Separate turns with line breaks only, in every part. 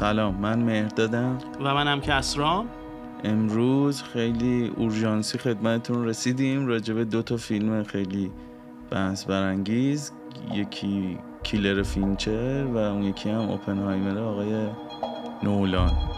سلام من مهردادم
و منم کسرام
امروز خیلی اورژانسی خدمتتون رسیدیم راجع به دو تا فیلم خیلی بحث برانگیز. یکی کیلر فینچر و اون یکی هم اوپنهایمر آقای نولان.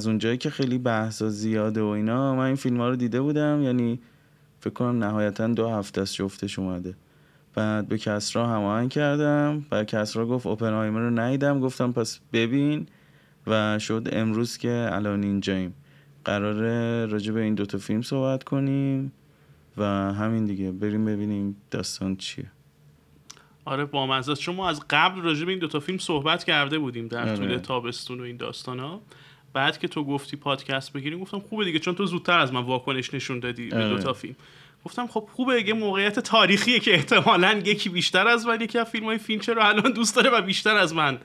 از اونجایی که خیلی بحثا زیاده و اینا من این فیلم ها رو دیده بودم یعنی فکر کنم نهایتا دو هفته است جفتش اومده. بعد به کسرا هماهنگ کردم بعد کسرا گفت اوپنهایمر رو ندیدم گفتم پس ببین. و شد امروز که الان اینجاییم. قراره راجع به این دوتا فیلم صحبت کنیم و همین دیگه. بریم ببینیم داستان چیه.
آره با چون ما از قبل راجع به این دوتا فیلم صحبت کرده بودیم در
آره.
طول تابستون و این داستان ها بعد که تو گفتی پادکست بگیریم گفتم خوبه دیگه چون تو زودتر از من واکنش نشون دادی به
آره.
دوتا فیلم گفتم خب خوبه یه موقعیت تاریخیه که احتمالا یکی بیشتر از من یکی از فیلم های فینچر رو الان دوست داره و بیشتر از من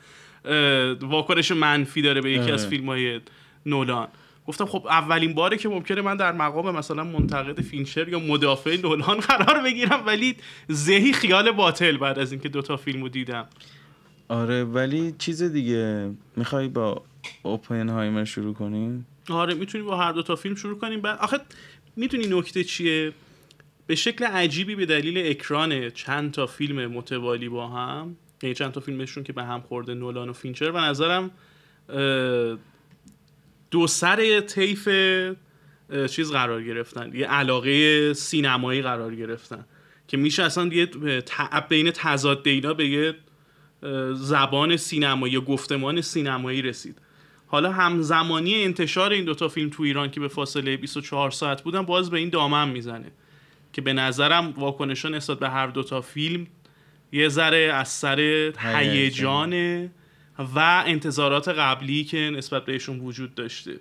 واکنش منفی داره به یکی از
آره.
فیلم های نولان گفتم خب اولین باره که ممکنه من در مقام مثلا منتقد فینچر یا مدافع نولان قرار بگیرم ولی زهی خیال باطل بعد از اینکه دوتا فیلمو دیدم
آره ولی چیز دیگه می‌خوای با اوپنهایمر شروع کنیم؟
آره می‌تونیم با هر دو تا فیلم شروع کنیم. بعد آخه می‌دونی نکته چیه؟ به شکل عجیبی به دلیل اکران چند تا فیلم متوالی با هم یعنی چند تا فیلمشون که به هم خورده نولان و فینچر و نظرم دو سر طیف چیز قرار گرفتن. یه علاقه سینمایی قرار گرفتن. که میشه اصلا یه بین تضاد اینا به یه زبان سینمایی گفتمان سینمایی رسید. حالا همزمانی انتشار این دوتا فیلم تو ایران که به فاصله 24 ساعت بودن باز به این دامن می‌زنه که به نظرم واکنشا نسبت به هر دوتا فیلم یه ذره از سر هیجان و انتظارات قبلی که نسبت بهشون وجود داشته.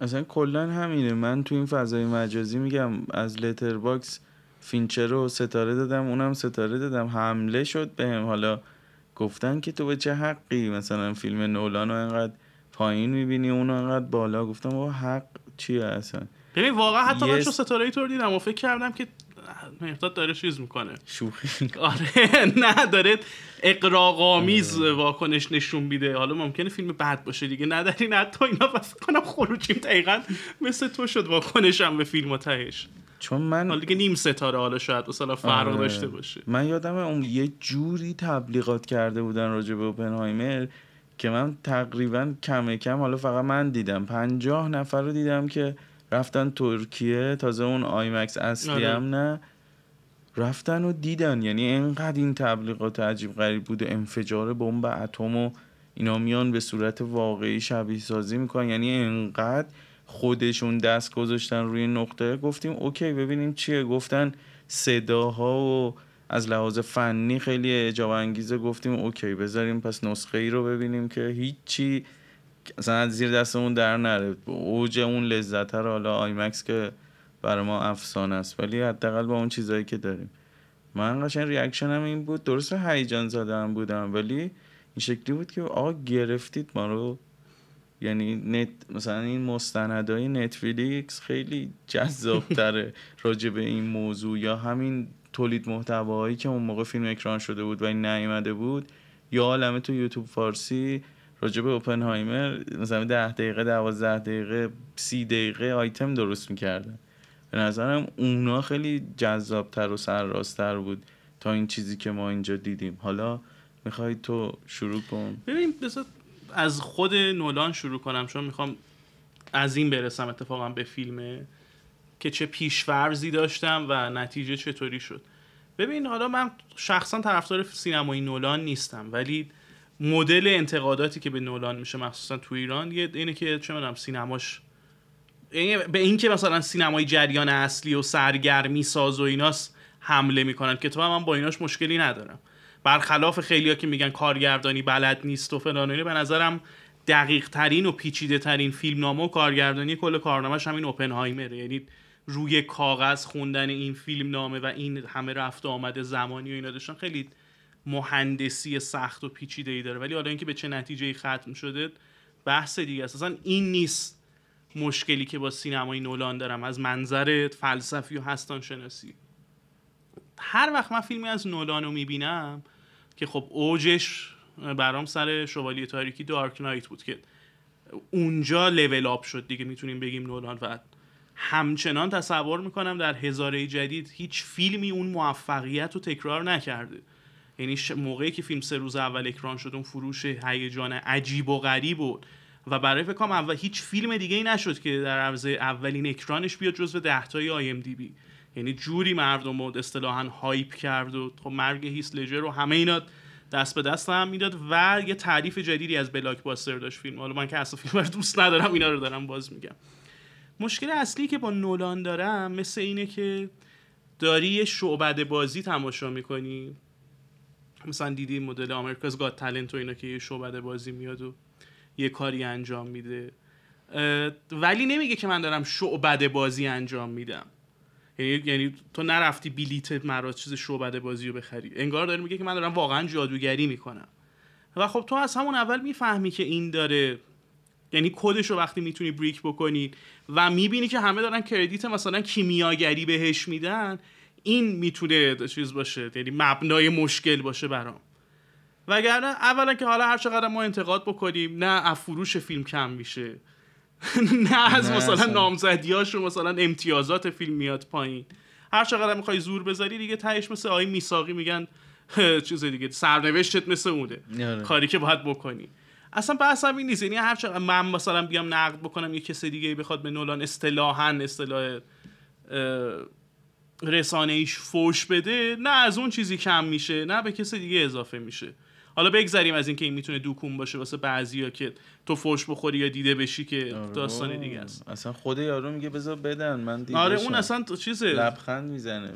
اصلا کلا همینه. من تو این فضای مجازی میگم از Letterboxd فینچر رو ستاره دادم اونم ستاره دادم. حمله شد بهم. حالا گفتن که تو به چه حقی؟ مثلا فیلم نولان رو انقدر پایین می‌بینی اونو انقدر بالا. گفتم با حق چیه اصلا؟
ببین واقعا حتی من
Yes.
چون ستاره طور دیدم و فکر کردم که مهداد داره چیز می‌کنه.
شوخی
آره نه داره اقراقامیز واکنش نشون میده. حالا ممکنه فیلم بد باشه دیگه. نه در این حتی اینا بس کنم خروجیم. دقیقا مثل تو شد واکنشم به فیلم و تهش.
چون من
حالا دیگه نیم ستاره حالا شاید مثلا فرق
آره.
داشته باشه.
من یادم اون یه جوری تبلیغات کرده بودن راجع به اوپنهایمر. که من تقریبا کم کم حالا فقط من دیدم. پنجاه نفر رو دیدم که رفتن ترکیه تازه اون آیمکس اصلی
آره.
هم نه. رفتن و دیدن. یعنی انقدر این تبلیغات عجیب غریب بود. و انفجار بمب اتم و اینا میان به صورت واقعی شبیه سازی می‌کنن. یعنی انقدر خودشون دست گذاشتن روی نقطه. گفتیم اوکی ببینیم چیه. گفتن صداها و از لحاظ فنی خیلی اعجاب انگیزه گفتیم اوکی بذاریم پس نسخه ای رو ببینیم که هیچی اصلا از زیر دستمون در نره. اوج اون لذت رو حالا IMAX که برای ما افسانه است. ولی حداقل با اون چیزایی که داریم. من قشنگ reaction م این بود. درست هیجان زده هم بودم ولی این شکلی بود که آقا گرفتید ما رو. یعنی نت مثلا این مستندهای نتفلیکس خیلی جذابتره راجع به این موضوع یا همین تولید محتواهایی که اون موقع فیلم اکران شده بود و این نیومده بود یا عالمه تو یوتیوب فارسی راجع به اوپنهایمر مثلا ده دقیقه دوازده دقیقه سی دقیقه آیتم درست می‌کردن به نظرم اونا خیلی جذابتر و سرراستتر بود تا این چیزی که ما اینجا دیدیم. حالا می‌خوای تو شروع کن.
ببین از خود نولان شروع کنم چون می‌خوام از این برسم اتفاقا به فیلمه. که چه پیشفرزی داشتم و نتیجه چطوری شد. ببین حالا من شخصا طرفدار سینمای نولان نیستم ولی مدل انتقاداتی که به نولان میشه مخصوصا تو ایران یه اینه که چه می‌دونم سینماش یعنی به اینکه مثلا سینمای جریان اصلی و سرگرمی ساز و ایناست حمله می‌کنن که تو من با ایناش مشکلی ندارم. برخلاف خیلیا که میگن کارگردانی بلد نیست و فلان به نظرم دقیق ترین و پیچیده ترین فیلمنامه و کارگردانی کل کارنامهش همین اوپنهایمره. یعنی روی کاغذ خوندن این فیلم نامه و این همه رفت و آمده زمانی و اینا داشتن خیلی مهندسی سخت و پیچیده ای داره. ولی حالا اینکه به چه نتیجه ختم شده بحث دیگه است. اصلا این نیست مشکلی که با سینمای نولان دارم. از منظر فلسفی و هستان شناسی هر وقت من فیلمی از نولان رو می‌بینم که خب اوجش برام سر شوالیه تاریکی دارک نایت بود که اونجا لول آپ شد دیگه می‌تونیم بگیم نولان و همچنان تصور می‌کنم در هزاره جدید هیچ فیلمی اون موفقیت رو تکرار نکرده. یعنی موقعی که فیلم سه روز اول اکران شد اون فروش هیجان عجیب و غریب بود. و برای فکر اول هیچ فیلم دیگه ای نشد که در عرض اولین اکرانش بیاد جزو ده تای آی ام دی بی. یعنی جوری مردم رو اصطلاحا هایپ کرد و خب مرگ هیس لجر و همه اینا دست به دست هم می‌داد و یه تعریف جدیدی از بلاک باستر داشت فیلم. حالا من که اصلا فیلم رو دوست ندارم اینا رو دارم باز میگم. مشکل اصلی که با نولان دارم مثل اینه که داری یه شعبد بازی تماشا می‌کنی. مثلا دیدی مدل آمریکاز گاد تالنت و اینا که یه شعبده بازی میاد و یه کاری انجام میده. ولی نمیگه که من دارم شعبده بازی انجام میدم. یعنی یعنی تو نرفتی بلیت مرا چیز شعبده بازی رو بخری. انگار داره میگه که من دارم واقعا جادوگری می‌کنم. و خب تو از همون اول می‌فهمی که این داره یعنی کدش رو وقتی می‌تونی بریک بکنی و می‌بینی که همه دارن کردیت مثلا کیمیاگری بهش میدن این می‌تونه چیز باشه یعنی مبنای مشکل باشه برام. وگرنه اولا که حالا هر چقدر ما انتقاد بکنیم نه از فروش فیلم کم میشه. نه از مثلا نامزدیاش و مثلا امتیازات فیلم میاد پایین. هر چقدر می‌خوای زور بذاری دیگه تهش مثل آقای میساقی میگن چیز دیگه سرنوشتت مثل اونه. آره. کاری که باید بکنی. اصلا بحث این نیست. یعنی هر چقدر من مثلا بیام نقد بکنم یه کسی دیگه بخواد به نولان اصطلاحا اصطلاح رسانه ایش فوش بده نه از اون چیزی کم میشه نه به کسی دیگه اضافه میشه. حالا بگذریم از اینکه این می‌تونه دوکون باشه واسه بعضیا که تو فوش بخوری یا دیده بشی که آره داستان دیگه است.
اصلا خود یارو میگه بذار بدن من دیده
آره اون اصلا چیزه.
لبخند می‌زنه.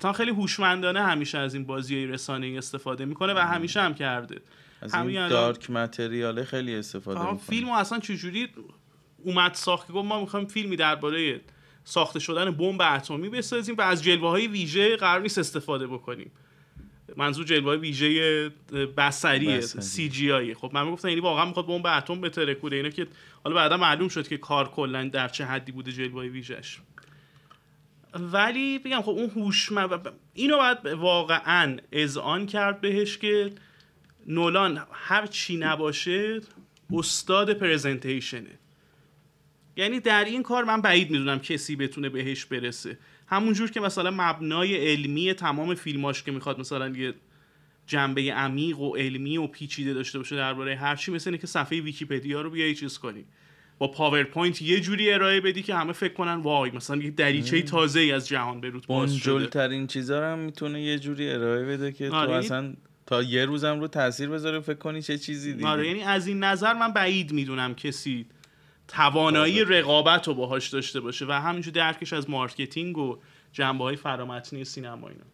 تا خیلی هوشمندانه همیشه از این بازی رسانه ای استفاده می‌کنه و همیشه هم کرده.
از این دارک متریال خیلی استفاده می‌کنه.
فیلمو اصلا چجوری اومد ساخت؟ گفت ما می‌خوایم فیلمی درباره ساخته شدن بمب اتمی بسازیم و از جلوه های ویژه قرار نیست استفاده بکنیم. منظور جلوه ویژه بصری سی جی آی خب من گفتم یعنی واقعا می‌خواد بمب اتم بترکونه اینا که حالا بعدا معلوم شد که کار کلا در چه حدی بوده جلوه ویژش ولی بگم خب اون هوش اینو باید واقعا اذعان کرد بهش که نولان هر چی نباشه استاد پرزنتیشنه یعنی در این کار من بعید می‌دونم کسی بتونه بهش برسه. همونجور که مثلا مبنای علمی تمام فیلماش که می‌خواد مثلا یه جنبه عمیق و علمی و پیچیده داشته باشه درباره هر چی مثل اینه که صفحه ویکیپدیا رو بیای چیز کنی. با پاورپوینت یه جوری ارائه بدی که همه فکر کنن وای مثلا یه دریچه تازه ای از جهان به روت باز شده.
ترین چیزا رو هم می‌تونه یه جوری ارائه بده که تو آره، اصلا تا یه روزم رو تاثیر بذاره فکر کنی چه چیزی دیگه.
آره یعنی از این نظر من بعید می‌دونم کسی توانایی آره. رقابت رو باهاش داشته باشه و همینجور درکش از marketing و جنبه های فرامتنی سینما اینا.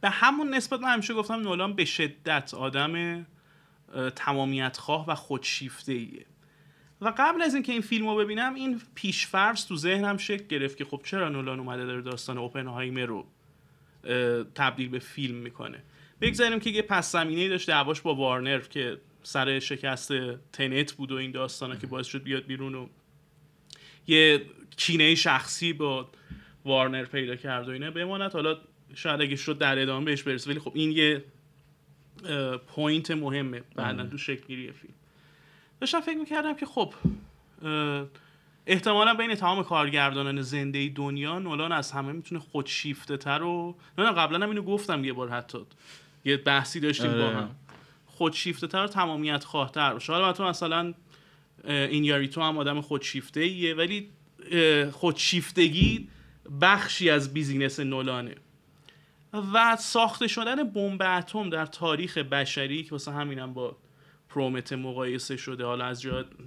به همون نسبت من همیشه گفتم نولان به شدت آدم تمامیت خواه و خودشیفته ایه و قبل از اینکه این فیلم رو ببینم این پیشفرض تو ذهنم شکل گرفت که خب چرا نولان اومده داره داستان اوپنهایمر رو تبدیل به فیلم می‌کنه. بگذاریم که یه پس زمینه داشت دعواش با وارنر که سر شکست Tenet بود و این داستانا که باعث شد بیاد بیرون و یه کینه شخصی با وارنر پیدا کرد و اینه بماند حالا شاید اگه شد در ادامه بهش برسه. ولی خب این یه point مهمه بعدا تو شکل گیری فیلم. داشتم فکر می‌کردم که خب احتمالا بین تمام کارگردانان زنده دنیا نولان از همه می‌تونه خودشیفته تر و نه قبلا هم اینو گفتم یه بار حتی. یه بحثی داشتیم با آره. هم. خودشیفته تر تمامیت خواهتر باشه. حالا تو مثلا این یاری تو هم آدم خودشیفته ایه ولی خودشیفتگی بخشی از بیزینس نولانه. و ساخته شدن بمب اتم در تاریخ بشری که واسه همینم با پرومت مقایسه شده. حالا از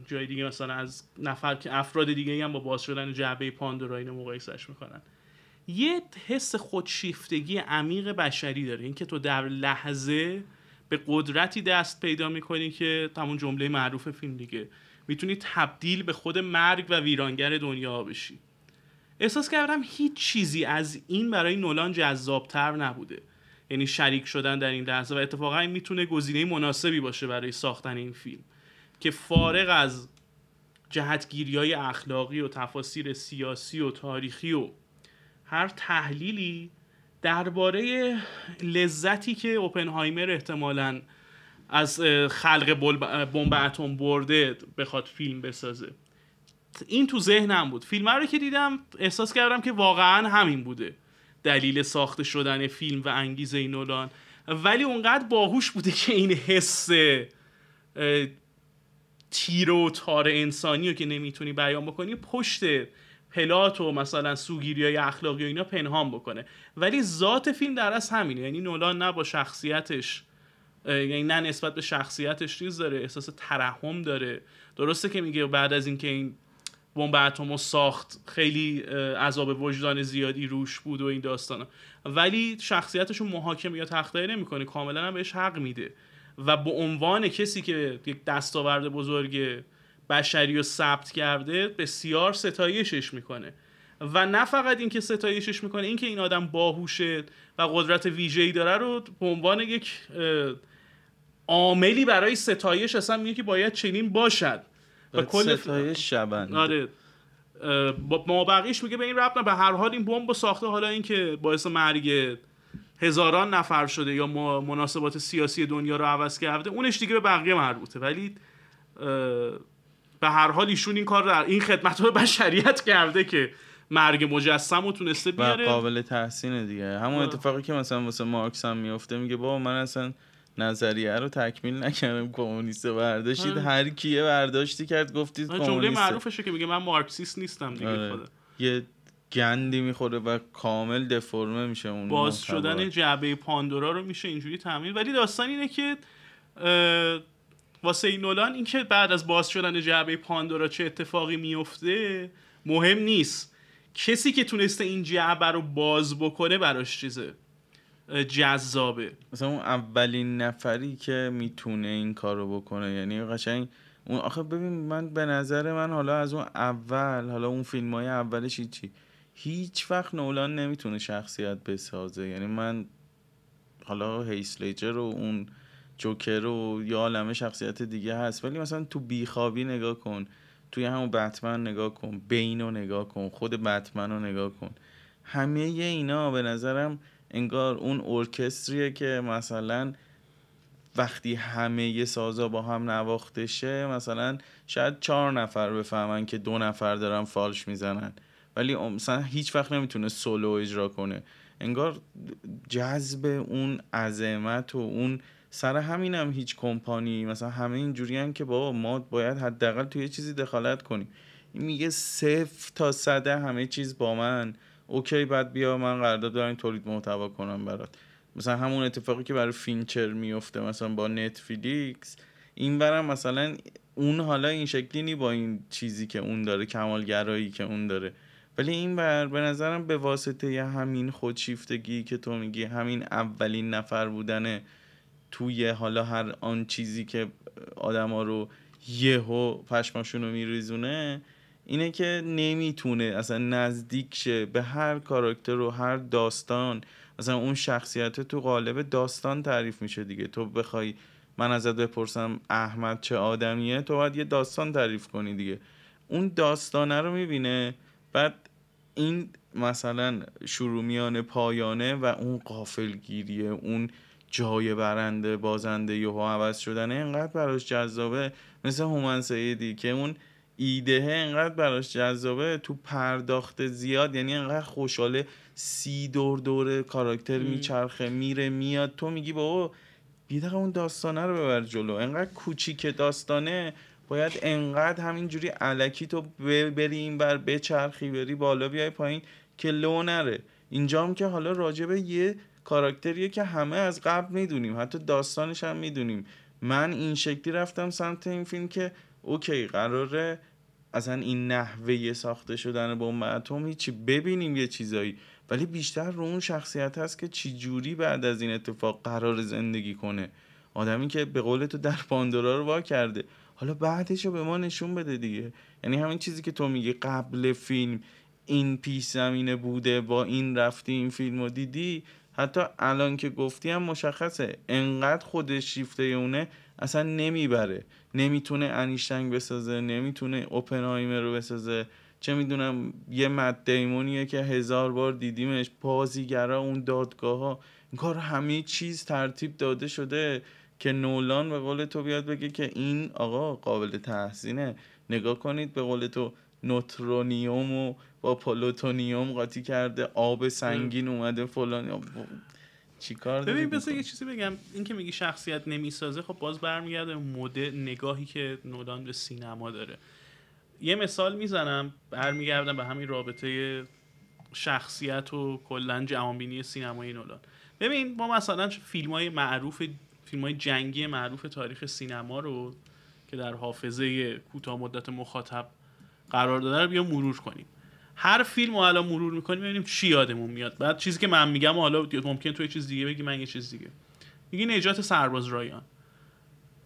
جای, دیگه مثلا از نفر که افراد دیگه هم با باز شدن جعبه پاندورا اینو مقایسهش می‌کنن. یه حس خودشیفتگی عمیق بشری داره. اینکه تو در لحظه به قدرتی دست پیدا می‌کنی که همون جمله معروف فیلم دیگه می‌تونی تبدیل به خود مرگ و ویرانگر دنیا بشی. احساس کردم هیچ چیزی از این برای نولان جذابتر نبوده. یعنی شریک شدن در این لحظه و اتفاقا این می‌تونه گزینه مناسبی باشه برای ساختن این فیلم که فارغ از جهتگیری های اخلاقی و تفاسیر سیاسی و تاریخی و هر تحلیلی درباره لذتی که اوپنهایمر احتمالا از خلق بمب اتم برده بخواد فیلم بسازه. این تو ذهنم بود. فیلم رو که دیدم احساس کردم که واقعا همین بوده. دلیل ساخته شدن فیلم و انگیزه نولان. ولی اونقدر باهوش بوده که این حس تیر و تار انسانی رو که نمی‌تونی بیان بکنی پشت پلات و مثلا سوگیری های اخلاقی و اینا پنهان بکنه. ولی ذات فیلم در از همینه. یعنی نولان نه با شخصیتش یعنی نه نسبت به شخصیتش چیز داره احساس ترحم داره. درسته که میگه بعد از اینکه این بمب اتمو ساخت خیلی عذاب وجدان زیادی روش بود و این داستانا. ولی شخصیتش رو محاکمه یا تخته نمی‌کنه کاملا هم بهش حق میده. و به عنوان کسی که یک دستاورد بزرگ بشری رو ثبت کرده بسیار ستایشش می‌کنه. و نه فقط اینکه ستایشش می‌کنه اینکه این آدم باهوشه و قدرت ویژه‌ای داره رو به عنوان یک عاملی برای ستایش اصلا میگه که باید چنین باشد.
و کل ستایش شبن
آره. ما بقیش میگه به این ربط به هر حال این بمب ساخته حالا اینکه باعث مرگ هزاران نفر شده یا مناسبات سیاسی دنیا رو عوض کرده اونش دیگه به بقیه مربوطه. ولی به هر حال ایشون این کار رو این خدمت رو بشریت کرده که مرگ مجسم رو تونسته بیاره.
قابل تحسینه دیگه. همون اتفاقی که مثلا واسه مارکس هم میفته میگه بابا من اصلا نظریه رو تکمیل نکردم کمونیست برداشتید. هر کیه برداشتی کرد گفتید کمونیست
جمله معروفشه که میگه من مارکسیست نیستم دیگه آره. خدا.
یه گندی می‌خوره و کامل دفرمه میشه اون
باز شدن جعبه پاندورا رو میشه اینجوری تعمین ولی داستان اینه که واسه نولان اینکه بعد از باز شدن جعبه پاندورا چه اتفاقی میفته مهم نیست. کسی که تونسته این جعبه رو باز بکنه براش چیزه. جذابه.
مثلا اون اولین نفری که می‌تونه این کارو بکنه یعنی قشنگ اون آخه ببین من به نظر من حالا از اون اول حالا اون فیلم های اولش چی هیچ وقت نولان نمی‌تونه شخصیت بسازه. یعنی من حالا هیسلیجر و اون جوکر و یا عالمه شخصیت دیگه هست. ولی مثلا تو بیخوابی نگاه کن توی همون بتمن نگاه کن بین رو نگاه کن خود بتمن رو نگاه کن. همه اینا به نظرم انگار اون ارکستریه که مثلا وقتی همه سازا با هم نواخته شه مثلا شاید چهار نفر بفهمن که دو نفر دارن فالش می‌زنن. ولی مثلا هیچ وقت نمی‌تونه سولو اجرا کنه. انگار جذب اون عظمت و اون سر همینم هم هیچ کمپانی مثلا همه اینجوری که بابا ما باید حداقل توی چیزی دخالت کنیم. این میگه صفر تا صده همه چیز با من. اوکی بعد بیا من قرارداد دارم تولید محتوا کنم برات. مثلا همون اتفاقی که برای فینچر میفته مثلا با نتفلیکس. این برم مثلا اون حالا این شکلی نی با این چیزی که اون داره کمالگرایی که اون داره. ولی این بر به نظرم به واسطه همین خودشیفتگی که تو میگی همین اولین نفر بودن توی حالا هر آن چیزی که آدما رو یهو پشماشون رو میریزونه اینه که نمی‌تونه اصلا نزدیک شه به هر کاراکتر و هر داستان. مثلا اون شخصیت تو قالب داستان تعریف میشه دیگه. تو بخوای من ازت بپرسم احمد چه آدمیه تو باید یه داستان تعریف کنی دیگه. اون داستانه رو می‌بینه بعد این مثلا شروع پایانه و اون قافلگیریه اون جای برنده بازنده یهو عوض شدن اینقدر براش جذابه. مثل هومن سیدی که اون ایده انقدر براش جذابه. تو پرداخت زیاد یعنی انقدر خوشحاله سی دور دور کاراکتر میچرخه میره میاد. تو میگی بابا بی اون داستانه رو ببر جلو. انقدر کوچیک داستانه. باید انقدر همینجوری علکی تو بری این بر بچرخی بری بالا بیای پایین که لو نره. اینجام که حالا راجبه یه کاراکتریه که همه از قبل می‌دونیم حتی داستانش هم می‌دونیم. من این شکلی رفتم سمت این فیلم که اوکی قراره اصلا این نحوه ساخته شدن بمب اتم هیچی ببینیم یه چیزایی ولی بیشتر رو اون شخصیت هست که چی جوری بعد از این اتفاق قرار زندگی کنه. آدمی که به قول تو در پاندورا رو وا کرده حالا بعدش رو به ما نشون بده دیگه. یعنی همین چیزی که تو میگی قبل فیلم این پیش زمینه بوده با این رفتی این فیلم رو دیدی حتی الان که گفتی هم مشخصه. انقدر خودش شیفته اونه اصلا نمی‌بره. نمی‌تونه انیشتنگ بسازه نمی‌تونه اوپنهایمر رو بسازه. چه می‌دونم یه مد دیمونیه که هزار بار دیدیمش بازیگرا اون دادگاه ها این کار همه چیز ترتیب داده شده که نولان به قول تو بیاد بگه که این آقا قابل تحسینه. نگاه کنید به قول تو نوترونیوم و با پلوتونیوم قاطی کرده آب سنگین اومده فلان چیکار
ببین بس یه چیزی بگم. این که میگی شخصیت نمی‌سازه خب باز برمیگرده مد نگاهی که نولان به سینما داره. یه مثال می‌زنم برمیگردم به همین رابطه شخصیت و کلا جوانبینی سینمایی نولان ببین ما مثلا فیلم های معروف فیلم های جنگی معروف تاریخ سینما رو که در حافظه کوتاه مدت مخاطب قرار داده رو بیا مرور کنیم. هر فیلم رو الان مرور می‌کنیم ببینیم چی یادمون میاد. بعد چیزی که من میگم حالا ممکن تو یه چیز دیگه بگی من یه چیز دیگه. میگی نجات سرباز رایان.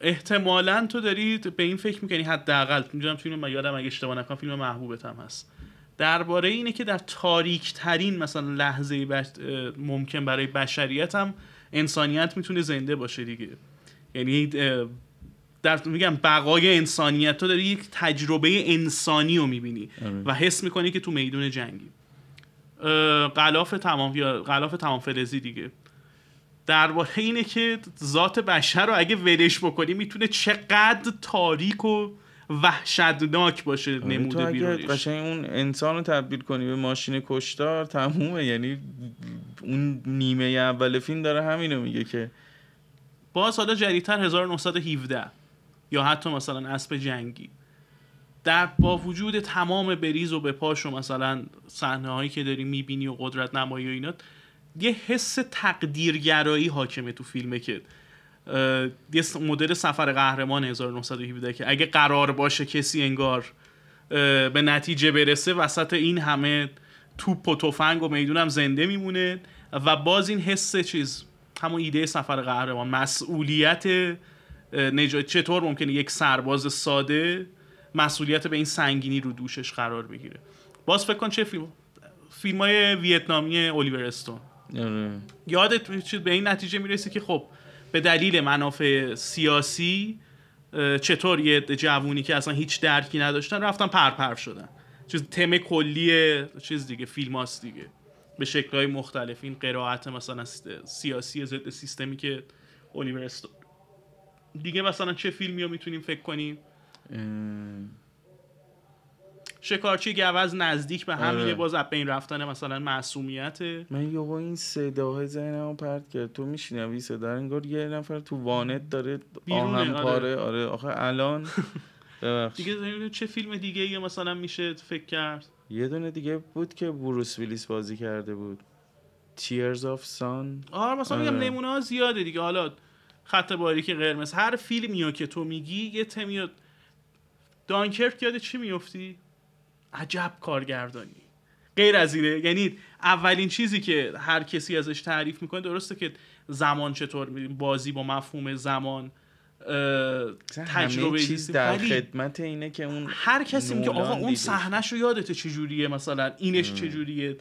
احتمالا تو داری به این فکر می‌کنی حداقل می‌دونم فیلم یادم اگه اشتباه نکنم فیلم محبوبت هم هست. درباره اینه که در تاریک ترین مثلا لحظه ممکن برای بشریت هم انسانیت می‌تونه زنده باشه دیگه. یعنی در میگم بقای انسانیت تو داری یک تجربه انسانی رو می‌بینی آره. و حس می‌کنی که تو میدون جنگی. غلاف تمام یا غلاف تمام فلزی دیگه. درباره اینه که ذات بشر رو اگه ولش بکنی می‌تونه چقدر تاریک و وحشتناک باشه آره، نموده
بیرونش. قشنگ اون انسان رو تبدیل کنی به ماشین کشتار تمومه. یعنی اون نیمه اول فیلم داره همینو میگه که
باز حالا جدیدتر 1917 یا حتی مثلا اسب جنگی. در با وجود تمام بریز و به پاش و مثلا صحنه هایی که داری می‌بینی و قدرت نمایی و اینا یه حس تقدیرگرایی حاکمه تو فیلمه که یه مدل سفر قهرمان 1917 که اگه قرار باشه کسی انگار به نتیجه برسه وسط این همه توپ و تفنگ و می‌دونم زنده میمونه و باز این حس چیز همون ایده سفر قهرمان مسئولیت نجات چطور ممکنه یک سرباز ساده مسئولیت به این سنگینی رو دوشش قرار بگیره؟ باز فکر کن چه فیلم فیلم های ویتنامی الیور استون. آره. یادت به این نتیجه می‌رسی که خب به دلیل منافع سیاسی چطور یه جوونی که اصلا هیچ درکی نداشتن رفتن پرپر شدن. چیز تم کلی چیز دیگه فیلم هاست دیگه. به شکلهای مختلف. این قرائت مثلا سیاسی ضد سیستمی که الیور استون دیگه مثلا چه فیلمی رو می‌تونیم فکر کنیم؟ شکارچی گوز نزدیک به همینه آره. باز این رفتن مثلا معصومیت.
من یه این صداه ذهنمو پرت کرد. تو میشنوی صدا انگار یه نفر تو وانت داره آهم آره. پاره. آره. آخه الان
دیگه چه فیلم دیگه یه مثلا میشه فکر کرد؟
یه دونه دیگه بود که بروس ویلیس بازی کرده بود. Tears of Sun.
آره مثلا میگم آره. نمونه ها زیاده دیگه. حالا خط باریک قرمز هر فیلمی که تو میگی یه تمیاد دانکرک یاد چی میفتی عجب کارگردانی. غیر از اینه. یعنی اولین چیزی که هر کسی ازش تعریف می‌کنه درسته که زمان چطور بازی با مفهوم زمان
تجربه چیز در خدمت اینه که اون
هر کسی میگه آقا اون صحنهشو یادته چجوریه مثلا؟ اینش چجوریه؟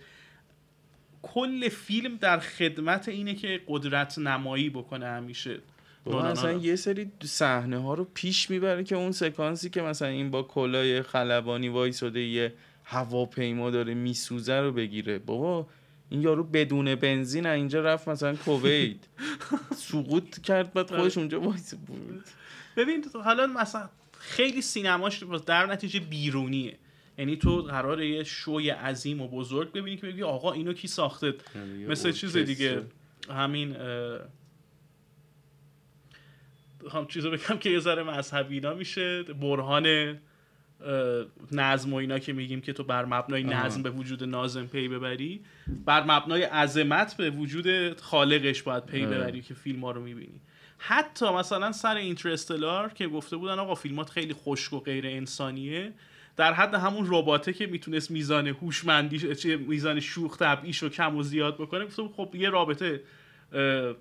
کل فیلم در خدمت اینه که قدرت نمایی بکنه همیشه.
مثلا یه سری صحنه ها رو پیش می‌بره که اون سکانسی که مثلا این با کلای خلبانی وایساده یه هواپیما داره میسوزه رو بگیره. بابا این یارو بدون بنزین اینجا رفت مثلا کویت. سقوط کرد بعد خودش اونجا وایساده بود.
ببین حالا مثلا خیلی سینماش در نتیجه بیرونیه. یعنی تو قراره یه شوی عظیم و بزرگ ببینی که بگی آقا اینو کی ساخته؟ یعنی مثل چیز دیگه. همین هم چیزو بگم که یه ذره مذهبی اینا میشه. برهان نظم و اینا که میگیم که تو بر مبنای نظم به وجود نازم پی ببری. بر مبنای عظمت به وجود خالقش باید پی ببری که فیلم ها رو می‌بینی. حتی مثلا سر اینترستلار که گفته بودن آقا فیلمات خیلی خشک و غیر انسانیه در حد همون رباته که می‌تونست میزان هوشمندی میزان شوخ طبعیش رو کم و زیاد بکنه گفتم خب یه رابطه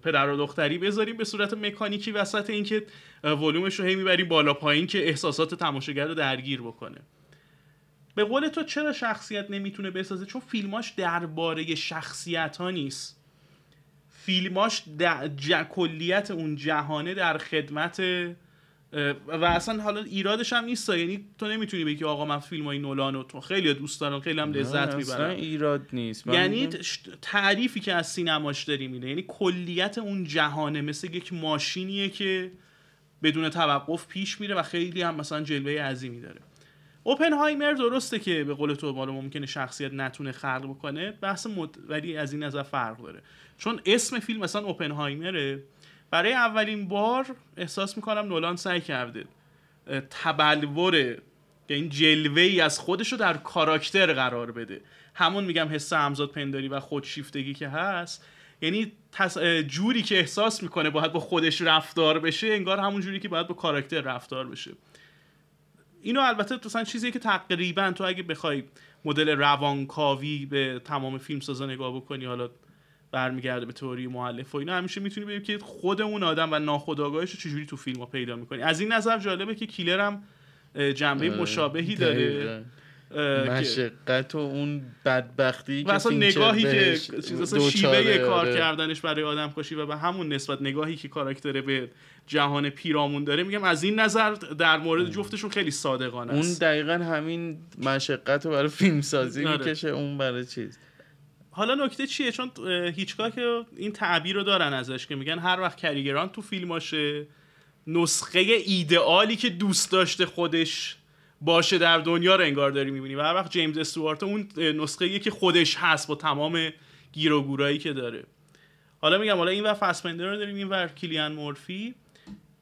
پدر و دختری بذاریم به صورت مکانیکی وسط اینکه ولومش رو هی می‌بریم بالا پایین که احساسات تماشاگر رو درگیر بکنه. به قول تو چرا شخصیت نمی‌تونه بسازه؟ چون فیلماش درباره شخصیت ها نیست. فیلماش کلیت اون جهانه در خدمت و اصلا حالا ایرادش هم نیست یعنی تو نمی‌تونی بگی آقا من فیلم های نولان رو تو خیلی دوست دارم خیلی هم لذت می‌برم.
ایراد نیست.
یعنی تعریفی که از سینماش داری میده یعنی کلیت اون جهانه مثل یک ماشینیه که بدون توقف پیش میره و خیلی هم مثلا جلوه عظیمی داره. اوپنهایمر درسته که به قول تو بالا ممکنه شخصیت نتونه خلق بکنه بحث مد... ولی از این نظر فرق داره. چون اسم فیلم مثلا اوپنهایمره. برای اولین بار احساس می‌کنم نولان سعی کرده تبلور این جلوه ای از خودش رو در کاراکتر قرار بده. همون میگم حس همزاد پنداری و خودشیفتگی که هست. یعنی جوری که احساس می‌کنه باید با خودش رفتار بشه انگار همون جوری که باید با کاراکتر رفتار بشه. اینو البته مثلا چیزی که تقریبا تو اگه بخوای مدل روانکاوی به تمام فیلم سازا نگاه بکنی حالا برمیگرده به تئوری مؤلف و اینا همیشه می‌تونی ببینی که خود اون آدم و ناخودآگاهش رو چجوری تو فیلم ها پیدا می‌کنی. از این نظر جالبه که کیلر هم جنبه مشابهی داره.
مشقت و اون بدبختی
و اصلا نگاهی که شیوه کار آره. کردنش برای آدم کشی و به همون نسبت نگاهی که کاراکتر به جهان پیرامون داره میگم از این نظر در مورد جفتشون خیلی صادقانه
است. اون دقیقا همین مشقت رو برای فیلم سازی آره. می‌کشه اون برای چیز.
حالا نکته چیه؟ چون که این تعبیر رو دارن ازش که میگن هر وقت کریگران تو فیلماشه نسخه ایدئالی که دوست داشته خودش باشه در دنیا رو انگار داری می‌بینی و هر وقت جیمز استوارت اون نسخه که خودش هست با تمام گیر و گورایی که داره. حالا میگم حالا این و فسپندر رو داریم این ور کلیان مورفی.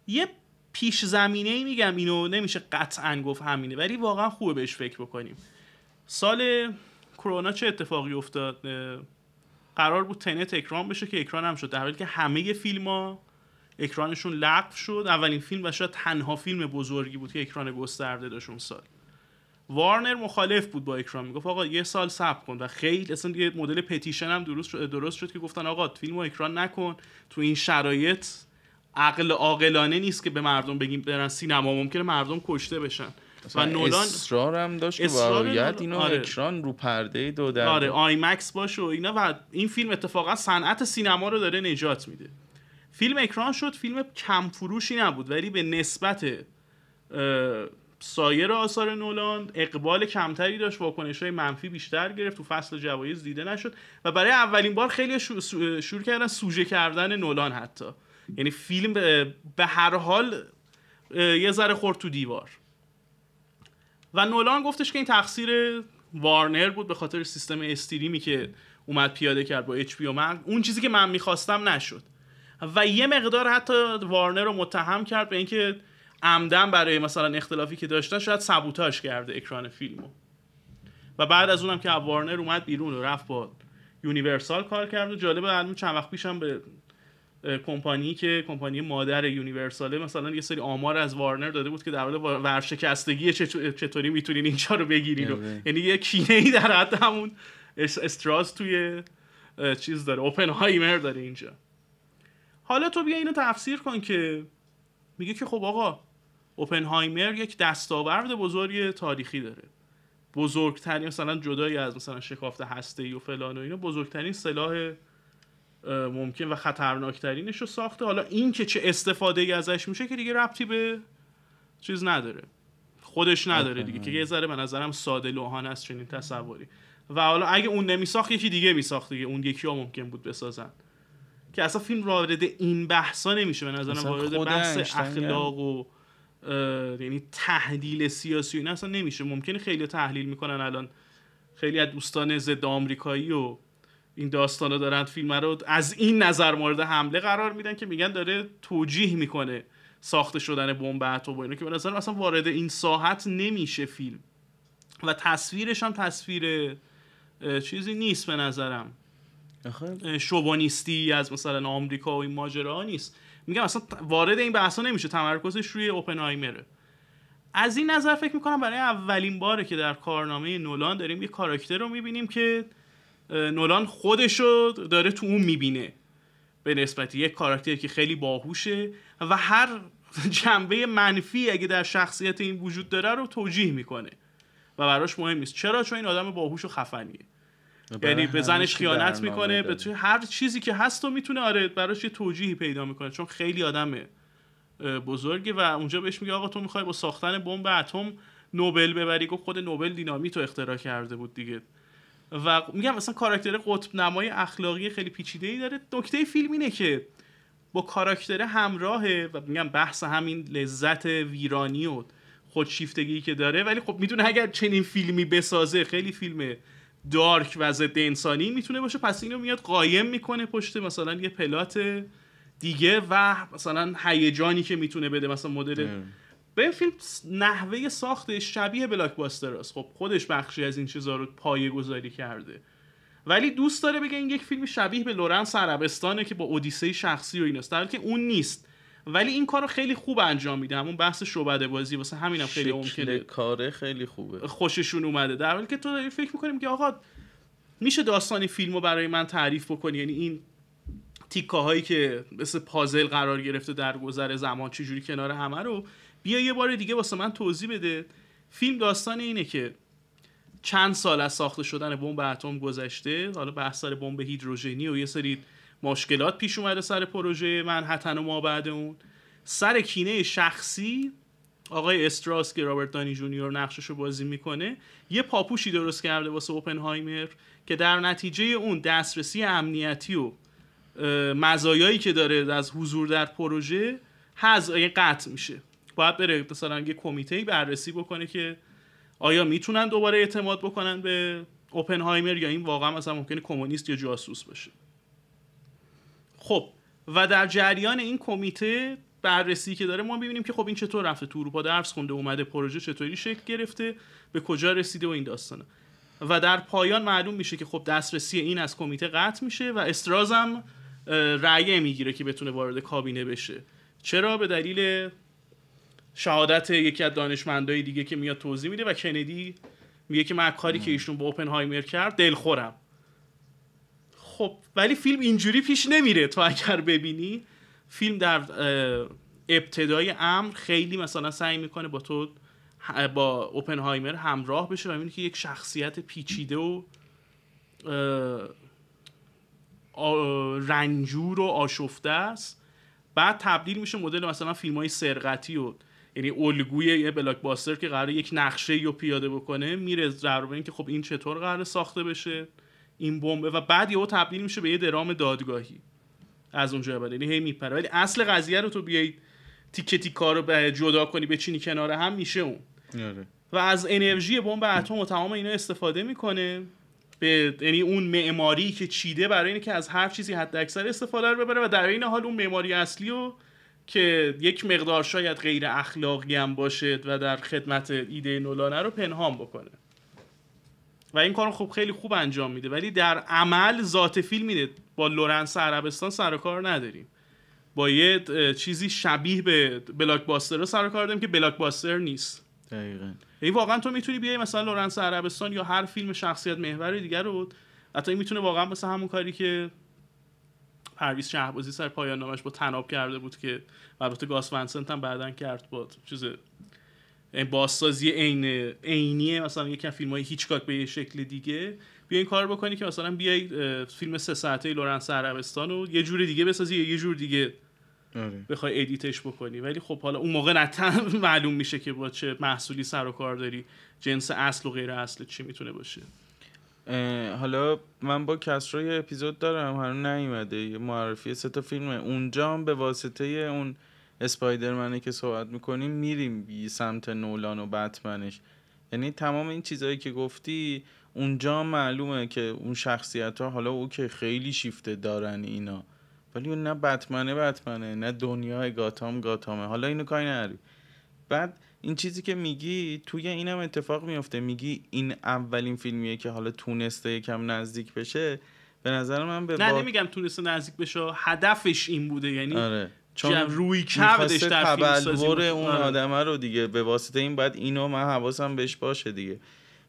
یه پیش زمینه ای میگم اینو نمیشه قطعا گفت همینه ولی واقعا خوبه بهش فکر بکنیم. سال کرونا چه اتفاقی افتاد؟ قرار بود تنت اکران بشه که اکران هم شد. در حالی که همه فیلم ها اکرانشون لغو شد. اولین فیلم و شاید تنها فیلم بزرگی بود که اکران گسترده داشت اون سال. وارنر مخالف بود با اکران. می‌گفت آقا یه سال صبر کن. و خیلی اصلا یه مدل پتیشن هم درست شد, درست شد که گفتن آقا فیلمو اکران نکن. تو این شرایط عقل عاقلانه نیست که به مردم بگیم برن سینما. ممکنه مردم کشته بشن.
و نولان اصرار هم داشت که باید اینو آره. اکران رو پرده دو در
آره آی مکس باشه و اینا و این فیلم اتفاقا صنعت سینما رو داره نجات میده. فیلم اکران شد فیلم کم فروشی نبود ولی به نسبت سایر آثار نولان اقبال کمتری داشت واکنش های منفی بیشتر گرفت تو فصل جوایز دیده نشد و برای اولین بار خیلی شروع کردن سوژه کردن نولان حتی. یعنی فیلم به هر حال یه ذره خورد تو دیوار. و نولان گفتش که این تقصیر وارنر بود به خاطر سیستم استریمی که اومد پیاده کرد با اچ پی من. اون چیزی که من می‌خواستم نشد. و یه مقدار حتی وارنر رو متهم کرد به اینکه عمدن برای مثلا اختلافی که داشتن شاید سبوتاژ کرده اکران فیلمو. و بعد از اونم که وارنر اومد بیرون و رفت با یونیورسال کار کرد و جالبه چند وقت پیشم به کمپانی که کمپانی مادر یونیورساله مثلا یه سری آمار از وارنر داده بود که در مورد ورشکستگی چطوری می‌تونین اینجا رو بگیرین رو آره. یعنی یه کینه ای در حد همون استراز توی چیز داره اوپنهایمر داره اینجا حالا تو بیا اینو تفسیر کن که میگه که خب آقا اوپنهایمر یک دستاورد بزرگی تاریخی داره بزرگترین مثلا جدایی از مثلا شکافت هسته ای و فلان و اینا بزرگترین سلاح ممکن و خطرناکترینش رو ساخته. حالا این که چه استفاده ای ازش میشه که دیگه ربطی به چیز نداره. خودش نداره دیگه که یه ذره به نظرم ساده لوحانه است چنین تصوری. و حالا اگه اون نمیساخت یکی دیگه میساخت دیگه. اون یکی ها ممکن بود بسازن. که اصلا فیلم وارد این بحثا نمیشه. به نظرم وارد بحث اخلاق و یعنی تحلیل سیاسی اینا اصلا نمیشه. ممکنه خیلی تحلیل می‌کنن الان. خیلی از دوستان ضد آمریکایی و این داستان رو دارن فیلم رو از این نظر مورد حمله قرار میدن که میگن داره توجیه می‌کنه ساخته شدن بمب اتم و اینو که به نظر اصلا وارد این ساحت نمیشه فیلم. و تصویرش هم تصویر چیزی نیست به نظرم. شوبانیستی از مثلا آمریکا و این ماجرا نیست. میگم اصلا وارد این بحثا نمیشه تمرکزش روی اوپنهایمره از این نظر فکر می‌کنم برای اولین باره که در کارنامه نولان داریم یه کاراکتر رو می‌بینیم که نولان خودشو داره تو اون می‌بینه. به نسبت یک کاراکتر که خیلی باهوشه و هر جنبه منفی اگه در شخصیت این وجود داره رو توجیه می‌کنه. و براش مهم نیست. چرا؟ چون این آدم باهوش و خفنیه. یعنی به زنش خیانت می‌کنه به. توی هر چیزی که هست و می‌تونه آره براش یه توجیهی پیدا می‌کنه. چون خیلی آدم اه، بزرگه و اونجا بهش میگه آقا تو می‌خوای با ساختن بمب اتم نوبل ببری. گفت خود نوبل دینامیت رو اختراع کرده بود دیگه. و میگم مثلا کاراکتر قطب نمای اخلاقی خیلی پیچیده ای داره. نکته فیلم اینه که با کاراکتر همراهه و میگم بحث همین لذت ویرانی و خودشیفتگی که داره. ولی خب می‌دونه اگر چنین فیلمی بسازه خیلی فیلم دارک و ضد انسانی می‌تونه باشه. پس اینو میاد قایم می‌کنه پشت مثلا یه پلات دیگه و مثلا هیجانی که می‌تونه بده. مثلا مدل به این فیلم نحوه ساختش شبیه بلاکباستر است خب خودش بخشی از این چیزها رو پایه گذاری کرده. ولی دوست داره بگه این یک فیلم شبیه به لورنس عربستانه که با اودیسه شخصی و ایناست در که اون نیست. ولی این کارو خیلی خوب انجام میده. همون بحث شعبده بازی واسه همینم خیلی ممکنه.
کاره خیلی خوبه.
خوششون اومده. در حالی که تو داری فکر می‌کنیم که آقا میشه داستان فیلم رو برای من تعریف بکنی؟ یعنی این تیکه هایی که مثل پازل قرار گرفته در گذر زمان چجوری کنار همه رو بیا یه بار دیگه واسه من توضیح بده. فیلم داستان اینه که چند سال از ساخته شدن بمب اتم گذشته حالا بحث سر بمب هیدروژنی و یه سری مشکلات پیش اومده سر پروژه منحتن و ما بعد اون. سر کینه شخصی آقای استراس که رابرت دانی جونیور نقشش رو بازی می‌کنه یه پاپوشی درست کرده واسه اوپنهایمر که در نتیجه اون دسترسی امنیتی و مزایایی که داره از حضور در پروژه حز یعنی قطع میشه. باید بره مثلا یه کمیته بررسی بکنه که آیا می‌تونن دوباره اعتماد بکنن به اوپنهایمر یا این واقعا مثلا ممکنه کمونیست یا جاسوس باشه خب و در جریان این کمیته بررسی که داره ما ببینیم که خب این چطور رفته؟ تو اروپا درس خونده اومده پروژه چطوری شکل گرفته؟ به کجا رسیده و این داستانه و در پایان معلوم میشه که خب دسترسی این از کمیته قطع میشه و استراز هم اه، رأی می‌گیره که بتونه وارد کابینه بشه. چرا؟ به دلیل شهادت یکی از دانشمندای دیگه که میاد توضیح میده و کندی میگه که من کاری که ایشون با اوپنهایمر کرد دلخورم. خب ولی فیلم اینجوری پیش نمیره تو اگر ببینی. فیلم در ابتدای امر خیلی مثلا سعی می‌کنه با تو با اوپنهایمر همراه بشه و می‌بینی که یک شخصیت پیچیده و رنجور و آشفته است. بعد تبدیل میشه مدل مثلا فیلم های سرقتی و یعنی الگوی یه بلاکباستر که قراره یک نقشه رو پیاده بکنه میره در اینکه خب این چطور قراره ساخته بشه این بمبه و بعد یهو تبدیل میشه به یه درام دادگاهی از اونجا بعد. یعنی هی میپره. ولی اصل قضیه رو تو بیای تیکه تیکا رو به جدا کنی بچینی کنار هم میشه اون.
آره.
و از انرژی بمب اتم و تمام اینا استفاده می‌کنه به یعنی اون معماری که چیده برای اینکه از هر چیزی حد اکثر استفاده رو ببره و در این حال اون معماری اصلی رو که یک مقدار شاید غیر اخلاقی هم باشه و در خدمت ایده نولانه رو پنهان بکنه. و این کارو خب خیلی خوب انجام میده. ولی در عمل ذات فیلم اینه با لورنس عربستان سر کار نداریم. با یه چیزی شبیه به بلاکباستر رو سر کار داریم که بلاکباستر نیست.
دقیقا.
ای واقعا تو می‌تونی بیای مثلا لورنس عربستان یا هر فیلم شخصیت محور دیگر رو حتی این می‌تونه واقعا مثل همون کاری که پرویز شهبازی سر پایان نامش با طناب کرده بود که البته گاس ون سنت هم بعدا کرد با چیز این بازسازی عین عینی مثلا از فیلم های هیچکاک به یه شکل دیگه. بیا این کار بکنی که مثلا بیای فیلم سه ساعته لورنس عربستان رو یه جور دیگه بسازی یا یه جور دیگه
آره.
بخوای ادیتش بکنی. ولی خب حالا اون موقع نتن معلوم میشه که با چه محصولی سر و کار داری. جنس اصل و غیر اصل چی می‌تونه باشه.
حالا من با کسرا یه اپیزود دارم هنوز نیومده. یه معرفی سه تا فیلمه. اونجا هم به واسطه اون اسپایدرمنه که صحبت می‌کنیم میریم سمت نولان و بتمنش. یعنی تمام این چیزهایی که گفتی اونجا معلومه که اون شخصیت ها حالا او که خیلی شیفته دارن اینا. ولی اون نه بتمنه بتمنه نه دنیای گاتام گاتامه. حالا اینو کاری نداری بعد این چیزی که میگی توی اینم اتفاق میفته میگی این اولین فیلمیه که حالا تونسته یکم نزدیک بشه. به نظر من به
نه
با-
نمیگم تونسته نزدیک بشه. هدفش این بوده. یعنی
آره.
چون روی کردش در فیلم سازی
تبلور. اون
آره.
آدمه رو دیگه. به واسطه این باید اینو من حواسم بهش باشه دیگه.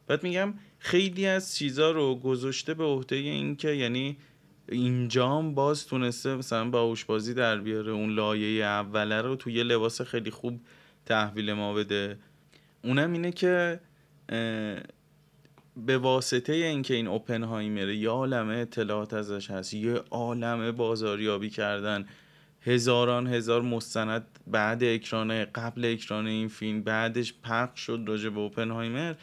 بعد میگم خیلی از چیزا رو گذاشته به عهده این که یعنی اینجام باز تونسته مثلا با بازی در بیاره. اون لایه اوله رو توی لباس خیلی خوب تحویل ما بده. اونم اینه که به واسطه اینکه این اوپنهایمره یه عالمه اطلاعات ازش هست یه عالمه بازاریابی کردن. هزاران هزار مستند بعد اکران قبل اکران این فیلم بعدش پخش شد راجع به اوپنهایمر.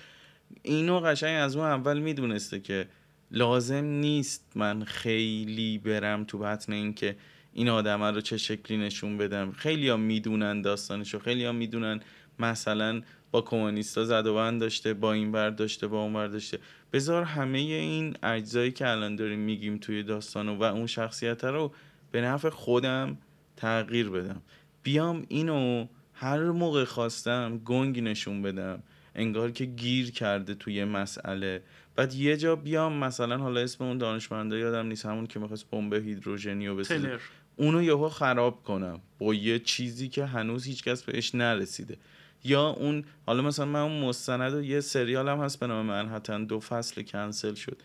اینو قشنگ از اون اول می‌دونسته که لازم نیست من خیلی برم تو بطن اینکه این آدم رو چه شکلی نشون بدم. خیلی ها می‌دونن داستانشو خیلی ها می‌دونن مثلا با کمونیستا زد و بند داشته با این بر داشته با اون بر داشته. بذار همه این اجزایی که الان داریم میگیم توی داستان و اون شخصیت رو به نفع خودم تغییر بدم. بیام اینو هر موقع خواستم گنگ نشون بدم. انگار که گیر کرده توی مسئله. بعد یه جا بیام مثلا حالا اسم اون دانشمنده یادم نیست همون که می‌خواست بمب هیدروژنی رو بسازه. اونو یهو خراب کنم. با یه چیزی که هنوز هیچکس بهش نرسیده. یا اون حالا مثلا من اون مستند و یه سریال هم هست به نام منحتن دو فصل کنسل شد.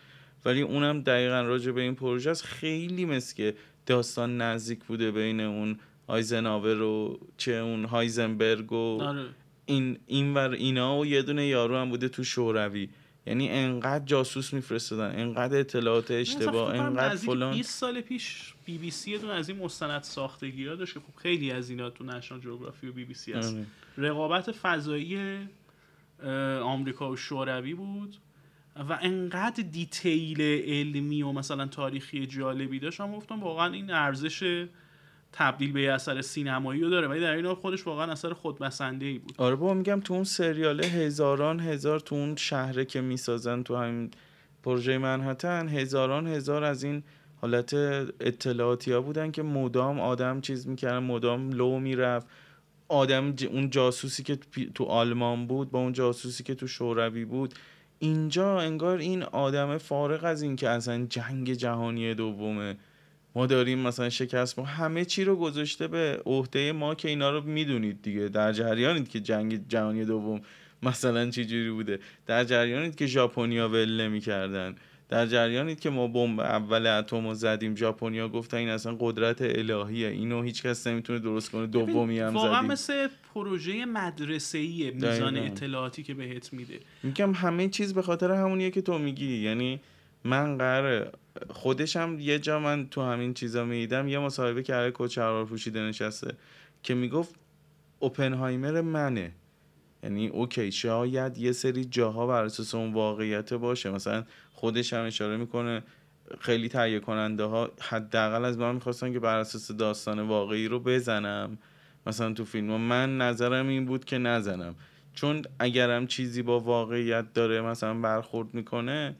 ولی اونم دقیقا راجع به این پروژه است. خیلی مثل که داستان نزدیک بوده بین اون آیزنهاور و چه اون هایزنبرگ و
آره.
این اینور اینا و یه دونه یارو هم بوده تو شوروی. یعنی انقدر جاسوس میفرستادن انقدر اطلاعات اشتباه انقدر فلان.
20 سال پیش بی بی سی دون از این مستند ساختگی ها داشت که خب خیلی از اینا تو نشنال جغرافی و بی بی سی هست.
آره.
رقابت فضایی آمریکا و شوروی بود و انقدر دیتیل علمی و مثلا تاریخی جالبی داشت. هم گفتم واقعا این ارزش تبدیل به یه اثر سینمایی رو داره. ولی در این حال خودش واقعا اثر خودبسنده ای بود.
آره بابا میگم تو اون سریاله هزاران هزار تو اون شهره که می‌سازن تو همین پروژه منحتن هزاران هزار از این حالت اطلاعاتی ها بودن که مدام آدم چیز می‌کردن مدام لو می‌رفت. آدم ج- اون جاسوسی که تو آلمان بود با اون جاسوسی که تو شوروی بود. اینجا انگار این آدم فارغ از این که اصلا جنگ جهانی دومه. ما داریم مثلا شکست ما همه چی رو گذاشته به عهده ما که اینا رو می‌دونید دیگه. در جریانید که جنگ جهانی دوم مثلا چه جوری بوده. در جریانید که ژاپنیا ول نمی‌کردن. در جریانید که ما بمب اول اتم رو زدیم ژاپنیا گفتن این اصلا قدرت الهیه. اینو هیچکس نمی‌تونه درست کنه. دومی هم
واقعا
زدیم.
مثل پروژه مدرسه‌ای میزان. اطلاعاتی که بهت میده.
میگم همه چیز به خاطر همونیه که تو میگی. یعنی من قراره خودشم یه جا من تو همین چیزا می‌دیدم. یه مصاحبه کرده کوچرار پوشیده نشسته که می‌گفت اوپنهایمر منه. یعنی اوکی شاید یه سری جاها بر اساس اون واقعیت باشه. مثلا خودش هم اشاره می‌کنه خیلی تهیه کننده ها حداقل از من می‌خواستن که بر اساس داستان واقعی رو بزنم. مثلا تو فیلم من نظرم این بود که نزنم. چون اگرم چیزی با واقعیت داره مثلا برخورد می‌کنه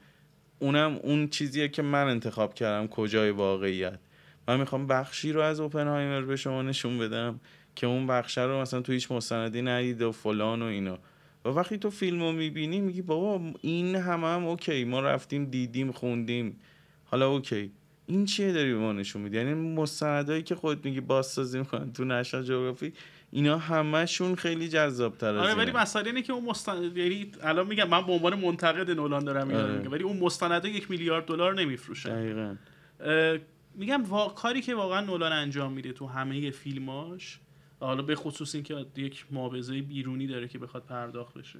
اونم اون چیزیه که من انتخاب کردم کجای واقعیت. من می‌خوام بخشی رو از اوپنهایمر به شما نشون بدم. که اون بخشه رو مثلا تو هیچ مستندی ندید و فلان و اینا. و وقتی تو فیلم رو می‌بینی میگی بابا این همه هم اوکی ما رفتیم دیدیم خوندیم. حالا اوکی. این چیه داری به ما نشون میدی؟ یعنی مستندایی که خودت میگی بازسازی می‌کنن تو National جغرافی اینا همشون خیلی جذاب تر
آره ولی. مسئله اینه که اون مستند یعنی الان میگم من به عنوان منتقد نولان دارم
آره.
میگم ولی اون مستندا یک میلیارد دلار نمیفروشن.
دقیقاً.
اه، میگم وا... کاری که واقعا نولان انجام میده تو همه فیلماش حالا به خصوص اینکه یک معاوضه بیرونی داره که بخواد پرداخت بشه.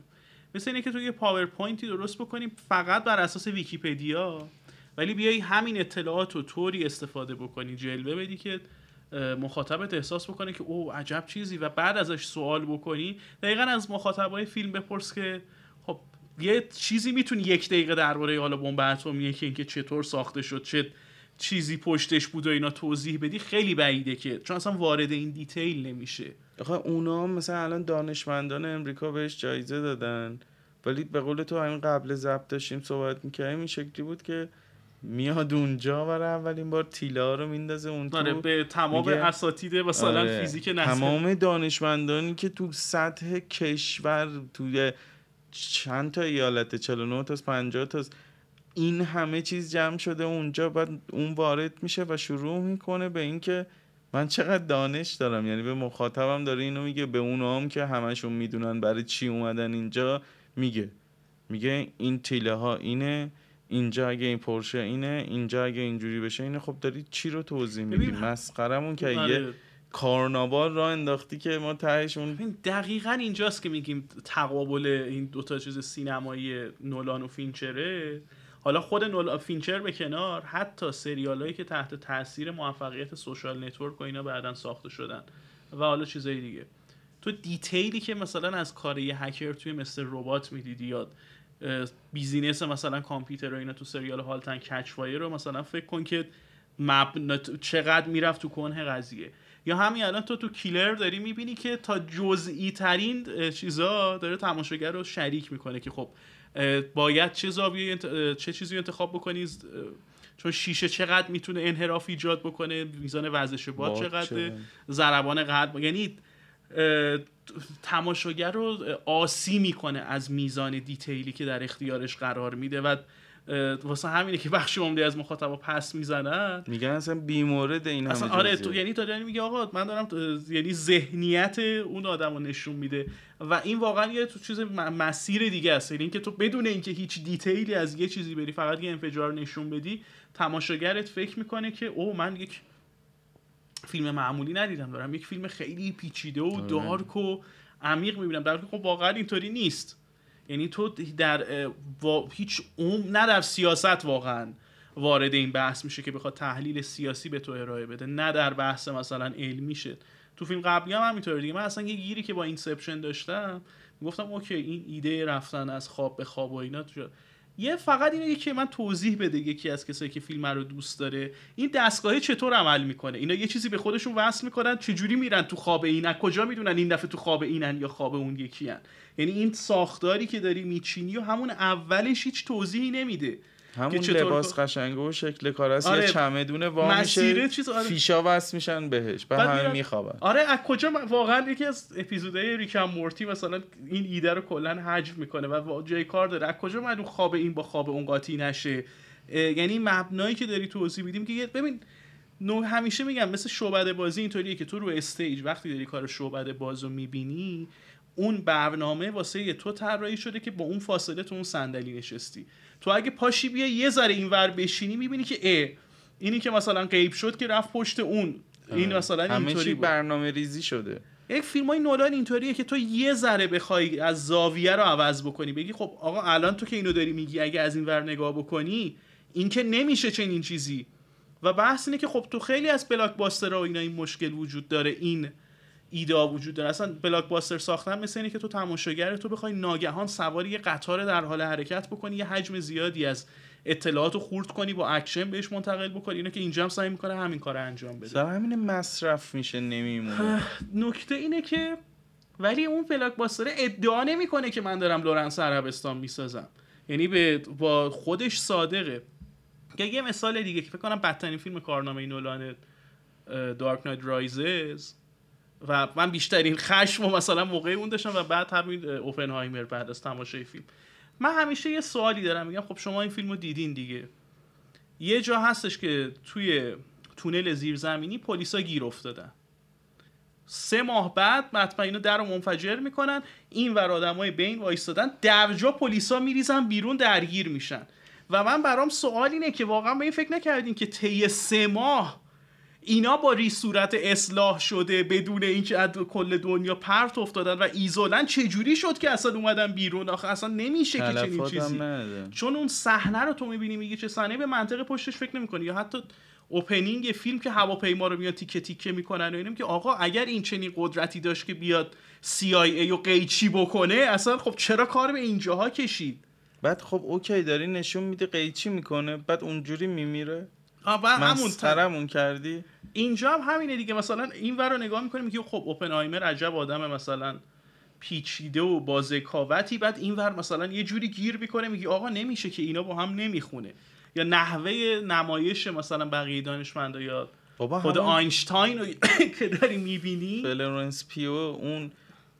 مثل اینه که تو یه PowerPoint ی درست بکنیم فقط بر اساس ویکیپدیا ولی بیای همین اطلاعات رو طوری استفاده بکنی جلوه بدی که مخاطبت احساس بکنه که او عجب چیزی و بعد ازش سوال بکنی. دقیقا از مخاطبای فیلم بپرس که خب یه چیزی می‌تونی یک دقیقه درباره حالا بمب اتمی که اینکه چطور ساخته شد چه چیزی پشتش بود و اینا توضیح بدی خیلی بعیده که چون اصلا وارد این دیتیل نمیشه.
آخه اونا مثلا الان دانشمندان امریکا بهش جایزه دادن ولی به قول تو همین قبل ضبط داشتیم صحبت می‌کردیم این شکلی بود که میاد اونجا برای اولین بار تیله ها رو میندازه اون تو.
آره به تمام اساتید مثلا
آره،
فیزیک نسل.
تمام دانشمندانی که تو سطح کشور توی چند تا ایالت 49 تا 50 تا این همه چیز جمع شده اونجا بعد اون وارد میشه و شروع می‌کنه به اینکه من چقدر دانش دارم. یعنی به مخاطبم داره اینو میگه به اون هم که همشون می‌دونن برای چی اومدن اینجا میگه. میگه این تیله ها اینه اینجا اگه این پرشه اینه اینجا اگه اینجوری بشه اینه. خب داری چی رو توضیح میدی؟ مسخرمون که یه
آره.
کارناوال را انداختی که ما تهش اون
دقیقا اینجاست که میگیم تقابل این دوتا چیز سینمایی نولان و فینچره. حالا خود نولا فینچر به کنار حتی سریال که تحت تاثیر موفقیت Social Network و اینا بعدا ساخته شدن. و حالا چیزای دیگه. تو detail ی که مثلا از کار یه هکر توی Mr. Robot می‌دیدی یا اه، بیزینس مثلا کامپیوتر و اینا تو سریال Halt and Catch Fire رو مثلا فکر کن که مثلا چقدر می‌رفت تو کنه قضیه. یا همین الان تو The Killer داری می‌بینی که تا جزئی ترین چیزا داره تماشاگر رو شریک می‌کنه که خب باید چه زاویه چه چیزی انتخاب بکنی؟ چون شیشه چقدر می‌تونه انحراف ایجاد بکنه؟ میزان وزش باد
باد
چقدر. ضربان قلب یعنی تماشاگر رو آسی می‌کنه از میزان دیتیلی که در اختیارش قرار میده. و واسه همینه که بخش عمده از مخاطبا پس می‌زنن.
میگن اصلا بیمورد این
اصلا آره. تو یعنی تا داری میگه آقا من دارم اه، یعنی ذهنیت اون آدم رو نشون میده. و این واقعا یه تو چیز مسیر دیگه است. یعنی اینکه تو بدون اینکه هیچ دیتیلی از یه چیزی بری فقط یه انفجار رو نشون بدی تماشاگرت فکر می‌کنه که او من یک فیلم معمولی ندیدم دارم یک فیلم خیلی پیچیده و
آره.
dark و عمیق می‌بینم. در خب واقعا اینطوری نیست. یعنی تو در. هیچ کدوم نه در سیاست واقعا وارد این بحث میشه که بخواد تحلیل سیاسی به تو ارائه بده نه در بحث مثلا علمی شه تو فیلم قبلی هم همینطور دیگه من اصلا یه گیری که با Inception داشتم گفتم okay این ایده رفتن از خواب به خواب و اینا تو یه فقط اینه که من توضیح بده یکی از کسایی که فیلم رو دوست داره. این دستگاهه چطور عمل می‌کنه؟ اینا یه چیزی به خودشون وصل می‌کنن چجوری میرن تو خواب این از کجا می‌دونن این دفعه تو خواب اینن یا خواب اون یکی هن. یعنی این ساختاری که داری میچینی و همون اولش هیچ توضیحی نمیده.
همون لباس
کار-
قشنگ و شکل کار است
آره،
یه چمدونه وا میشه
چیز آره.
فیشا وصل میشن بهش
بعد
همه
میرن-
میخوابن.
آره از کجا واقعا یکی از اپیزودهای ریکم مورتی مثلا این ایده رو کلا حجم می‌کنه و جای کار داره. از کجا معلوم خواب این با خواب اون قاطی نشه؟ یعنی مبنایی که داری توضیح میدیم که ببین نو همیشه میگم مثل شعبده بازی اینطوریه که تو رو استیج وقتی داری کار شعبده باز رو می‌بینی اون برنامه واسه تو طراحی شده که با اون فاصله تو اون صندلی نشستی. تو اگه پاشی بیا یه ذره اینور بشینی می‌بینی که اه اینی که مثلا غیب شد که رفت پشت اون. این مثلا اینطوری.
برنامه ریزی شده.
یک فیلم های نولان اینطوریه که تو یه ذره بخوای از زاویه رو عوض بکنی. بگی خب آقا الان تو که اینو داری میگی اگه از این ور نگاه بکنی این که نمیشه چنین چیزی. و بحث اینه که خب تو خیلی از blockbuster و اینا این مشکل وجود داره این ایراد وجود داره. اصلا blockbuster ساختن مثل اینه که تو تماشاگر تو بخوای ناگهان سوار یه قطار در حال حرکت بکنی یه حجم زیادی از اطلاعات رو خورد کنی با اکشن بهش منتقل بکنی. اینه که اینجا هم سعی می‌کنه همین کار انجام بده.
سر همین مصرف میشه نمیمونه.
نکته اینه که ولی اون blockbuster ادعا نمی‌کنه که من دارم لورنس عربستان می‌سازم. یعنی به با خودش صادقه. که یه مثال دیگه که فکر کنم بدترین فیلم کارنامه نولان Dark Knight Rises و من بیشترین خشم و مثلا موقع اون داشتم و بعد همین اوپنهایمر بعد از تماشای فیلم. من همیشه یه سوالی دارم میگم خب شما این فیلم رو دیدین دیگه. یه جا هستش که توی تونل زیرزمینی پلیسا گیر افتادن. سه ماه بعد مطمئن اینو در رو منفجر می‌کنن این ور آدمای بین وایستادن در جا پلیسا میریزن بیرون درگیر میشن. و من برام سوال اینه که واقعا به این فکر نکردین که طی سه ماه اینا با ری صورت اصلاح شده بدون اینکه از کل دنیا پرت افتادن و ایزولن چجوری شد که اصلا اومدن بیرون؟ آخه اصلا نمیشه که چنین چیزی.
نداره.
چون اون صحنه رو تو می‌بینی میگی چه صحنه به منطق پشتش فکر نمی‌کنی. یا حتی اوپنینگ فیلم که هواپیما رو میاد تیکه تیکه می‌کنن و اینم که آقا اگر این چنین قدرتی داشت که بیاد CIA و قیچی بکنه اصلا خب چرا کار به اینجاها کشید؟
بعد خب اوکی داری نشون میده قیچی می‌کنه بعد اونجوری میمیره.
همون
کردی؟
اینجا هم همینه دیگه. مثلا این ور رو نگاه می‌کنیم میگه خب اوپنهایمر عجب آدم مثلا پیچیده و با ذکاوتی بعد این ور مثلا یه جوری گیر می‌کنه میگه آقا نمیشه که اینا با هم نمی‌خونه. یا نحوه نمایش مثلا بقیه دانشمندا یا
بابا
خود آینشتاین رو که داری می‌بینی.
فلورنس پیو رو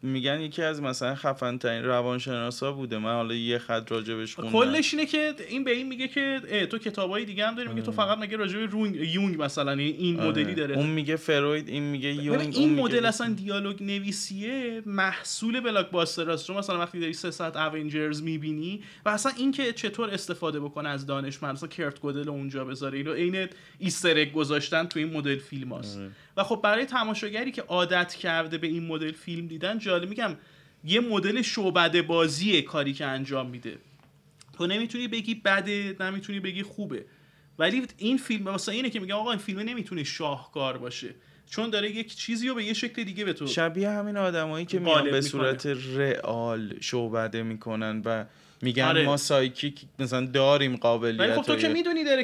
میگن یکی از مثلا خفن ترین روانشناسا بوده من حالا یه خط راجبش خوندم
کلش اینه که این به این میگه که تو کتابای دیگه هم داری میگه تو فقط مگه راجع به رونگ- یونگ مثلا این
آره.
مدلی داره
اون میگه فروید این میگه یونگ
این مدل اصلا دیالوگ نویسیه محصول blockbuster است چون مثلا وقتی داری سه ساعت Avengers می‌بینی و اصلا اینکه چطور استفاده بکنه از دانشمند مثلا کرت گودل اونجا بذاره اینو عین ایستر گذاشتن تو این مدل فیلم هست.
آره.
و خب برای تماشاگری که عادت کرده به این مدل فیلم دیدن جالب میگم یه مدل شعبده بازیه کاری که انجام میده. تو نمی‌تونی بگی بده نمی‌تونی بگی خوبه. ولی این فیلم واسه اینه که میگم آقا این فیلم نمی‌تونه شاهکار باشه. چون داره یک چیزی رو به یه شکل دیگه به تو
شبیه همین آدمایی که میان به صورت رئال شعبده می‌کنن و میگن آره. ما سایکیک مثلا داریم قابلیت
خب تو که می‌دونی داره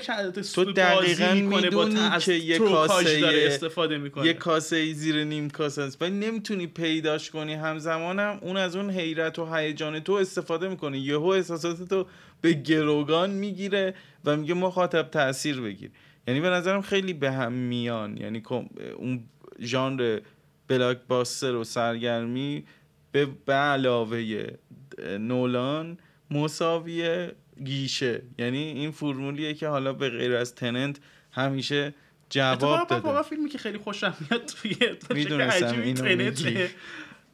تو دقیقا می‌دونی که یه کاسه
داره استفاده می‌کنه.
یه کاسه زیر نیم کاسه است. ولی نمی‌تونی پیداش کنی. همزمانم اون از اون حیرت و هیجان تو استفاده می‌کنه یهو احساسات تو به گروگان می‌گیره و میگه مخاطب تاثیر بگیر یعنی به نظرم خیلی به هم میان. یعنی اون ژانر بلاک باستر و سرگرمی به علاوه نولان مساوی گیشه. یعنی این فرمولیه که حالا به غیر از تننت همیشه جواب داده.
واقعا فیلمی که خیلی خوشم میاد توی
می‌دونستم اینو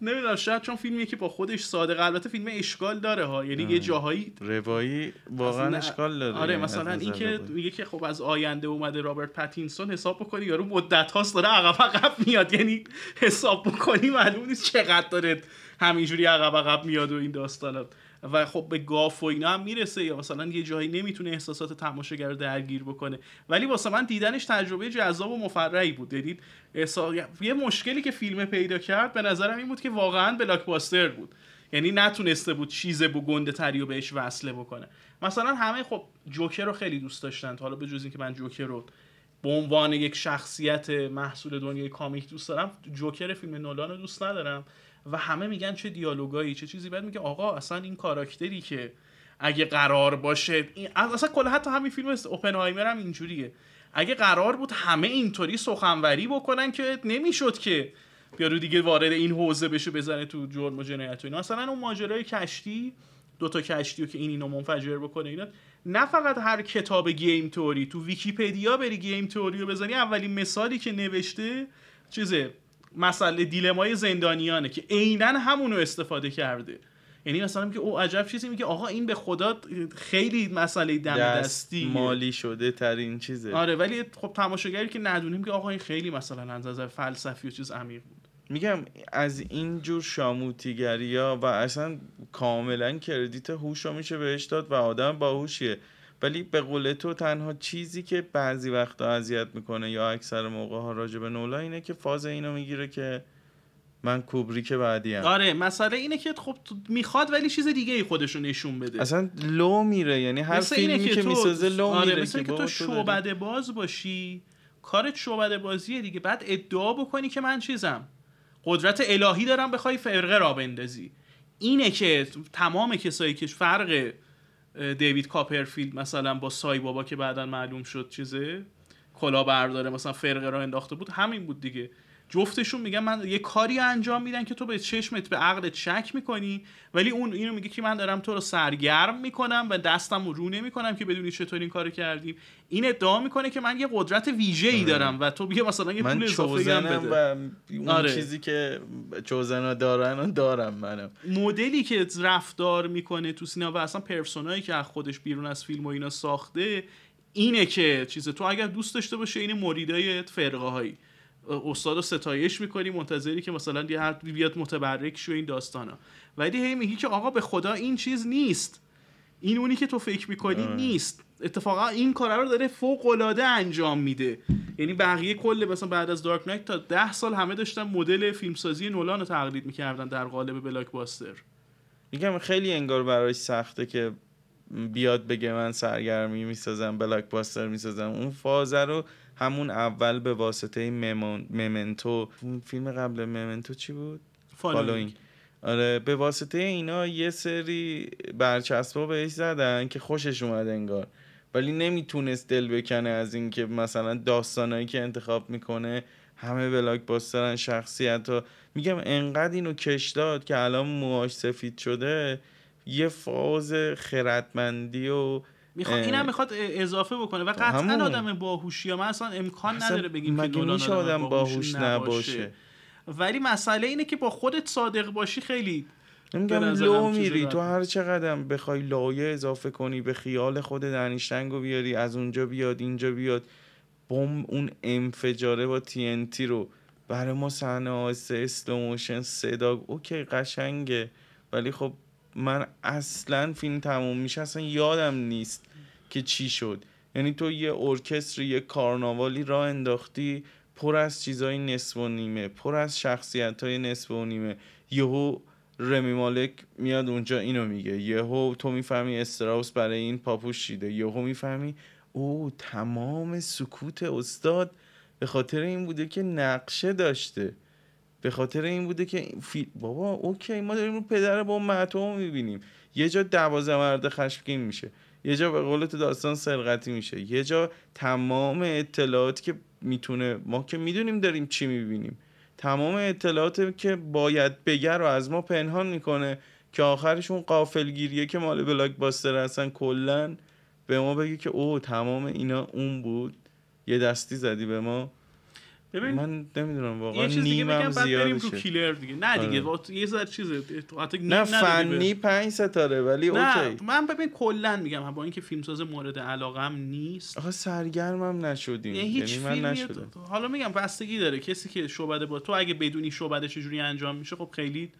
نمی‌دونم شاید چون فیلمیه که با خودش صادق البته فیلم اشکال داره ها. یعنی یه جاهایی
روایی واقعا اشکال داره.
آره یعنی مثلا این که میگه که خب از آینده اومده رابرت پاتینسون حساب بکنی یارو مدت هاست داره عقب عقب میاد. یعنی حساب بکنی معلوم نیست چقدر داره همینجوری عقب عقب میاد و این داستانات. و خب به گاف و اینا هم می‌رسه یا مثلا یه جایی نمی‌تونه احساسات تماشاگر رو درگیر بکنه. ولی واسه من دیدنش تجربه جذاب و مفرحی بود. دیدید یه مشکلی که فیلم پیدا کرد به نظرم این بود که واقعا بلاکباستر بود. یعنی نتونسته بود چیز بو گنده تری و بهش وصله بکنه. مثلا همه خب جوکر رو خیلی دوست داشتن. حالا به جز اینکه من جوکر رو به عنوان یک شخصیت محصول دنیای کامیک دوست دارم جوکر فیلم نولان رو دوست ندارم. و همه میگن چه دیالوگایی چه چیزی. بعد میگه آقا اصلا این کاراکتری که اگه قرار باشه این اصلا کل حتی همین فیلم اوپنهایمر هم اینجوریه. اگه قرار بود همه اینطوری سخنوری بکنن که نمی‌شد که بیارو دیگه وارد این حوزه بشه بزنه تو جرم و جنایت و اینا. مثلا اون ماجرای کشتی دو تا کشتی و که این اینو منفجر بکنه اینا نه فقط هر کتاب game theory تو ویکیپدیا بری game theory رو بزنی اولین مثالی که نوشته چیزه؟ مسئله دیلمای زندانیانه که عینا همونو استفاده کرده. یعنی مثلا که او عجب چیزی میگه آقا این به خدا خیلی مسئله دم دستی.
مالی شده ترین چیزه.
آره ولی خب تماشاگری که ندونیم که آقا این خیلی مثلا از نظر فلسفی و چیز عمیق بود.
میگم از این جور شارلاتان‌گری ها و اصلا کاملا کردیت هوش میشه بهش داد و آدم باهوشیه. ولی به قول تو تنها چیزی که بعضی وقتا اذیت می‌کنه یا اکثر موقع ها راجع به نولا اینه که فاز اینو می‌گیره که من کوبریک بعدی هم.
آره مسئله اینه که خب می‌خواد ولی چیز دیگه ای خودشو نشون بده.
اصلا لو میره یعنی هر فیلمی که, که می‌سازه لو
آره
میره
مثل که تو شعبده باز باشی کارت شعبده بازیه دیگه. بعد ادعا بکنی که من چیزم. قدرت الهی دارم بخوای فرقه را بندازی. اینه که تمام کسایی که فرق دیوید کاپرفیلد مثلا با سای بابا که بعدا معلوم شد چیزه کلا برداره مثلا فرقه را انداخته بود همین بود دیگه. جفتشون میگن من یه کاری انجام میدن که تو به چشمت به عقلت شک می‌کنی. ولی اون اینو میگه که من دارم تو رو سرگرم می‌کنم و دستم رو رو نمی‌کنم که بدونی چطور این کارو کردیم. این ادعا می‌کنه که من یه قدرت ویژه ای آره. دارم و تو بیا مثلا یه پول اضافه هم بده.
و اون آره. چیزی که چوزنا دارن و دارم منم.
مدلی که رفتار می‌کنه تو سینما و اصلا پرسونایی که از خودش بیرون از فیلم و اینا ساخته اینه که چیز تو اگر دوست داشته باشه این مریدای فرقه هایی استاد رو ستایش می‌کنی منتظری که مثلا یه حد بیاد متبرک شو این داستانا. ولی هی میگی که آقا به خدا این چیز نیست. این اونی که تو فکر می‌کنی نیست. اتفاقا این کار رو داره فوق العاده انجام میده. یعنی بقیه کل مثلا بعد از Dark Knight تا ده سال همه داشتن مدل فیلمسازی نولان رو تقلید می‌کردن در قالب بلاک باستر
میگم خیلی انگار براش سخته که بیاد بگه من سرگرمی می‌سازم blockbuster می‌سازم. اون فازه رو همون اول به واسطه Memento. فیلم قبل Memento چی بود؟
Following
آره به واسطه اینا یه سری برچسبا بهش زدن که خوشش اومد انگار. ولی نمی‌تونست دل بکنه از اینکه مثلا داستانایی که انتخاب می‌کنه همه بلاک باسترن شخصیت ها میگم انقدر اینو کش داد که الان موهاش سفید شده یه فاز خردمندی و
می‌خواد اینم می‌خواد اضافه بکنه. و قطعا آدم باهوشی من اصلا امکان نداره بگیم که
دولان آدم, آدم باهوش نباشه.
ولی مسئله اینه که با خودت صادق باشی خیلی
نمیگم لو میری تو هر چقدر بخوای لایه اضافه کنی به خیال خود دنیشتنگو بیاری از اونجا بیاد اینجا بیاد بمب اون انفجاره با TNT رو برای ما صحنه آهسته slow motion صدا okay قشنگه. ولی خب من اصلا فیلم تموم میشه اصلا یادم نیست که چی شد. یعنی تو یه ارکستر یه کارناوالی راه انداختی پر از چیزای نصف و نیمه پر از شخصیت های نصف و نیمه. یهو رمی مالک میاد اونجا اینو میگه. یهو تو می‌فهمی استراوس برای این پاپوش چیده یهو می‌فهمی او تمام سکوت استاد به خاطر این بوده که نقشه داشته. به خاطر این بوده که فی... بابا اوکی ما داریم رو پدر با معتوم می‌بینیم. یه جا دوازه مرد خشمگین میشه. یه جا به قول تو داستان سرقتی میشه. یه جا تمام اطلاعاتی که می‌تونه ما که می‌دونیم داریم چی می‌بینیم. تمام اطلاعاتی که باید بگه رو از ما پنهان می‌کنه که آخرش اون قافلگیریه که مال بلاک باستر هستن. کلا به ما بگه که او تمام اینا اون بود. یه دستی زدی به ما.
ببین
من نمی‌دونم واقعا
یه چیز دیگه بگم بعد بریم رو کیلر دیگه. نه دیگه
آره.
با- یه ذره چیزه حتی
نه فنی پنج ستاره ولی
نه
اوکی.
من ببین کلا میگم با اینکه فیلمساز مورد علاقم نیست.
آخه سرگرمم نشدیم.
یعنی هیچ
یعنی من نشدم.
حالا میگم بستگی داره. کسی که شعبده با تو اگه بدونی شعبده چجوری انجام میشه خب خیلی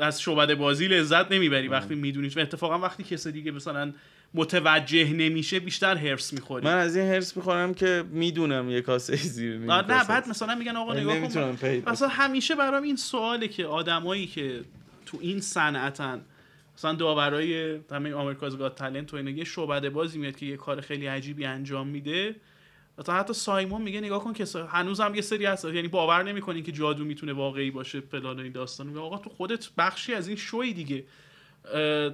از شعبده بازی لذت نمی‌بری وقتی می‌دونی و اتفاقا وقتی کسی دیگه مثلا متوجه نمیشه بیشتر هرس می‌خوری.
من از این هرس می‌خورم که می‌دونم یه کاسه زیر نیم
نه
کاسه.
بعد. مثلا میگن آقا
ولی
نگاه کن مثلا همیشه برام این سواله که آدمایی که تو این صنعتن مثلا داورای همین آمریکاز گات تالنت و اینا یه شعبده بازی میاد که یه کار خیلی عجیبی انجام میده. مثلا حتی سایمون میگه نگاه کن که هنوزم یه سری هست. یعنی باور نمی‌کنین که جادو می‌تونه واقعی باشه فلان و این داستان. میگه آقا تو خودت بخشی از این شوی دیگه.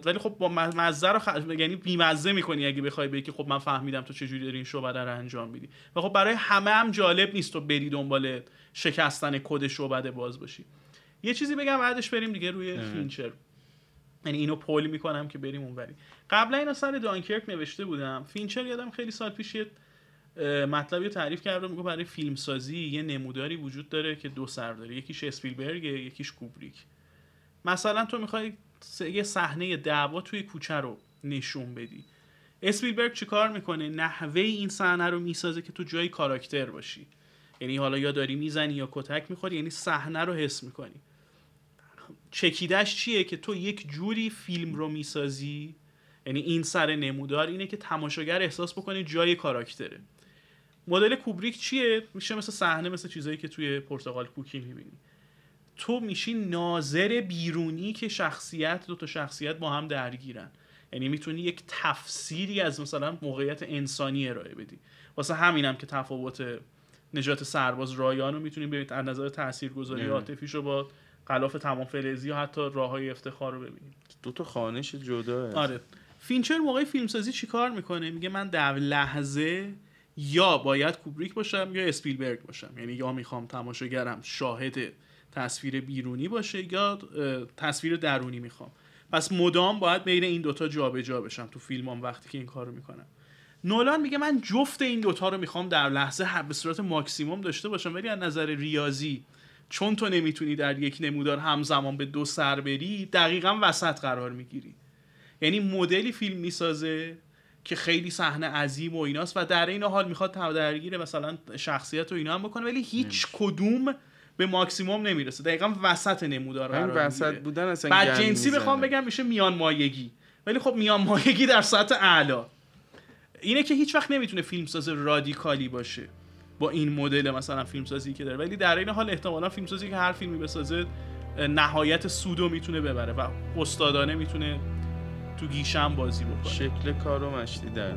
ولی خب با مز- مزه رو خ... یعنی بیمزه می‌کنی اگه بخوای بگی که خب من فهمیدم تو چجوری داری این شعبده رو انجام میدی. و خب برای همه هم جالب نیست تو بری دنبال شکستن کد شعبده باز باشی. یه چیزی بگم بعدش بریم دیگه روی فینچر. یعنی اینو پل می‌کنم که بریم اونوری قبلا اینو سر Dunkirk نوشته بودم. فینچر یادم خیلی سال پیش یه مطلبی رو تعریف کرده میگه برای فیلمسازی یه نموداری وجود داره که دو سر داره. یکیش اسپیلبرگ یکیش کوبریک. مثلا تو می‌خوای یه صحنه دعوا توی کوچه رو نشون بدی. اسپیلبرگ چیکار می‌کنه؟ نحوه این صحنه رو می‌سازه که تو جای کاراکتر باشی. یعنی حالا یا داری می‌زنی یا کتک می‌خوری یعنی صحنه رو حس می‌کنی. چکیدش چیه که تو یک جوری فیلم رو می‌سازی؟ یعنی این سر نمودار اینه که تماشاگر احساس بکنه جای کاراکتره. مدل کوبریک چیه؟ میشه مثل صحنه مثل چیزایی که توی پرتغال کوکی می‌بینی. تو میشی ناظر بیرونی که شخصیت دو تا شخصیت با هم درگیرن. یعنی می‌تونی یک تفسیری از مثلا موقعیت انسانی ارائه بدی. واسه همینم که تفاوت نجات سرباز رایان رو می‌تونیم ببینید از نظر تاثیرگذاری. عاطفیش رو با غلاف تمام فلزی و حتی راه های افتخار رو ببینیم
دو تا خانش جدا
آره. فینچر موقع فیلمسازی چیکار می‌کنه؟ میگه من در لحظه یا باید کوبریک باشم یا اسپیلبرگ باشم. یعنی یا می‌خوام تماشاگرم شاهد تصویر بیرونی باشه یا تصویر درونی می‌خوام. پس مدام باید بین این دوتا جابجا بشم تو فیلمام وقتی که این کارو می‌کنم. نولان میگه من جفت این دوتا رو می‌خوام در لحظه هر به صورت ماکسیموم داشته باشم ولی از نظر ریاضی چون تو نمی‌تونی در یک نمودار همزمان به دو سر بری دقیقا وسط قرار می‌گیری. یعنی مدلی فیلم می‌سازه که خیلی صحنه عظیم و ایناست و در این حال می‌خواد درگیر مثلا شخصیت و اینا هم بکنه ولی هیچ کدوم به ماکسیموم نمی‌رسه. دقیقا وسط نمودار قرار
وسط. بودن اصلا
بعد جنسی. بخوام بگم میشه میان مایگی. ولی خب میان مایگی در سطح اعلا اینه که هیچ وقت نمی‌تونه فیلمساز رادیکالی باشه با این مدل مثلا فیلمسازی که داره. ولی در این حال احتمالا فیلمسازی که هر فیلمی بسازه نهایت سودو می‌تونه ببره و استادانه می‌تونه تو گیشم بازی بکنه.
شکل کارو مشتی در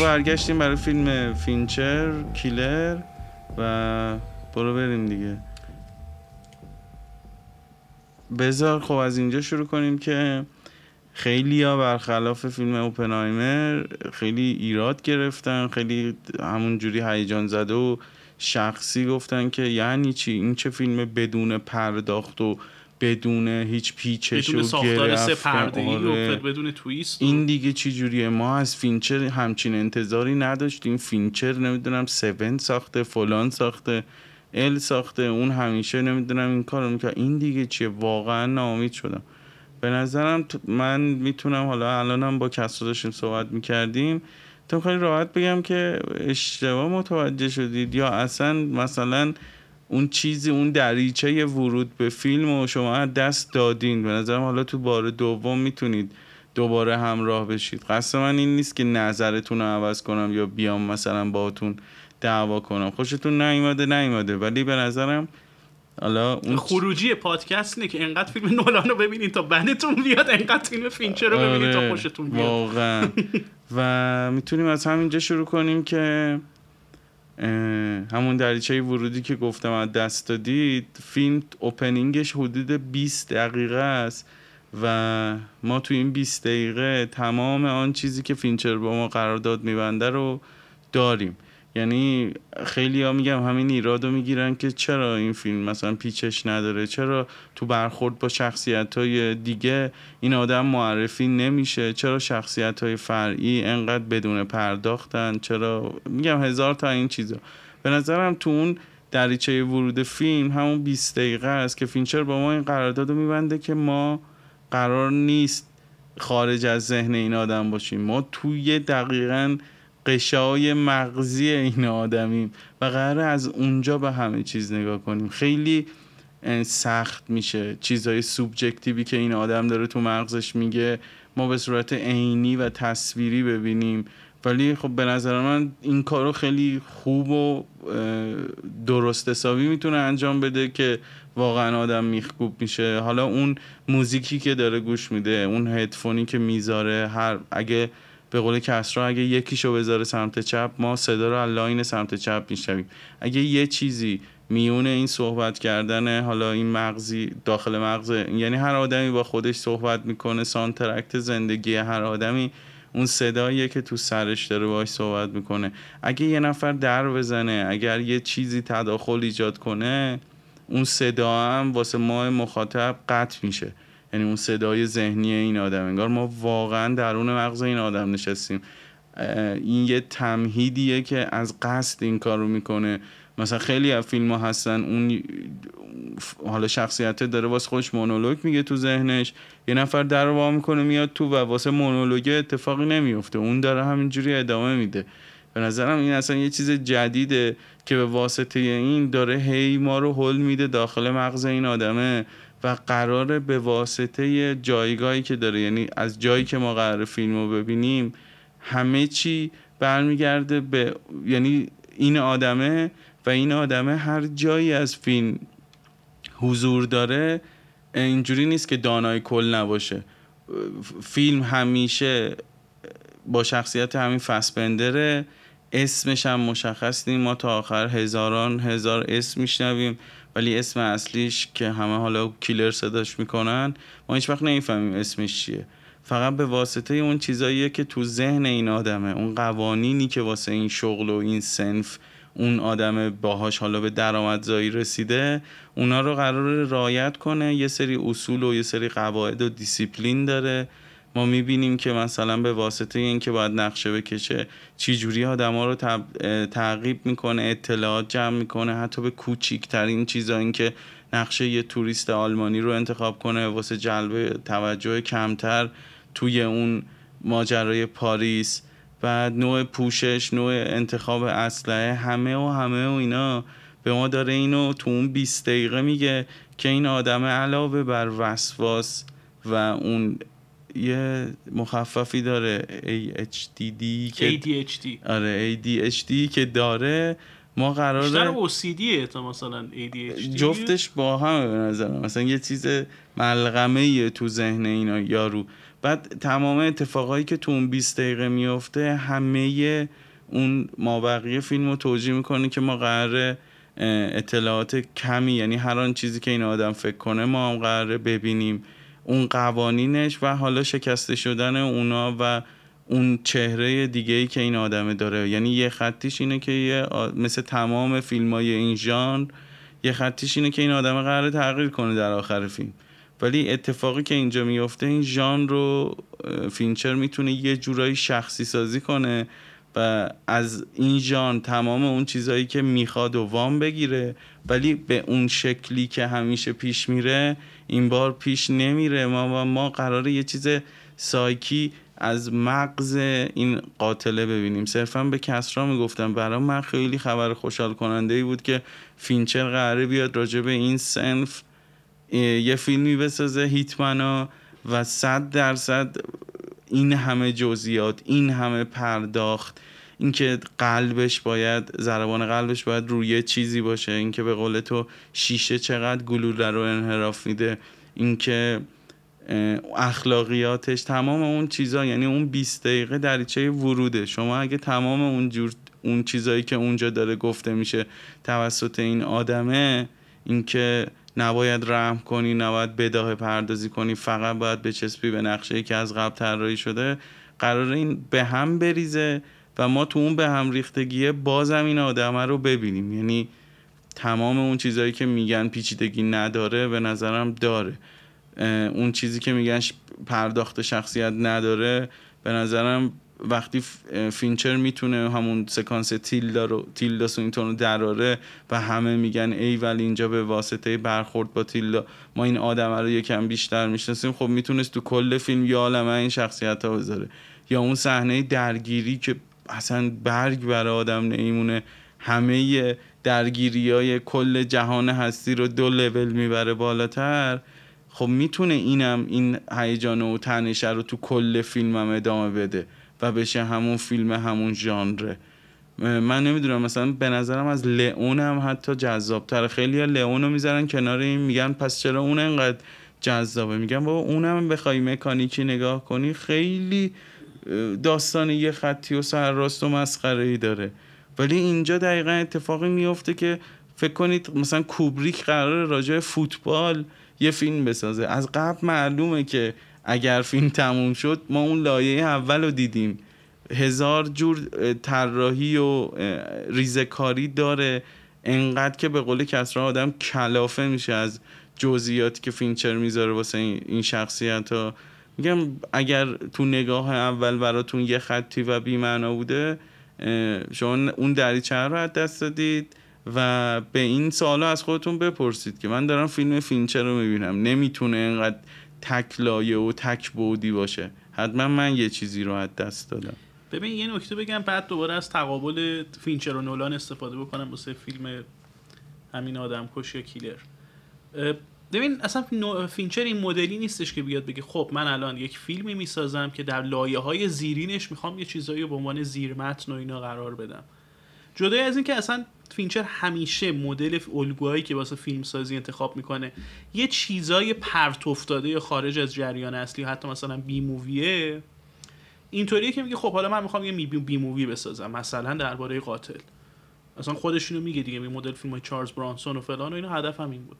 برگشتیم برای فیلم فینچر کیلر و برو بریم دیگه. بذار خب از اینجا شروع کنیم که خیلی ها برخلاف فیلم اوپنهایمر خیلی ایراد گرفتن خیلی همون جوری هیجان زده و شخصی گفتن که یعنی چی؟ این چه فیلم بدون پرداخت و بدون هیچ پیچش
بدون ساختار سه
گرفتن.
پرده
آره.
بدون twist و-
این دیگه چی جوریه؟ ما از فینچر همچین انتظاری نداشتیم. فینچر نمی‌دونم سون ساخته فلان ساخته ال ساخته اون همیشه نمی‌دونم این کارو می‌کنه این دیگه چیه؟ واقعا ناامید شدم. به نظرم من می‌تونم حالا الانم با کسرا داشتیم صحبت می‌کردیم. تو خیلی راحت بگم که اشتباه متوجه شدید. یا اصلا مثلا اون چیزی اون دریچه ورود به فیلم و شما دست دادین. به نظرم حالا تو بار دوم می‌تونید دوباره همراه بشید. قصد من این نیست که نظرتون رو عوض کنم یا بیام مثلا باهاتون دعوا کنم. خوشتون نیومده نیومده. ولی به نظرم حالا اون
خروجی پادکست اینه که انقدر فیلم نولان رو ببینین تا بدتون بیاد انقدر فیلم فینچر رو ببینین تا
آره،
خوشتون بیاد.
واقعا. و می‌تونیم از همینجا شروع کنیم که همون دریچه ورودی که گفتم از دست دادید فیلم opening ش حدود 20 دقیقه است و ما تو این 20 دقیقه تمام آن چیزی که فینچر با ما قرارداد میبنده رو داریم. یعنی خیلی ها میگم همین ایراد رو می‌گیرن که چرا این فیلم مثلا پیچش نداره؟ چرا تو برخورد با شخصیت های دیگه این آدم معرفی نمیشه؟ چرا شخصیت های فرعی انقدر بدون پرداختن؟ چرا؟ میگم هزار تا این چیزا. به نظرم تو اون دریچه ورود فیلم همون 20 دقیقه است که فینچر با ما این قرارداد رو میبنده که ما قرار نیست خارج از ذهن این آدم باشیم. ما توی دقیقا قشای مغزی این آدمیم و قرار از اونجا به همه چیز نگاه کنیم. خیلی سخت میشه چیزهای سوبجکتیوی که این آدم داره تو مغزش میگه ما به صورت عینی و تصویری ببینیم. ولی خب به نظر من این کارو خیلی خوب و درست حسابی می‌تونه انجام بده که واقعا آدم میخکوب میشه. حالا اون موزیکی که داره گوش میده اون هدفونی که می‌ذاره هر اگه به قول کسرا اگه یکیشو بذاره سمت چپ ما صدا رو از line سمت چپ میشنویم. اگه یه چیزی میونه این صحبت کردن حالا این مغزی داخل مغز یعنی هر آدمی با خودش صحبت می‌کنه soundtrack زندگی هر آدمی اون صداییه که تو سرش داره باهاش صحبت می‌کنه. اگه یه نفر در بزنه اگر یه چیزی تداخل ایجاد کنه اون صدا هم واسه ما مخاطب قطع میشه. یعنی اون صدای ذهنی این آدم انگار ما واقعا درون مغز این آدم نشستیم. این یه تمهیدیه که از قصد این کار رو می‌کنه. مثلا خیلی از فیلم ها هستن اون حالا شخصیت داره واسه خودش مونولوگ میگه تو ذهنش. یه نفر در رو می‌کنه میاد تو و واسه مونولوگ اتفاقی نمیفته اون داره همینجوری ادامه میده. به نظرم این اصلا یه چیز جدیده که به واسطه این داره هی ما رو حل میده داخل مغز این آدمه. و قراره به واسطه جایگاهی که داره یعنی از جایی که ما قرار فیلم رو ببینیم همه چی برمیگرده به یعنی این آدمه و این آدمه هر جایی از فیلم حضور داره اینجوری نیست که دانای کل نباشه. فیلم همیشه با شخصیت همین فسبندره اسمش هم مشخص نیست. ما تا آخر هزاران هزار اسم میشنویم. ولی اسم اصلیش که همه حالا کیلر صداش می‌کنن ما هیچ وقت نمی‌فهمیم اسمش چیه. فقط به واسطه اون چیزاییه که تو ذهن این آدمه اون قوانینی که واسه این شغل و این صنف اون آدم باهاش حالا به درآمدزایی رسیده اونا رو قراره رعایت کنه یه سری اصول و یه سری قواعد و دیسیپلین داره. ما می‌بینیم که مثلا به واسطه اینکه باید نقشه بکشه چی جوری آدما رو تعقیب می‌کنه اطلاعات جمع می‌کنه حتی به کوچیکترین چیزا اینکه نقشه یه توریست آلمانی رو انتخاب کنه واسه جلب توجه کمتر توی اون ماجرای پاریس بعد نوع پوشش نوع انتخاب اسلحه همه و همه و اینا. به ما داره اینو تو اون 20 دقیقه میگه که این آدم علاوه بر وسواس و اون یه مخففی داره AHDD که
ADHD
آره ADHD که dare ما
بیشتر
قراره
OCD تا مثلا ADHD
جفتش با هم به نظرم. مثلا یه چیز ملغمه تو ذهن اینا یارو. بعد تمام اتفاقایی که تو اون 20 دقیقه میفته همه اون مابقی فیلم رو توجیه می‌کنه که ما قراره اطلاعات کمی یعنی هر آن چیزی که این آدم فکر کنه ما هم قراره ببینیم. اون قوانینش و حالا شکسته شدن اونا و اون چهره دیگه ای که این آدمه داره. یعنی یه خطیش اینه که یه مثل تمام فیلم های این ژانر یه خطیش اینه که این آدم قراره تغییر کنه در آخر فیلم. ولی اتفاقی که اینجا میفته این ژان رو فینچر می‌تونه یه جورایی شخصی سازی کنه و از این ژانر تمام اون چیزهایی که می‌خواد رو وام بگیره ولی به اون شکلی که همیشه پیش میره این بار پیش نمیره. ما و ما قراره یه چیز سایکی از مغز این قاتله ببینیم. صرفا به کسرا می‌گفتم. برای من خیلی خبر خوشحال کننده ای بود که فینچر قراره بیاد راجع به این صنف یه فیلمی بسازه hitman ا و صد درصد این همه جزئیات این همه پرداخت اینکه قلبش باید ضربان قلبش باید روی چیزی باشه اینکه به قول تو شیشه چقدر گلوله رو انحراف میده اینکه اخلاقیاتش تمام اون چیزا یعنی اون 20 دقیقه دریچه وروده. شما اگه تمام اون جور اون چیزایی که اونجا داره گفته میشه توسط این آدمه اینکه نباید رحم کنی نباید بداه پردازی کنی فقط باید بچسبی به نقشه که از قبل طراحی شده. قراره این به هم بریزه و ما تو اون به هم ریختگیه بازم این آدمه رو ببینیم. یعنی تمام اون چیزهایی که میگن پیچیدگی نداره به نظرم داره. اون چیزی که میگن پرداخت شخصیت نداره به نظرم وقتی فینچر می‌تونه همون سکانس تیلدا رو تیلدا سوینتون رو درآره و همه میگن ای ولی اینجا به واسطه برخورد با تیلدا. ما این آدم رو یکم بیشتر می‌شناسیم. خب می‌تونست تو کل فیلم یه عالمه این شخصیت ها بذاره. یا اون صحنه درگیری که اصلا برگ برای آدم نمیمونه همه درگیری های کل جهان هستی رو دو لول می‌بره بالاتر. خب می‌تونه اینم این هیجان و تنشه رو تو کل فیلمم ادامه بده. و بشه همون فیلم همون ژانره. من نمی‌دونم مثلا به نظرم از لئون هم حتی جذابتر خیلی ها لئون رو می‌ذارن کنار این میگن پس چرا اون انقدر جذابه؟ میگن بابا اونم بخوای مکانیکی نگاه کنی خیلی داستان یه خطی و سرراست و مسخره ای داره. ولی اینجا دقیقا اتفاقی میفته که فکر کنید مثلا کوبریک قرار راجع فوتبال یه فیلم بسازه. از قبل معلومه که اگر فیلم تموم شد ما اون لایه اول رو دیدیم. هزار جور طراحی و ریزکاری داره. انقدر که به قول کسرا آدم کلافه میشه از جزئیاتی که فینچر می‌ذاره واسه این شخصیت ها میگم اگر تو نگاه اول براتون یه خطی و بیمعنا بوده شما اون دریچه رو از دست دادید؟ و به این سوالا از خودتون بپرسید که من دارم فیلم فینچر رو می‌بینم. نمی‌تونه اینقدر تک لایه و تک بعدی باشه. حتما من یه چیزی رو از دست دادم.
ببین یه نکته بگم بعد دوباره از تقابل فینچر و نولان استفاده بکنم واسه فیلم همین آدم کش یا کیلر. ببین اصلا فینچر این مدلی نیستش که بیاد بگه خب من الان یک فیلمی می‌سازم که در لایه های زیرینش می‌خوام یه چیزایی به عنوان زیرمتن و اینا قرار بدم. جدای از اینکه اصلا فینچر همیشه مدل الگوهایی که واسه فیلم سازی انتخاب می‌کنه یه چیزای پرت افتاده خارج از جریان اصلی حتی مثلا B movie ه اینطوریه که میگه خب حالا من می‌خوام یه B movie بسازم مثلا درباره قاتل. اصلا خودش اینو میگه دیگه میگه مدل فیلم های چارلز برانسون و فلان و اینو هدف هم این بود.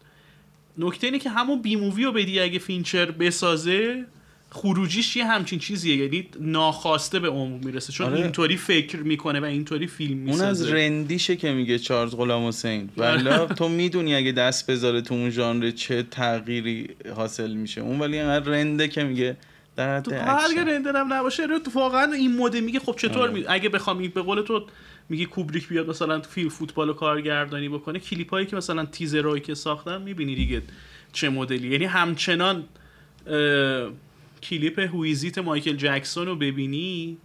نکته اینه که همون B movie رو بدی اگه فینچر بسازه خروجیش یه همچین چیزیه یعنی ناخواسته به عمق می‌رسه چون آره. اینطوری فکر می‌کنه و اینطوری فیلم می‌سازه
اون از رندیشه که میگه چارلز غلام حسین. ولی تو می‌دونی اگه دست بذاره تو اون ژانر چه تغییری حاصل میشه. اون ولی اینقدر رنده که میگه در
تو اگه رنده هم نباشه واقعا این مود میگه خب چطور آره. می... اگه بخوام به قول تو میگه کوبریک بیاد مثلا فیلم فوتبال و کارگردانی بکنه کلیپ هایی که مثلا تیزرایی که ساختن می‌بینی دیگه چه مدلی یعنی همچنان کلیپ هویزیت مایکل جکسون رو ببینی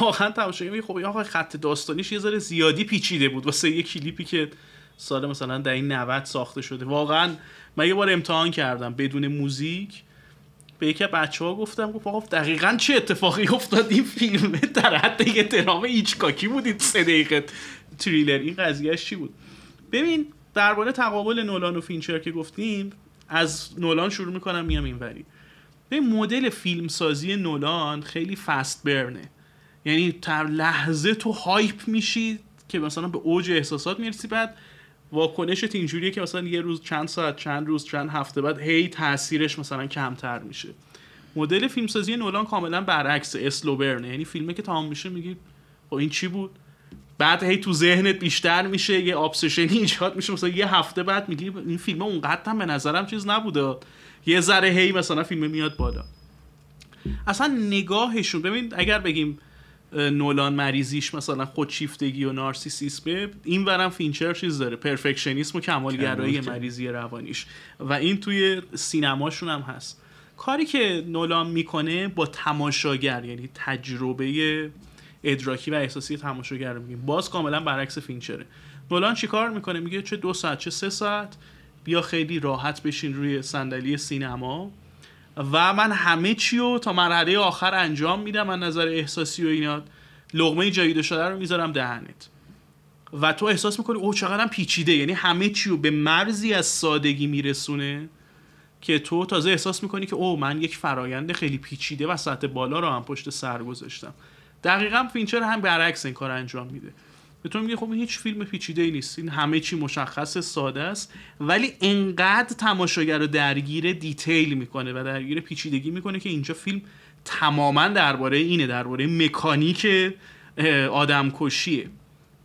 واقعا تماشاگر خب آقا خط داستانیش یه ذره زیادی پیچیده بود واسه یه کلیپی که سال مثلا در 1990 ساخته شده. واقعا من یه بار امتحان کردم بدون موزیک. به یکی بچه ها گفتم گفت آقا دقیقا چه اتفاقی افتاد این فیلم؟ در حد یه درام ایچکاکی بود این سه دقیقه تریلر. این قضیهش چی بود؟ ببین درباره تقابل نولان و فینچر که گفتیم از نولان شروع می‌کنم میام اینوری. به مدل فیلمسازی نولان خیلی fast burn ه یعنی در لحظه تو hype میشی که مثلا به اوج احساسات می‌رسی بعد واکنشت اینجوریه که مثلا یه روز چند ساعت چند روز چند هفته بعد هی تاثیرش مثلا کمتر میشه. مدل فیلمسازی نولان کاملا برعکس اسلوبرنه یعنی فیلمه که تمام میشه میگی خب این چی بود؟ بعد هی تو ذهنت بیشتر میشه یه ابسشنی ایجاد میشه. مثلا یه هفته بعد میگی این فیلم اونقدر هم به نظرم چیز نبوده. یه ذره هی مثلا فیلم میاد بالا. اصلا نگاهشون ببین اگر بگیم نولان مریضیش مثلا خودشیفتگی و نارسیسیسمه این ورم فینچر چیز داره. perfectionism و کمالگرایی. مریضی روانیش. و این توی سینماشون هم هست. کاری که نولان می‌کنه با تماشاگر یعنی تجربه ادراکی و احساسی تماشاگر رو میگیم. باز کاملا برعکس فینچره. نولان چیکار می‌کنه؟ میگه چه دو ساعت چه سه ساعت. بیا خیلی راحت بشین روی صندلی سینما. و من همه چی رو تا مرحله آخر انجام میدم من نظر احساسی و اینا. لغمه جاییده شده رو می‌ذارم دهنت. و تو احساس می‌کنی او چقدر پیچیده. یعنی همه چی رو به مرزی از سادگی میرسونه که تو تازه احساس می‌کنی که او من یک فرایند خیلی پیچیده و سطح بالا رو هم پشت سر گذاشتم. دقیقا فینچر هم برعکس این کار انجام میده. به تو میگه خب هیچ فیلم پیچیده ای نیست. این همه چی مشخص ساده است. ولی انقدر تماشاگر رو درگیر detail می‌کنه و درگیر پیچیدگی می‌کنه که اینجا فیلم تماما درباره اینه درباره مکانیک آدم کشیه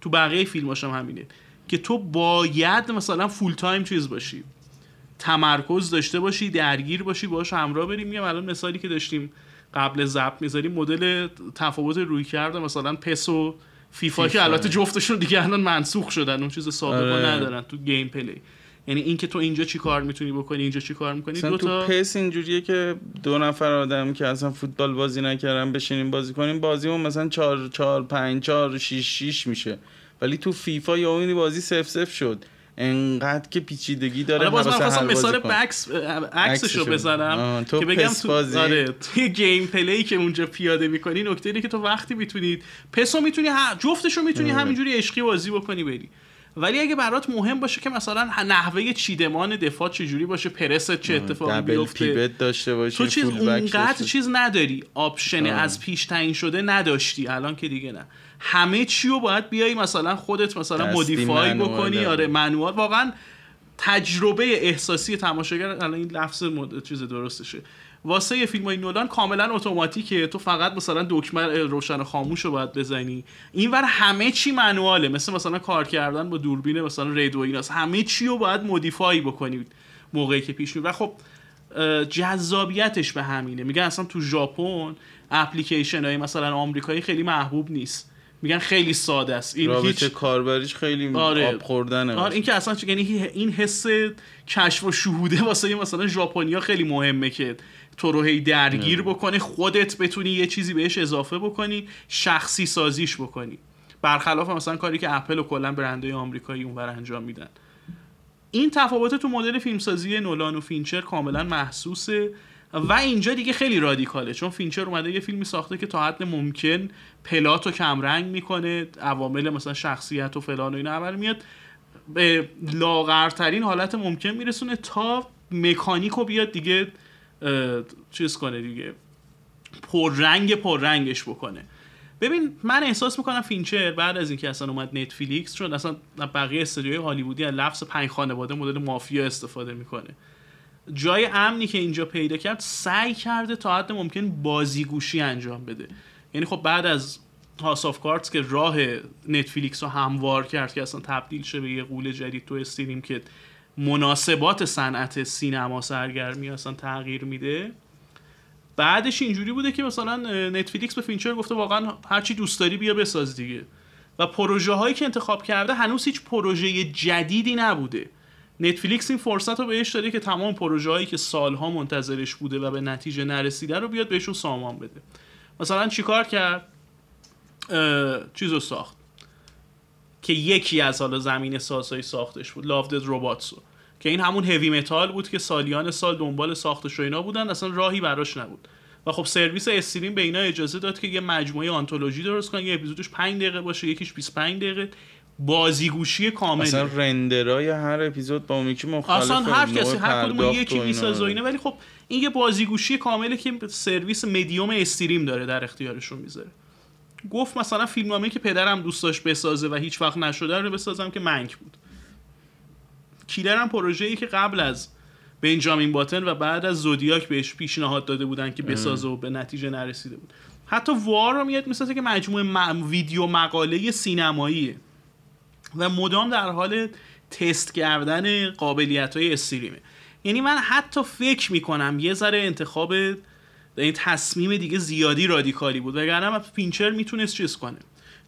تو بقیه فیلم هم همینه. که تو باید مثلا full time چیز باشی. تمرکز داشته باشی درگیر باشی باهاش همراه بری میگم الان مثالی که داشتیم قبل ضبط می‌زدیم مدل تفاوت رویکرده مثلا PES و فیفا, که البته جفتشون دیگه الان منسوخ شدن اون چیز سابقه آره. ندارن تو gameplay. یعنی اینکه تو اینجا چی کار می‌تونی بکنی اینجا چی کار می‌کنی؟
دو تا تو PES اینجوریه که دو نفر آدم که اصلا فوتبال بازی نکردن بشینیم بازی کنیم بازیمون مثلا 4 4 5 4 6 6 میشه. ولی تو فیفا یا اون بازی صفر صفر شد. انقدر که پیچیدگی داره
حالا باز من خواستم مثال برعکسشو بزنم. که بگم تو آره توی gameplay که اونجا پیاده می‌کنی نکته اینه که تو وقتی می‌تونید PES و می‌تونی جفتشو می‌تونی آره. همینجوری عشقی بازی بکنی بری. ولی اگه برات مهم باشه که مثلا نحوه چیدمان دفاع چجوری باشه پرس چه اتفاقی بیفته
داشته باشی
تو چیز اونقدر چیز نداری. option از پیش تعیین شده نداشتی. الان که دیگه نه. همه چی رو باید بیای مثلا خودت مثلا modify بکنی آره manual واقعا تجربه احساسی تماشاگر الان این لفظ مد... چیز درستشه. واسه یه فیلم های نولان کاملا اتوماتیکه. تو فقط مثلا دکمه روشن خاموش رو باید بزنی. اینور همه چی منواله مثل مثلا کار کردن با دوربین مثلا ریدو ایناست. همه چی رو باید مودیفای بکنی موقعی که پیش و خب جذابیتش به همینه. میگن اصلا تو ژاپن اپلیکیشن های مثلا آمریکایی خیلی محبوب نیست. میگن خیلی ساده است.
این هیچ کاربریش خیلی آره. آب خوردنه
آره این که اصلا یعنی این حس کشف و شهوده واسه مثلا ژاپنیا خیلی مهمه که تو رو هی درگیر بکنه خودت بتونی یه چیزی بهش اضافه بکنی شخصی سازیش بکنی. برخلاف مثلا کاری که اپل و کلا برندهای آمریکایی اونور انجام میدن. این تفاوت تو مدل فیلمسازی نولان و فینچر کاملا محسوسه. و اینجا دیگه خیلی رادیکاله چون فینچر اومده یه فیلمی ساخته که تا حد ممکن plot و کمرنگ می‌کنه عوامل مثلا شخصیت و فلان و اینا عملا میاد به لاغرترین حالت ممکن میرسونه تا مکانیک رو بیاد دیگه چیز کنه دیگه پررنگ پررنگش بکنه. ببین من احساس می‌کنم فینچر بعد از اینکه اصلا اومد نتفلیکس چون اصلا بقیه استودیوهای هالیوودی از لفظ پنج خانواده مدل مافیا استفاده می‌کنه. جای امنی که اینجا پیدا کرد سعی کرده تا حد ممکن بازیگوشی انجام بده. یعنی خب بعد از House of Cards که راه نتفلیکس رو هموار کرد که اصلا تبدیل شه به یه غول جدید تو stream که مناسبات صنعت سینما سرگرمی اصلا تغییر میده. بعدش اینجوری بوده که مثلا نتفلیکس به فینچر گفته واقعا هرچی دوست داری بیا بساز دیگه. و پروژه هایی که انتخاب کرده هنوز هیچ پروژه جدیدی نبوده. نتفلیکس این فرصت رو بهش داده که تمام پروژه هایی که سالها منتظرش بوده و به نتیجه نرسیده رو بیاد بهشون سامان بده. مثلا چیکار کرد؟ چیز رو ساخت. که یکی از حالا زمین سازهایی ساختش بود لاودد روباتسو که این همون هوی متال بود که سالیان سال دنبال ساختش و اینا بودن اصلا راهی براش نبود. و خب سرویس استریم به اینا اجازه داد که یه مجموعه آنتولوژی درست کنن یه اپیزودش 5 دقیقه باشه یکیش 25 دقیقه. بازیگوشی کامله.
اصلا رندرای هر اپیزود با اون یکی مختلفه
اصلا هر کسی هر کدوم یکی. می‌سازه و اینا. ولی خب این یه بازیگوشی کامله که سرویس مدیوم استریم داره در اختیارشون می‌ذاره. گفت مثلا فیلمنامه که پدرم دوست داشت بسازه و هیچ وقت نشده رو بسازم که منک بود. کیلر هم پروژه‌ای که قبل از بنجامین باتن و بعد از زودیاک بهش پیشنهاد داده بودن که بسازه و به نتیجه نرسیده بود. حتی وار رو میاد می‌سازه که مجموعه م- ویدیو مقاله سینماییه. و مدام در حال تست کردن قابلیت های stream ه. یعنی من حتی فکر می‌کنم یه ذره انتخاب این تصمیم دیگه زیادی رادیکالی بود وگرنه فینچر می‌تونست چیز کنه.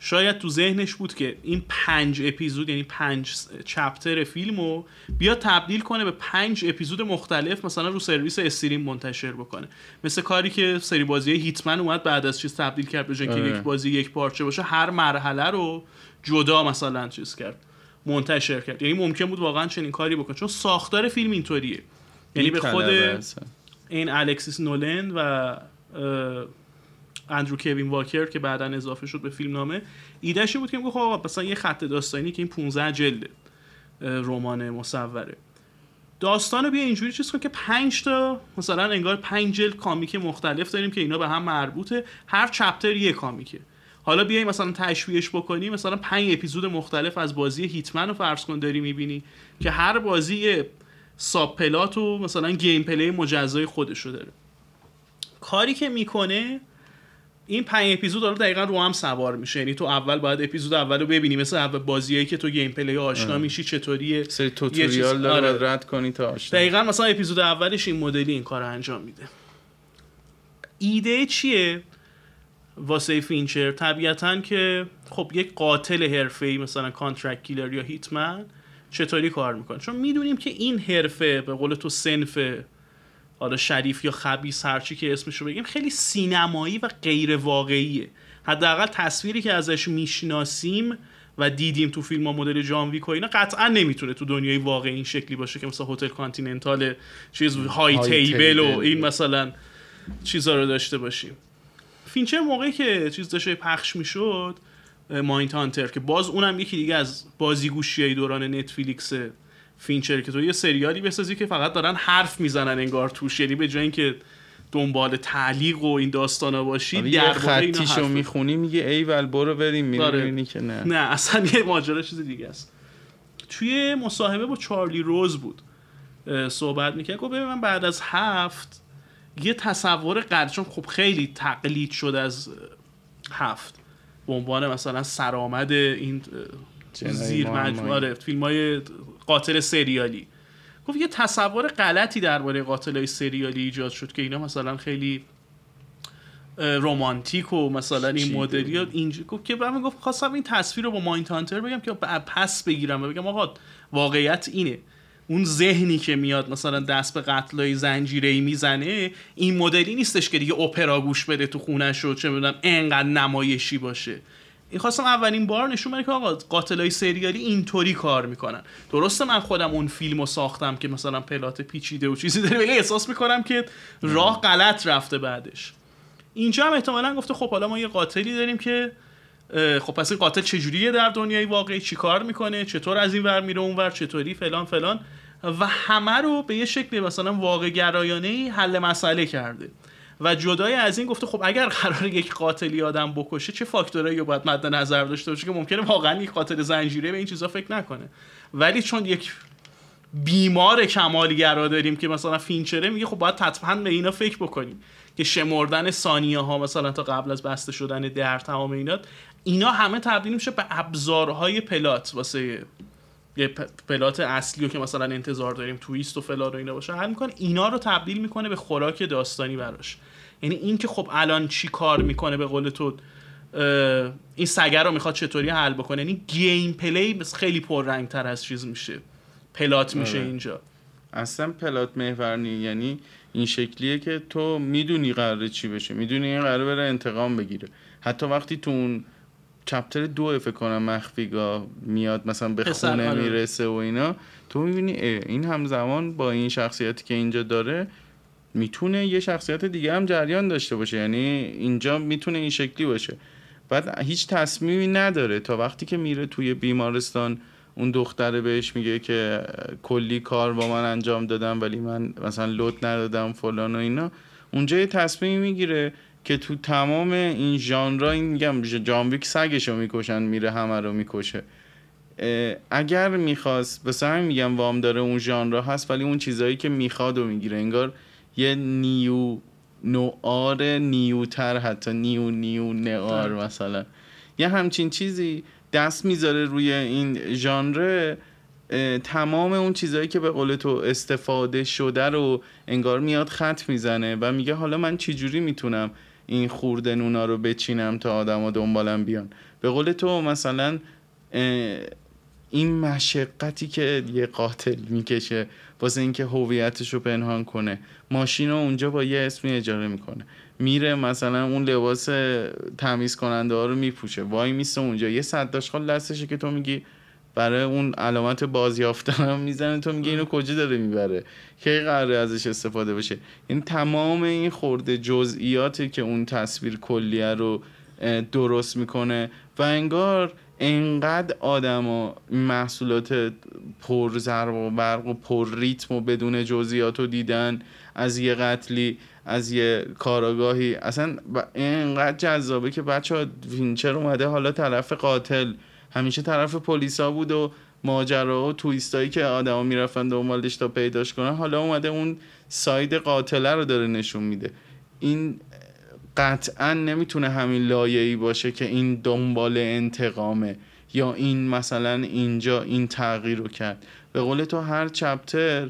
شاید تو ذهنش بود که این پنج اپیزود یعنی پنج chapter فیلم رو بیا تبدیل کنه به پنج اپیزود مختلف مثلا رو سرویس stream منتشر بکنه. مثل کاری که سری بازی Hitman اومد بعد از چیز تبدیل کرد به که
آره.
یک بازی یک پارچه باشه هر مرحله رو جدا مثلا چیز کرد. منتشر کرد. یعنی ممکن بود واقعا چنین کاری بکنه. چون ساختار فیلم اینطوریه. یعنی به خود. این الکسیس نولند و اندرو کوین واکر که بعدا اضافه شد به فیلم نامه ایدهش بود که میگه خب آقا مثلا یه خط داستانی که این 15 جلد رمان مصوره. داستان رو بیا اینجوری چیز کن که 5 تا مثلا انگار 5 جلد کامیک مختلف داریم که اینا به هم مربوطه. هر چپتر یه کامیکه. حالا بیای مثلا تشویقش بکنی مثلا 5 اپیزود مختلف از بازی Hitman رو فرض کن داری می‌بینی که هر بازی subplot و مثلا gameplay مجزای خودشو داره. کاری که می‌کنه این پنج اپیزود حالا دقیقا رو هم سوار میشه. یعنی تو اول باید اپیزود اول رو ببینی. مثل اول بازیایی که تو gameplay آشنا میشی چطوریه؟
سری tutorial داره
آره.
رد کنی تا آشنا
دقیقا مثلا اپیزود اولش این مدلی این کار انجام میده. ایده چیه؟ واسه فینچر. طبیعتا که خب یک قاتل حرفه‌ای مثلا contract killer یا hitman چطوری کار می‌کنه؟ چون می‌دونیم که این حرفه به قول تو صنف حالا شریف یا خبیث هرچی که اسمشو بگیم خیلی سینمایی و غیر واقعیه حداقل تصویری که ازش می‌شناسیم و دیدیم تو فیلم ها مدل جان ویک و اینا قطعا نمی‌تونه تو دنیای واقعی این شکلی باشه که مثلا هتل کانتیننتال چیز های
High
Table و
Table.
این مثلا چیزا رو داشته باشیم. فینچر موقعی که چیز داشته پخش می‌شد Mindhunter که باز اونم یکی دیگه از بازیگوشی های دوران نتفلیکس فینچر که تو یه سریالی بسازی که فقط دارن حرف می‌زنن انگار توش. یعنی به جای اینکه دنبال تعلیق و این داستانا باشی درباره اینا
خطیشو می‌خونی میگه ای ول برو بریم
آره.
می‌بینی که نه.
نه اصلا یه ماجرا چیز دیگه است. توی مصاحبه با چارلی روز بود صحبت می‌کرد. گفت ببین من بعد از هفت یه تصور قرار چون خب خیلی تقلید شد از هفت به عنوان مثلا سرآمد این زیر. مجموعه آره، فیلم های قاتل سریالی گفت یه تصور غلطی درباره قاتل های سریالی ایجاد شد که اینا مثلا خیلی اه، رمانتیک و مثلا این. مدلی ها اینجا گفت که من گفت خواستم این تصویر رو با مایند هانتر بگم که پس بگیرم و بگم آقا واقعیت اینه اون ذهنی که میاد مثلا دست به قتلای زنجیره‌ای می‌زنه این مدلی نیستش که دیگه اپرا گوش بده تو خونش و چه می‌دونم انقدر نمایشی باشه. این خواستم اولین بار نشون بده که آقا قاتلای سریالی اینطوری کار می‌کنن. درسته من خودم اون فیلم رو ساختم که مثلا پلات پیچیده و چیزی داره ولی احساس می‌کنم که راه غلط رفته بعدش. اینجا هم احتمالا گفته خب حالا ما یه قاتلی داریم که خب پس این قاتل چجوریه در دنیای واقعی؟ چیکار می‌کنه؟ چطور از این ور میره اون ور؟ چطوری؟ فلان فلان. و همه رو به یه شکل مثلا واقع گرایانه حل مسئله کرده. و جدای از این گفته خب اگر قرار یک قاتلی آدم بکشه چه فاکتورایی رو باید مد نظر داشته باشه که ممکنه واقعا یک قاتل زنجیره به این چیزا فکر نکنه؟ ولی چون یک بیمار کمالگرا داریم که مثلا فینچره میگه خب باید حتما به اینا فکر بکنیم که شمردن ثانیه ها مثلا تا قبل از بسته شدن در تمام اینا اینا همه تبدیل میشه به ابزارهای plot واسه یه plot اصلی رو که مثلا انتظار داریم twist و فلان و اینا باشه. حل می‌کنه اینا رو تبدیل می‌کنه به خوراک داستانی براش. یعنی این که خب الان چی کار می‌کنه به قول تو این سگه رو می‌خواد چطوری حل بکنه؟ یعنی gameplay خیلی پررنگ تر از چیز میشه. plot میشه
آره.
اینجا.
اصلا پلات محورنی یعنی این شکلیه که تو می‌دونی قراره چی بشه. می‌دونی این قراره بره انتقام بگیره. حتی وقتی تو اون چپتر دو فکر کنم مخفیگاه میاد مثلا به خونه
آره.
می‌رسه و اینا. تو می‌بینی این همزمان با این شخصیتی که اینجا داره می‌تونه یه شخصیت دیگه هم جریان داشته باشه. یعنی اینجا می‌تونه این شکلی باشه. بعد هیچ تصمیمی نداره. تا وقتی که میره توی بیمارستان اون دختره بهش میگه که کلی کار با من انجام دادم ولی من مثلا لود ندادم فلان و اینا. اونجا یه تصمیم می‌گیره که تو تمام این ژانرا این میگم جانویک سگشو می‌کشن میره همه رو می‌کشه. اگر می‌خواست به همین میگم وام داره اون ژانرا هست ولی اون چیزهایی که می‌خواد و می‌گیره انگار یه نیو نوار نیوتر حتی نیو نیو نوار مثلا. یه همچین چیزی دست می‌ذاره روی این ژانر تمام اون چیزهایی که به قول تو استفاده شده رو انگار میاد خط می‌زنه و میگه حالا من چجوری می‌تونم این خورده نونا رو بچینم تا آدما دنبالم بیان. به قول تو مثلا این مشقتی که یه قاتل می‌کشه واسه اینکه هویتش رو پنهان کنه ماشین رو اونجا با یه اسمی اجاره می‌کنه. میره مثلا اون لباس تمیز کننده ها رو میپوشه. وای میسته اونجا. یه صد خال دستشه که تو میگی برای اون علامت بازیافتن هم می‌زنه. تو میگه اینو کجا داره می‌بره؟ کی قراره ازش استفاده بشه؟ این تمام این خورده جزئیاتی که اون تصویر کلیه رو درست می‌کنه و انگار انقدر آدما محصولات پر ضرب و برق و پر ریتم و بدون جزئیات رو دیدن از یه قتلی از یه کاراگاهی اصلا اینقدر جذابه که بچه ها فینچر اومده حالا طرف قاتل همیشه طرف پلیسا بود و ماجرا و twist ایی که آدما می‌رفتن دنبالش تا پیداش کنن حالا اومده اون side قاتله رو داره نشون میده. این قطعا نمی‌تونه همین لایه‌ای باشه که این دنبال انتقامه یا این مثلا اینجا این تغییر رو کرد. به قول تو هر چپتر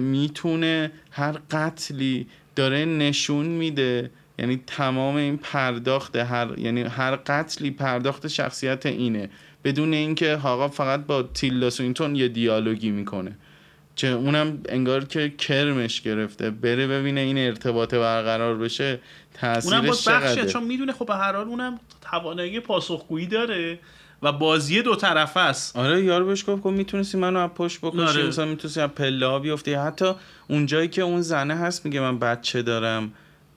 می‌تونه هر قتلی داره نشون میده. یعنی تمام این پرداخت هر یعنی هر قتلی پرداخت شخصیت اینه. بدون اینکه آقا فقط با تیلدا سوینتون یه دیالوگی می‌کنه. چه اونم انگار که کرمش گرفته. بره ببینه این ارتباط برقرار بشه تاثیرش
چقدره؟ چون می‌دونه خب به هر حال اونم توانایی پاسخگویی داره و بازی دو طرفه است.
آره یارو بهش گفت که می‌تونستی منو از پشت بکشی آره. مثلا می‌تونستی از پله ها بیفتی. حتی اون جایی که اون زنه هست میگه من بچه دارم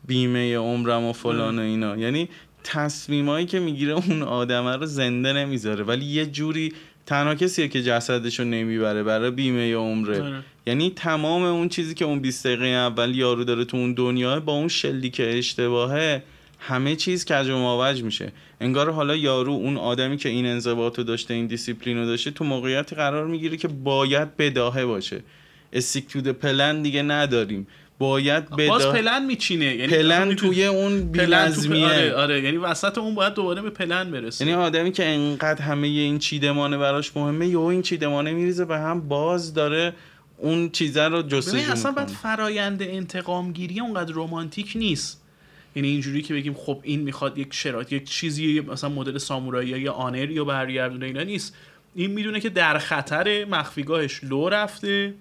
بیمه عمرم و فلان و اینا. یعنی تصمیمایی که می‌گیره اون آدمه رو زنده نمی‌ذاره. ولی یه جوری تنها کسیه که جسدش رو نمی‌بره برای بیمه عمره. آره. یعنی تمام اون چیزی که اون 20 دقیقه اول یارو داره تو اون دنیا با اون شلی که اشتباهه همه چیز کج و ماوج میشه. انگار حالا یارو اون آدمی که این انضباط رو داشته این دیسیپلین رو داشته تو موقعیتی قرار می‌گیره که باید بداهه باشه. stick to plan دیگه نداریم. باید
بدا... باز پلن میچینه.
یعنی پلن توی اون بی‌نظمیه
آره آره یعنی وسط اون باید دوباره به پلن برسه.
یعنی آدمی که انقدر همه این چیدمانه براش مهمه یهو این چیدمانه میریزه به هم باز داره اون چیزه رو جستجو می‌کنه
اصلا بعد فرایند انتقام گیری اونقدر رمانتیک نیست. یعنی اینجوری که بگیم خب این می‌خواد یک شرایط یک چیزی مثلا مدل سامورایی یا آنری یا برگردونه اینا نیست. این می‌دونه که در خطر مخفیگاهش لو رفته.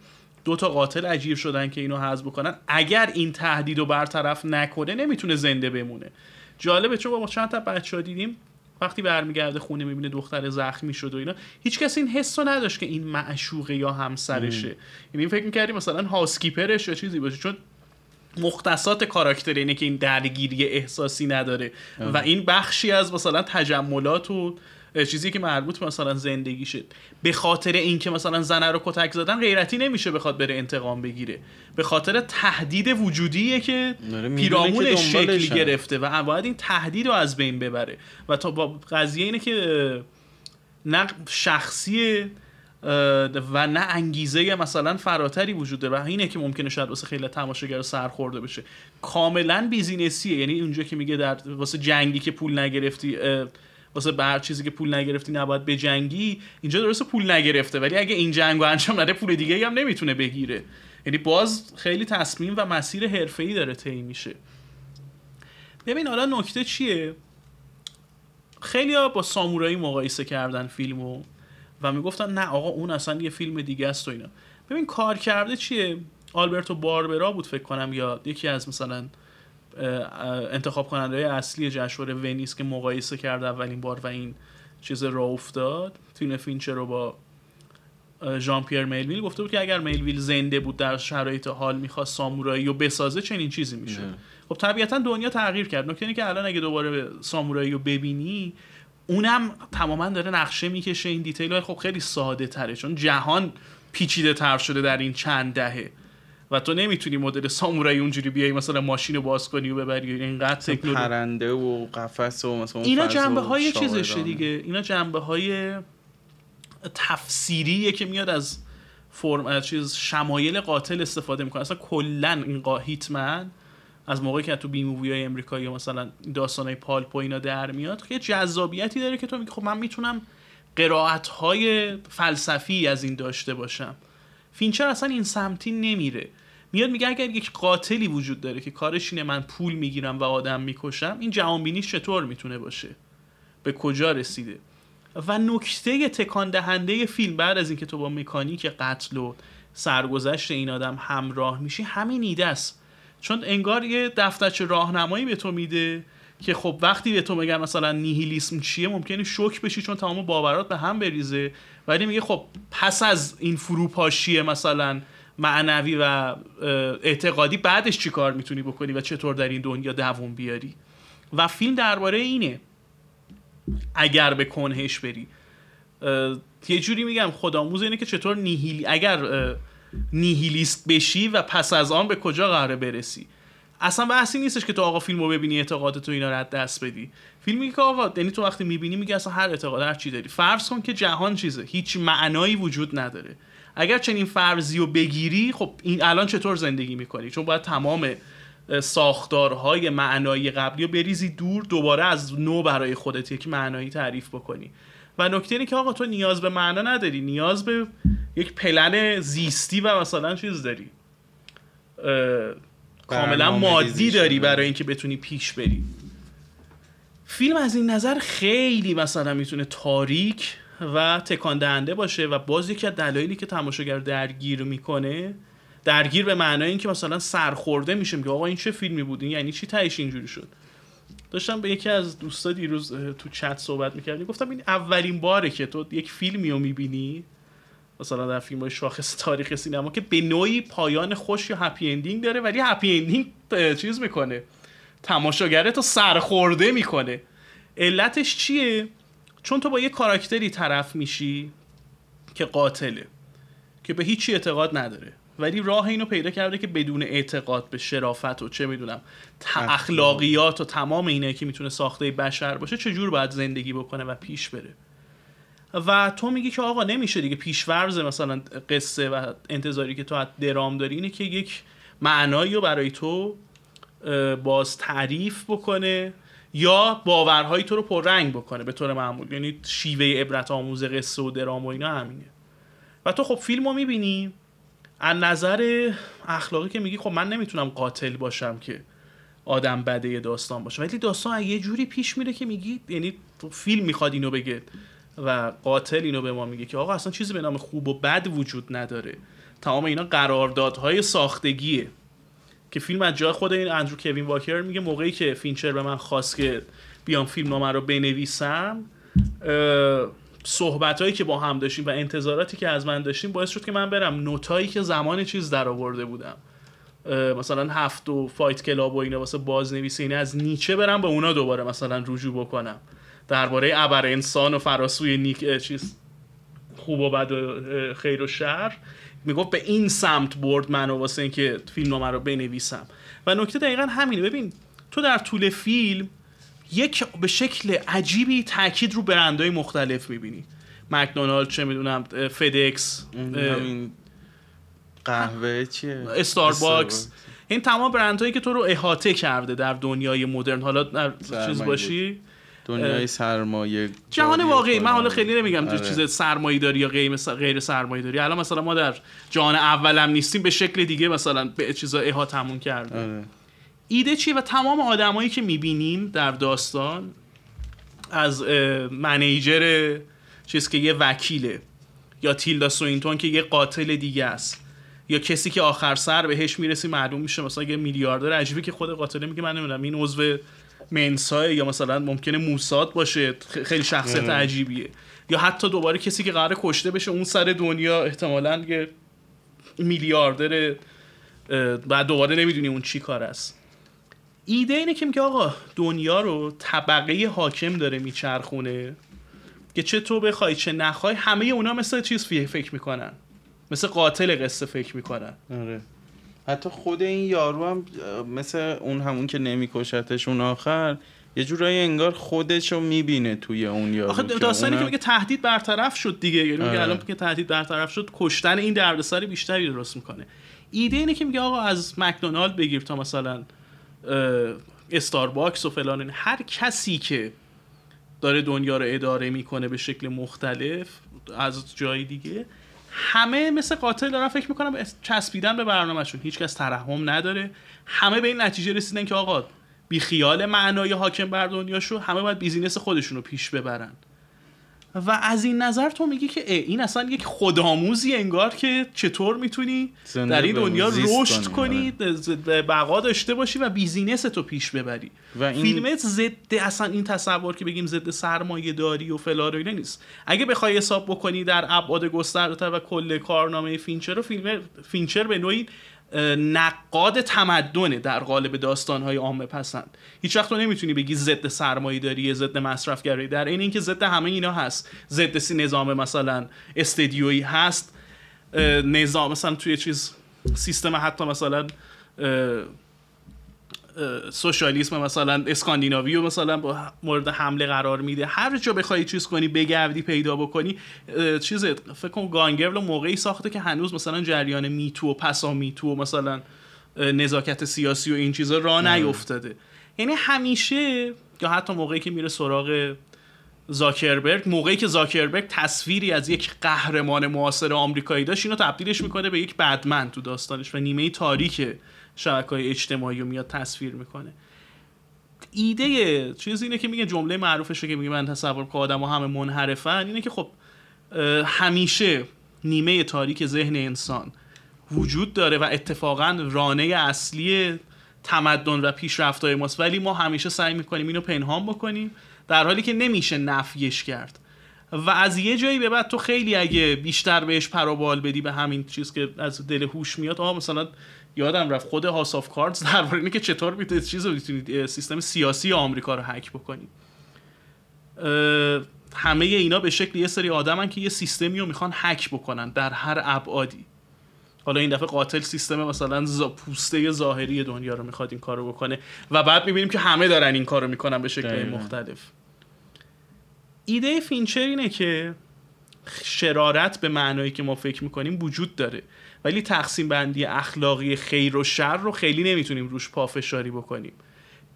دو تا قاتل عجیب شدن که اینو حذف بکنن. اگر این تهدید رو برطرف نکنه نمی‌تونه زنده بمونه. جالبه چون با چند تا بچه دیدیم وقتی برمیگرده خونه می‌بینه دختر زخمی شد و اینا هیچ کسی این حس رو نداشت که این معشوقه یا همسرشه. یعنی فکر می‌کردی مثلا هاسکیپرش یا چیزی باشه چون مختصات کاراکتر اینه که این درگیری احساسی نداره. و این بخشی از مثلا تجملات و چیزی که مربوط مثلا زندگی شد به خاطر اینکه مثلا زنه رو کتک زدن غیرتی نمیشه بخواد بره انتقام بگیره. به خاطر تهدید وجودیه که پیرامونش شکلی گرفته و باید این تهدید رو از بین ببره. و تا با قضیه اینه که نه شخصی و نه انگیزه مثلا فراتری وجود داره. و اینه که ممکنه شاید واسه خیلی تماشاگر سرخورده بشه. کاملا بیزینسیه. یعنی اونجا که میگه در واسه جنگی که پول نگرفتی واسه بر چیزی که پول نگرفتی نباید به جنگی اینجا درسته پول نگرفته ولی اگه این جنگ انجام نده پول دیگه هم نمی‌تونه بگیره. یعنی باز خیلی تصمیم و مسیر حرفه‌ای داره طی میشه. ببین حالا نکته چیه؟ خیلی با سامورایی مقایسه کردن فیلمو و می‌گفتن نه آقا اون اصلا یه فیلم دیگه است و اینا. ببین کار کرده چیه؟ آلبرتو باربرا بود فکر کنم یا یکی از مثلا انتخاب کننده اصلی جشنواره ونیس که مقایسه کرده اولین بار و این چیز راه افتاد. فیلم فینچر رو با ژان پیر ملویل گفته بود که اگر ملویل زنده بود در شرایط حال می‌خواست سامورایی رو بسازه چنین چیزی میشه خب طبیعتا دنیا تغییر کرد. نکته اینه که الان اگه دوباره سامورایی رو ببینی اونم تماما داره نقشه می‌کشه این دیتیل های خب خیلی ساده تره چون جهان پیچیده تر شده در این چند دهه. و تو نمی‌تونی مدل سامورایی اونجوری بیای مثلا ماشین رو باز کنی و ببری. اینقدر تکنولوژی
پرنده و قفس و مثلا
اینا جنبه های چیزشه دیگه. اینا جنبه های تفسیریه که میاد از فرم چیز شمایل قاتل استفاده می‌کنه. اصلا کلا این هیتمن از موقعی که تو B movie های امریکایی مثلا داستان های pulp و اینا در میاد که جذابیتی داره که تو میگی خب من می‌تونم قرائت های فلسفی از این داشته باشم. فینچر اصلا این سمتی نمیره. میاد میگه اگر یک قاتلی وجود داره که کارش اینه من پول می‌گیرم و آدم می‌کشم این جهانبینیش چطور می‌تونه باشه؟ به کجا رسیده؟ و نکته تکان دهنده فیلم بعد از اینکه تو با مکانیک قتل و سرگذشت این آدم همراه میشی همین ایده است. چون انگار یه دفترچه راهنمایی به تو میده که خب وقتی به تو میگن مثلا نیهیلیسم چیه ممکنه شوک بشی چون تمام باورات به هم بریزه ولی میگه خب پس از این فروپاشی مثلا معنوی و اعتقادی بعدش چی کار می‌تونی بکنی و چطور در این دنیا دووم بیاری؟ و فیلم درباره اینه اگر به کنهش بری. یه جوری میگم خداموز اینه که چطور نیهیلی اگر نیهیلیست بشی و پس از آن به کجا قراره برسی؟ اصلا بحثی نیستش که تو آقا فیلم رو ببینی اعتقادت تو اینا رو دست بدی. فیلم میگه که آقا یعنی تو وقتی می‌بینی میگه اصلا هر اعتقاد هر چی داری. فرض کن که جهان چیزه هیچ معنایی وجود نداره. اگر چنین فرضی رو بگیری خب این الان چطور زندگی می‌کنی؟ چون باید تمام ساختارهای معنایی قبلی رو بریزی دور دوباره از نو برای خودت یک معنایی تعریف بکنی. و نکته اینه که آقا تو نیاز به معنا نداری. نیاز به یک پلن زیستی و مثلا چیز داری. کاملا مادی داری برای اینکه بتونی پیش بری. فیلم از این نظر خیلی مثلا می‌تونه تاریک و تکان دهنده باشه و باز یکی از دلایلی که تماشاگر درگیر می‌کنه درگیر به معنای اینکه مثلا سرخورده میشه میگه آقا این چه فیلمی بود؟ یعنی چی تهش اینجوری شد؟ داشتم به یکی از دوستا دیروز تو چت صحبت می‌کردیم گفتم این اولین باره که تو یک فیلمی رو می‌بینی مثلا در فیلم های شاخص تاریخ سینما که به نوعی پایان خوش یا happy ending داره ولی happy ending چیز می‌کنه. تماشاگره تو سرخورده می‌کنه. علتش چیه؟ چون تو با یه کاراکتری طرف میشی که قاتله که به هیچی اعتقاد نداره. ولی راه اینو پیدا کرده که بدون اعتقاد به شرافت و چه می‌دونم اخلاقیات و تمام اینه که می‌تونه ساخته بشر باشه چجور باید زندگی بکنه و پیش بره؟ و تو میگی که آقا نمیشه دیگه پیشورز مثلا قصه و انتظاری که تو از درام داری اینه که یک معنایی رو برای تو باز تعریف بکنه یا باورهای تو رو پررنگ بکنه به طور معمول. یعنی شیوه عبرت آموز قصه و درام و اینا همینه. و تو خب فیلم رو می‌بینی. از نظر اخلاقی که میگی خب من نمی‌تونم قاتل باشم که آدم بده داستان باشه. ولی داستان یه جوری پیش میره که میگی یعنی فیلم می‌خواد اینو بگه و قاتل اینو به ما میگه که آقا اصلا چیزی به نام خوب و بد وجود نداره. تمام اینا قراردادهای ساختگیه. که فیلم از جای خود این اندرو کوین واکر میگه موقعی که فینچر به من خواست که بیام فیلم نامه رو بنویسم صحبت هایی که با هم داشتیم و انتظاراتی که از من داشتیم باعث شد که من برم. نوتایی که زمان چیز در آورده بودم. مثلا هفت و فایت کلاب و اینا واسه بازنویسی اینه از نیچه برم به اونا دوباره مثلا رجوع بکنم. درباره ابر انسان و فراسوی نیک چیز خوب و بد و خیر و شر. می‌گفت به این سمت برد منو واسه اینکه فیلم نامه رو بنویسم. و نکته دقیقا همینه. ببین تو در طول فیلم یک به شکل عجیبی تاکید رو برندهای مختلف می‌بینی. مکدونالد چه می‌دونم فدکس
قهوه چیه؟
استارباکس. این تمام برندهایی که تو رو احاطه کرده در دنیای مدرن. حالا در چیز باشی؟
دنیای سرمایه
جهان واقعی. من حالا خیلی نمیگم آره. چیز سرمایه داری یا غیر سرمایه داری. الان مثلا ما در جهان اولم نیستیم به شکل دیگه مثلا به چیزا احاطمون کرده آره. ایده چیه؟ و تمام آدمایی که می‌بینیم در داستان از منیجر چیز که یه وکیله یا تیلدا سوینتون که یه قاتل دیگه است یا کسی که آخر سر بهش می‌رسی معلوم میشه مثلا یه میلیاردر عجیبی که خود قاتله میگه. من نمی‌دونم این عضو منسای یا مثلا ممکنه موساد باشه. خیلی شخصیت عجیبیه. یا حتی دوباره کسی که قرار کشته بشه اون سر دنیا احتمالا یه میلیاردر بعد دوباره نمی‌دونی اون چی کار است. ایده اینه که میگه آقا دنیا رو طبقه حاکم داره میچرخونه که چه تو بخوای چه نخوای همه اونا مثل چیز فکر می‌کنن. مثل قاتل قصه فکر می‌کنن.
آره. حتی خود این یارو هم مثل اون همون که نمیکشتش اون آخر یه جورایی انگار خودش رو می‌بینه توی اون یارو
آخه داستانی که میگه تهدید برطرف شد دیگه یعنی میگه الان که تهدید برطرف شد کشتن این دردسر بیشتری درست می‌کنه. ایده اینه که میگه آقا از مکدونالد بگیر تا مثلا استارباکس و فلان. هر کسی که داره دنیا رو اداره می‌کنه به شکل مختلف از جای دیگه همه مثل قاتل دارن فکر می‌کنن چسبیدن به برنامهشون. هیچکس ترحم نداره. همه به این نتیجه رسیدن که آقا بی خیال معنای حاکم بر دنیاشو همه باید business خودشون رو پیش ببرن. و از این نظر تو میگی که این اصلا یک خودآموزی انگار که چطور می‌تونی در این دنیا رشد کنی آره. بقا داشته باشی و business تو پیش ببری و این... فیلمت ضد اصلا این تصور که بگیم ضد سرمایه داری و فلان و نیست اگه بخوای حساب بکنی در ابعاد گسترده و کل کارنامه فینچر و فیلم فینچر به نوعی نقاد تمدنه در قالب داستانهای عامه پسند. هیچ وقت تو نمی‌تونی بگی ضد سرمایه داری ضد مصرفگرایی در این اینکه ضد همه اینا هست. ضد سی نظام مثلا استدیویی هست. نظام مثلا توی چیز سیستم حتی مثلا سوشالیسم مثلا اسکاندیناوی و مثلا با مورد حمله قرار میده. هر جا بخوای چیز کنی بگردی پیدا بکنی چیز فکر کنم گانگرل موقعی ساخته که هنوز مثلا جریان میتو و پسا میتو و مثلا نزاکت سیاسی و این چیزا را نیفتاده. یعنی همیشه یا حتی موقعی که میره سراغ زاکربرگ موقعی که زاکربرگ تصویری از یک قهرمان معاصر آمریکایی داشت اینو تبدیلش می‌کنه به یک بدمن تو داستانش و نیمه تاریک شبکه های اجتماعی رو میاد تصویر می‌کنه. ایده چیز اینه که میگه جمله معروفشه که میگه من تصور که آدم همه منحرفن اینه که خب همیشه نیمه تاریک ذهن انسان وجود داره و اتفاقا رانه اصلی تمدن و پیشرفت ماست. ولی ما همیشه سعی می‌کنیم اینو پنهان بکنیم در حالی که نمیشه نفیش کرد. و از یه جایی به بعد تو خیلی اگه بیشتر بهش پروبال بدی به همین چیز که از دل هوش میاد آها مثلا یادم رفت خود هاس آف کاردز درباره اینه که چطور می‌تونید چیز می‌تونید سیستم سیاسی آمریکا رو هک بکنید. همه اینا به شکل یه سری آدمن که یه سیستمی رو می‌خوان هک بکنن در هر ابعادی. حالا این دفعه قاتل سیستم مثلا زا پوسته ظاهری دنیا رو می‌خواد این کارو بکنه و بعد می‌بینیم که همه دارن این کارو می‌کنن به شکل مختلف. ایده فینچر اینه که شرارت به معنایی که ما فکر می‌کنیم وجود داره. ولی تقسیم بندی اخلاقی خیر و شر رو خیلی نمی‌تونیم روش پافشاری بکنیم.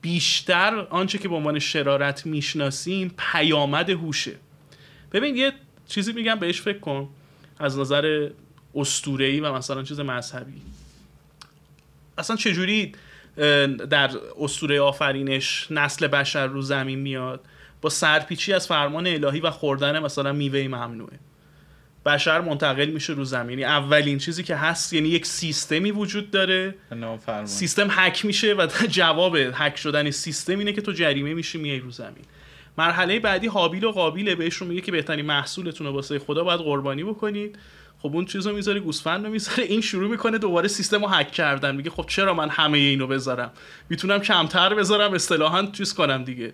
بیشتر آنچه که به عنوان شرارت می‌شناسیم پیامد هوشه. ببین یه چیزی میگم بهش فکر کن. از نظر استورهی و مثلا چیز مذهبی. اصلا چجوری در استوره آفرینش نسل بشر رو زمین میاد؟ با سرپیچی از فرمان الهی و خوردن مثلا میوه ممنوعه. بشر منتقل میشه رو زمین. یعنی اولین چیزی که هست یعنی یک سیستمی وجود داره. سیستم هک میشه و جواب هک شدن سیستم اینه که تو جریمه میشی میای رو زمین. مرحله بعدی حابیل و قابیله. بهشون میگه که بهترین محصولتون رو واسه خدا باید قربانی بکنید. خب اون چیزو می‌ذاره گوسفند رو می‌ذاره. این شروع می‌کنه دوباره سیستم رو هک کردن. میگه خب چرا من همه اینو بذارم؟ می‌تونم کمتر بذارم اصطلاحا چیز کنم دیگه.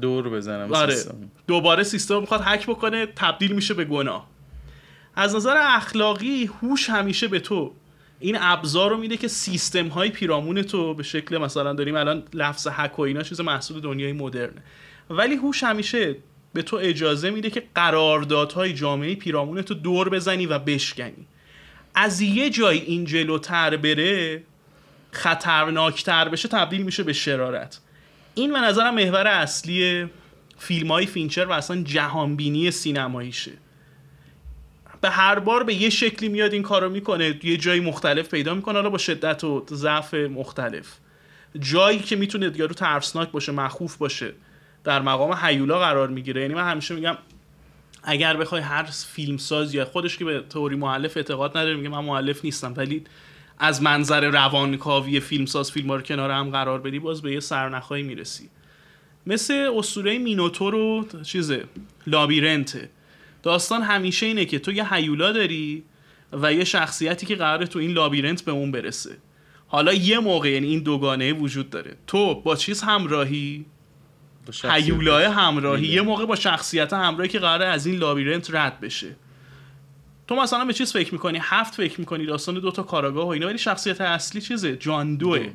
دور بزنم.
آره. سیستم. دوباره سیستم می‌خواد هک بکنه تبدیل میشه به گناه. از نظر اخلاقی هوش همیشه به تو. این ابزار رو میده که سیستم های پیرامون تو به شکل مثلا داریم الان لفظ هک و اینا چیز محصول دنیای مدرنه. ولی هوش همیشه به تو اجازه میده که قراردادهای جامعه پیرامون تو دور بزنی و بشکنی. از یه جای این جلوتر بره خطرناکتر بشه تبدیل میشه به شرارت. این به نظرم محور اصلی فیلم های فینچر و اصلا جهانبینی سینماییشه. به هر بار به یه شکلی میاد این کارو می‌کنه یه جایی مختلف پیدا می‌کنه حالا با شدت و ضعف مختلف. جایی که می‌تونه یارو ترسناک باشه مخوف باشه در مقام حیولا قرار می‌گیره. یعنی من همیشه میگم اگر بخوای هر فیلم ساز یا خودش که به تئوری مؤلف اعتقاد نداره میگه من مؤلف نیستم. ولی از منظر روانکاوی فیلمساز فیلم رو کنار هم قرار بدی باز به یه سرنخهایی می‌رسی. مثل اسطوره مینوتور و چیزه لابیرنته. داستان همیشه اینه که تو یه هیولا داری و یه شخصیتی که قراره تو این لابیرنت به اون برسه. حالا یه موقع یعنی این دوگانه وجود داره. تو با چیز همراهی؟ هیولای همراهی. یه موقع با شخصیت همراهی که قراره از این لابیرنت رد بشه. تو مثلا به چیز فکر می‌کنی؟ هفت فکر می‌کنی داستان دوتا کاراگاه و اینا ولی شخصیت اصلی چیزه؟ جان دوه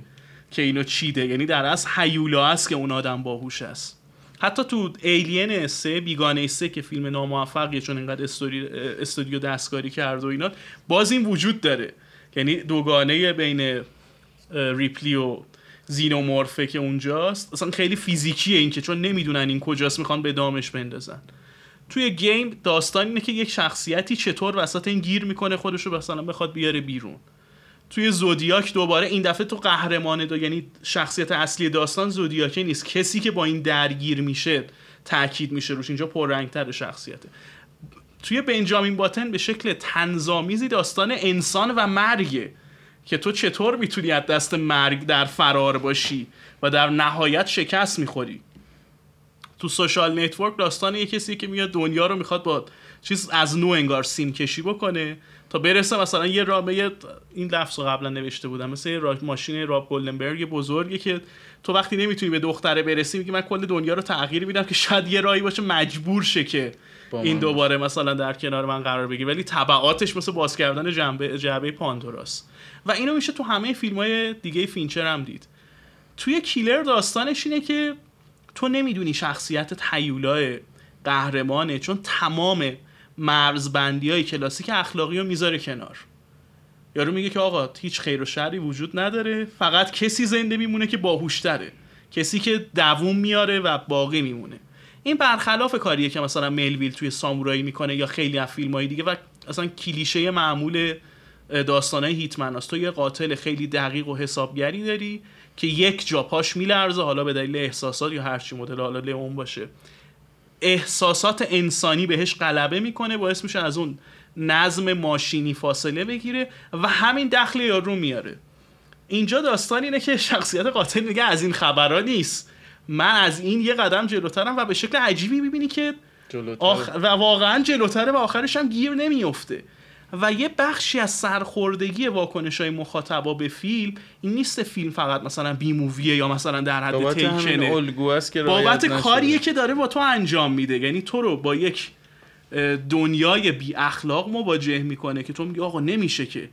که اینو چیده. یعنی در از هیولا است که اون آدم باهوش است. حتی تو Alien سه بیگانه سه که فیلم ناموفقیه چون اینقدر استودیو دستکاری کرد و اینا باز این وجود داره. یعنی دوگانه بین ریپلی و xenomorph ه که اونجاست اصلا خیلی فیزیکیه این که چون نمی‌دونن این کجاست می‌خوان به دامش بندازن. توی Game داستان اینه که یک شخصیتی چطور وسط این گیر می‌کنه خودشو مثلا بخواد بیاره بیرون. توی زودیاک دوباره این دفعه تو قهرمان دو یعنی شخصیت اصلی داستان زودیاکه نیست. کسی که با این درگیر میشه تاکید میشه روش. اینجا پررنگتر شخصیته. توی بنجامین باتن به شکل طنزآمیزی داستان انسان و مرگه که تو چطور می‌تونی از دست مرگ در فرار باشی و در نهایت شکست می‌خوری؟ تو Social Network داستان یه کسی که میاد دنیا رو می‌خواد با چیز از نو انگار سیم کشی بکنه. تا برسه مثلا یه رابه این لفظ رو قبلا نوشته بودم. مثل یه ماشین روب گلدبرگ بزرگی که تو وقتی نمی‌تونی به دختره برسی میگی من کل دنیا رو تغییر میدم که شاید یه راهی باشه مجبور شه که این دوباره مثلا در کنار من قرار بگیره. ولی تبعاتش مثل باز کردن جنبه جعبه پاندوراست. و اینو میشه تو همه فیلم های دیگه فینچر هم دید. توی Killer داستانش اینه که تو نمی‌دونی شخصیت villain یا قهرمانه چون تمام مرزبندی های کلاسیک اخلاقی رو می‌ذاره کنار. یارو میگه که آقا هیچ خیر و شری وجود نداره فقط کسی زنده میمونه که باهوشتره. کسی که دووم میاره و باقی میمونه. این برخلاف کاریه که مثلا ملویل توی سامورایی می‌کنه یا خیلی از فیلم دیگه و اصلا کلیشه معمول داستانه هیتمن است تو یه قاتل خیلی دقیق و حسابگری داری که یک جا پاش میلرزه حالا به دلیل احساسات یا هرچی مدل حالا لئون باشه. احساسات انسانی بهش غلبه می‌کنه باعث میشه از اون نظم ماشینی فاصله بگیره و همین دخل یارو میاره. اینجا داستان اینه که شخصیت قاتل میگه از این خبرها نیست. من از این یه قدم جلوترم و به شکل عجیبی می‌بینی که آخ... و واقعا جلوتره و آخرش هم گیر نمیفته و یه بخشی از سرخوردگی واکنش های مخاطبا به فیلم این نیست فیلم فقط مثلا بی موویه یا مثلا در حد تیکنه بابت کاریه که داره با تو انجام میده. یعنی تو رو با یک دنیای بی اخلاق مواجه می‌کنه که تو میگی آقا نمیشه که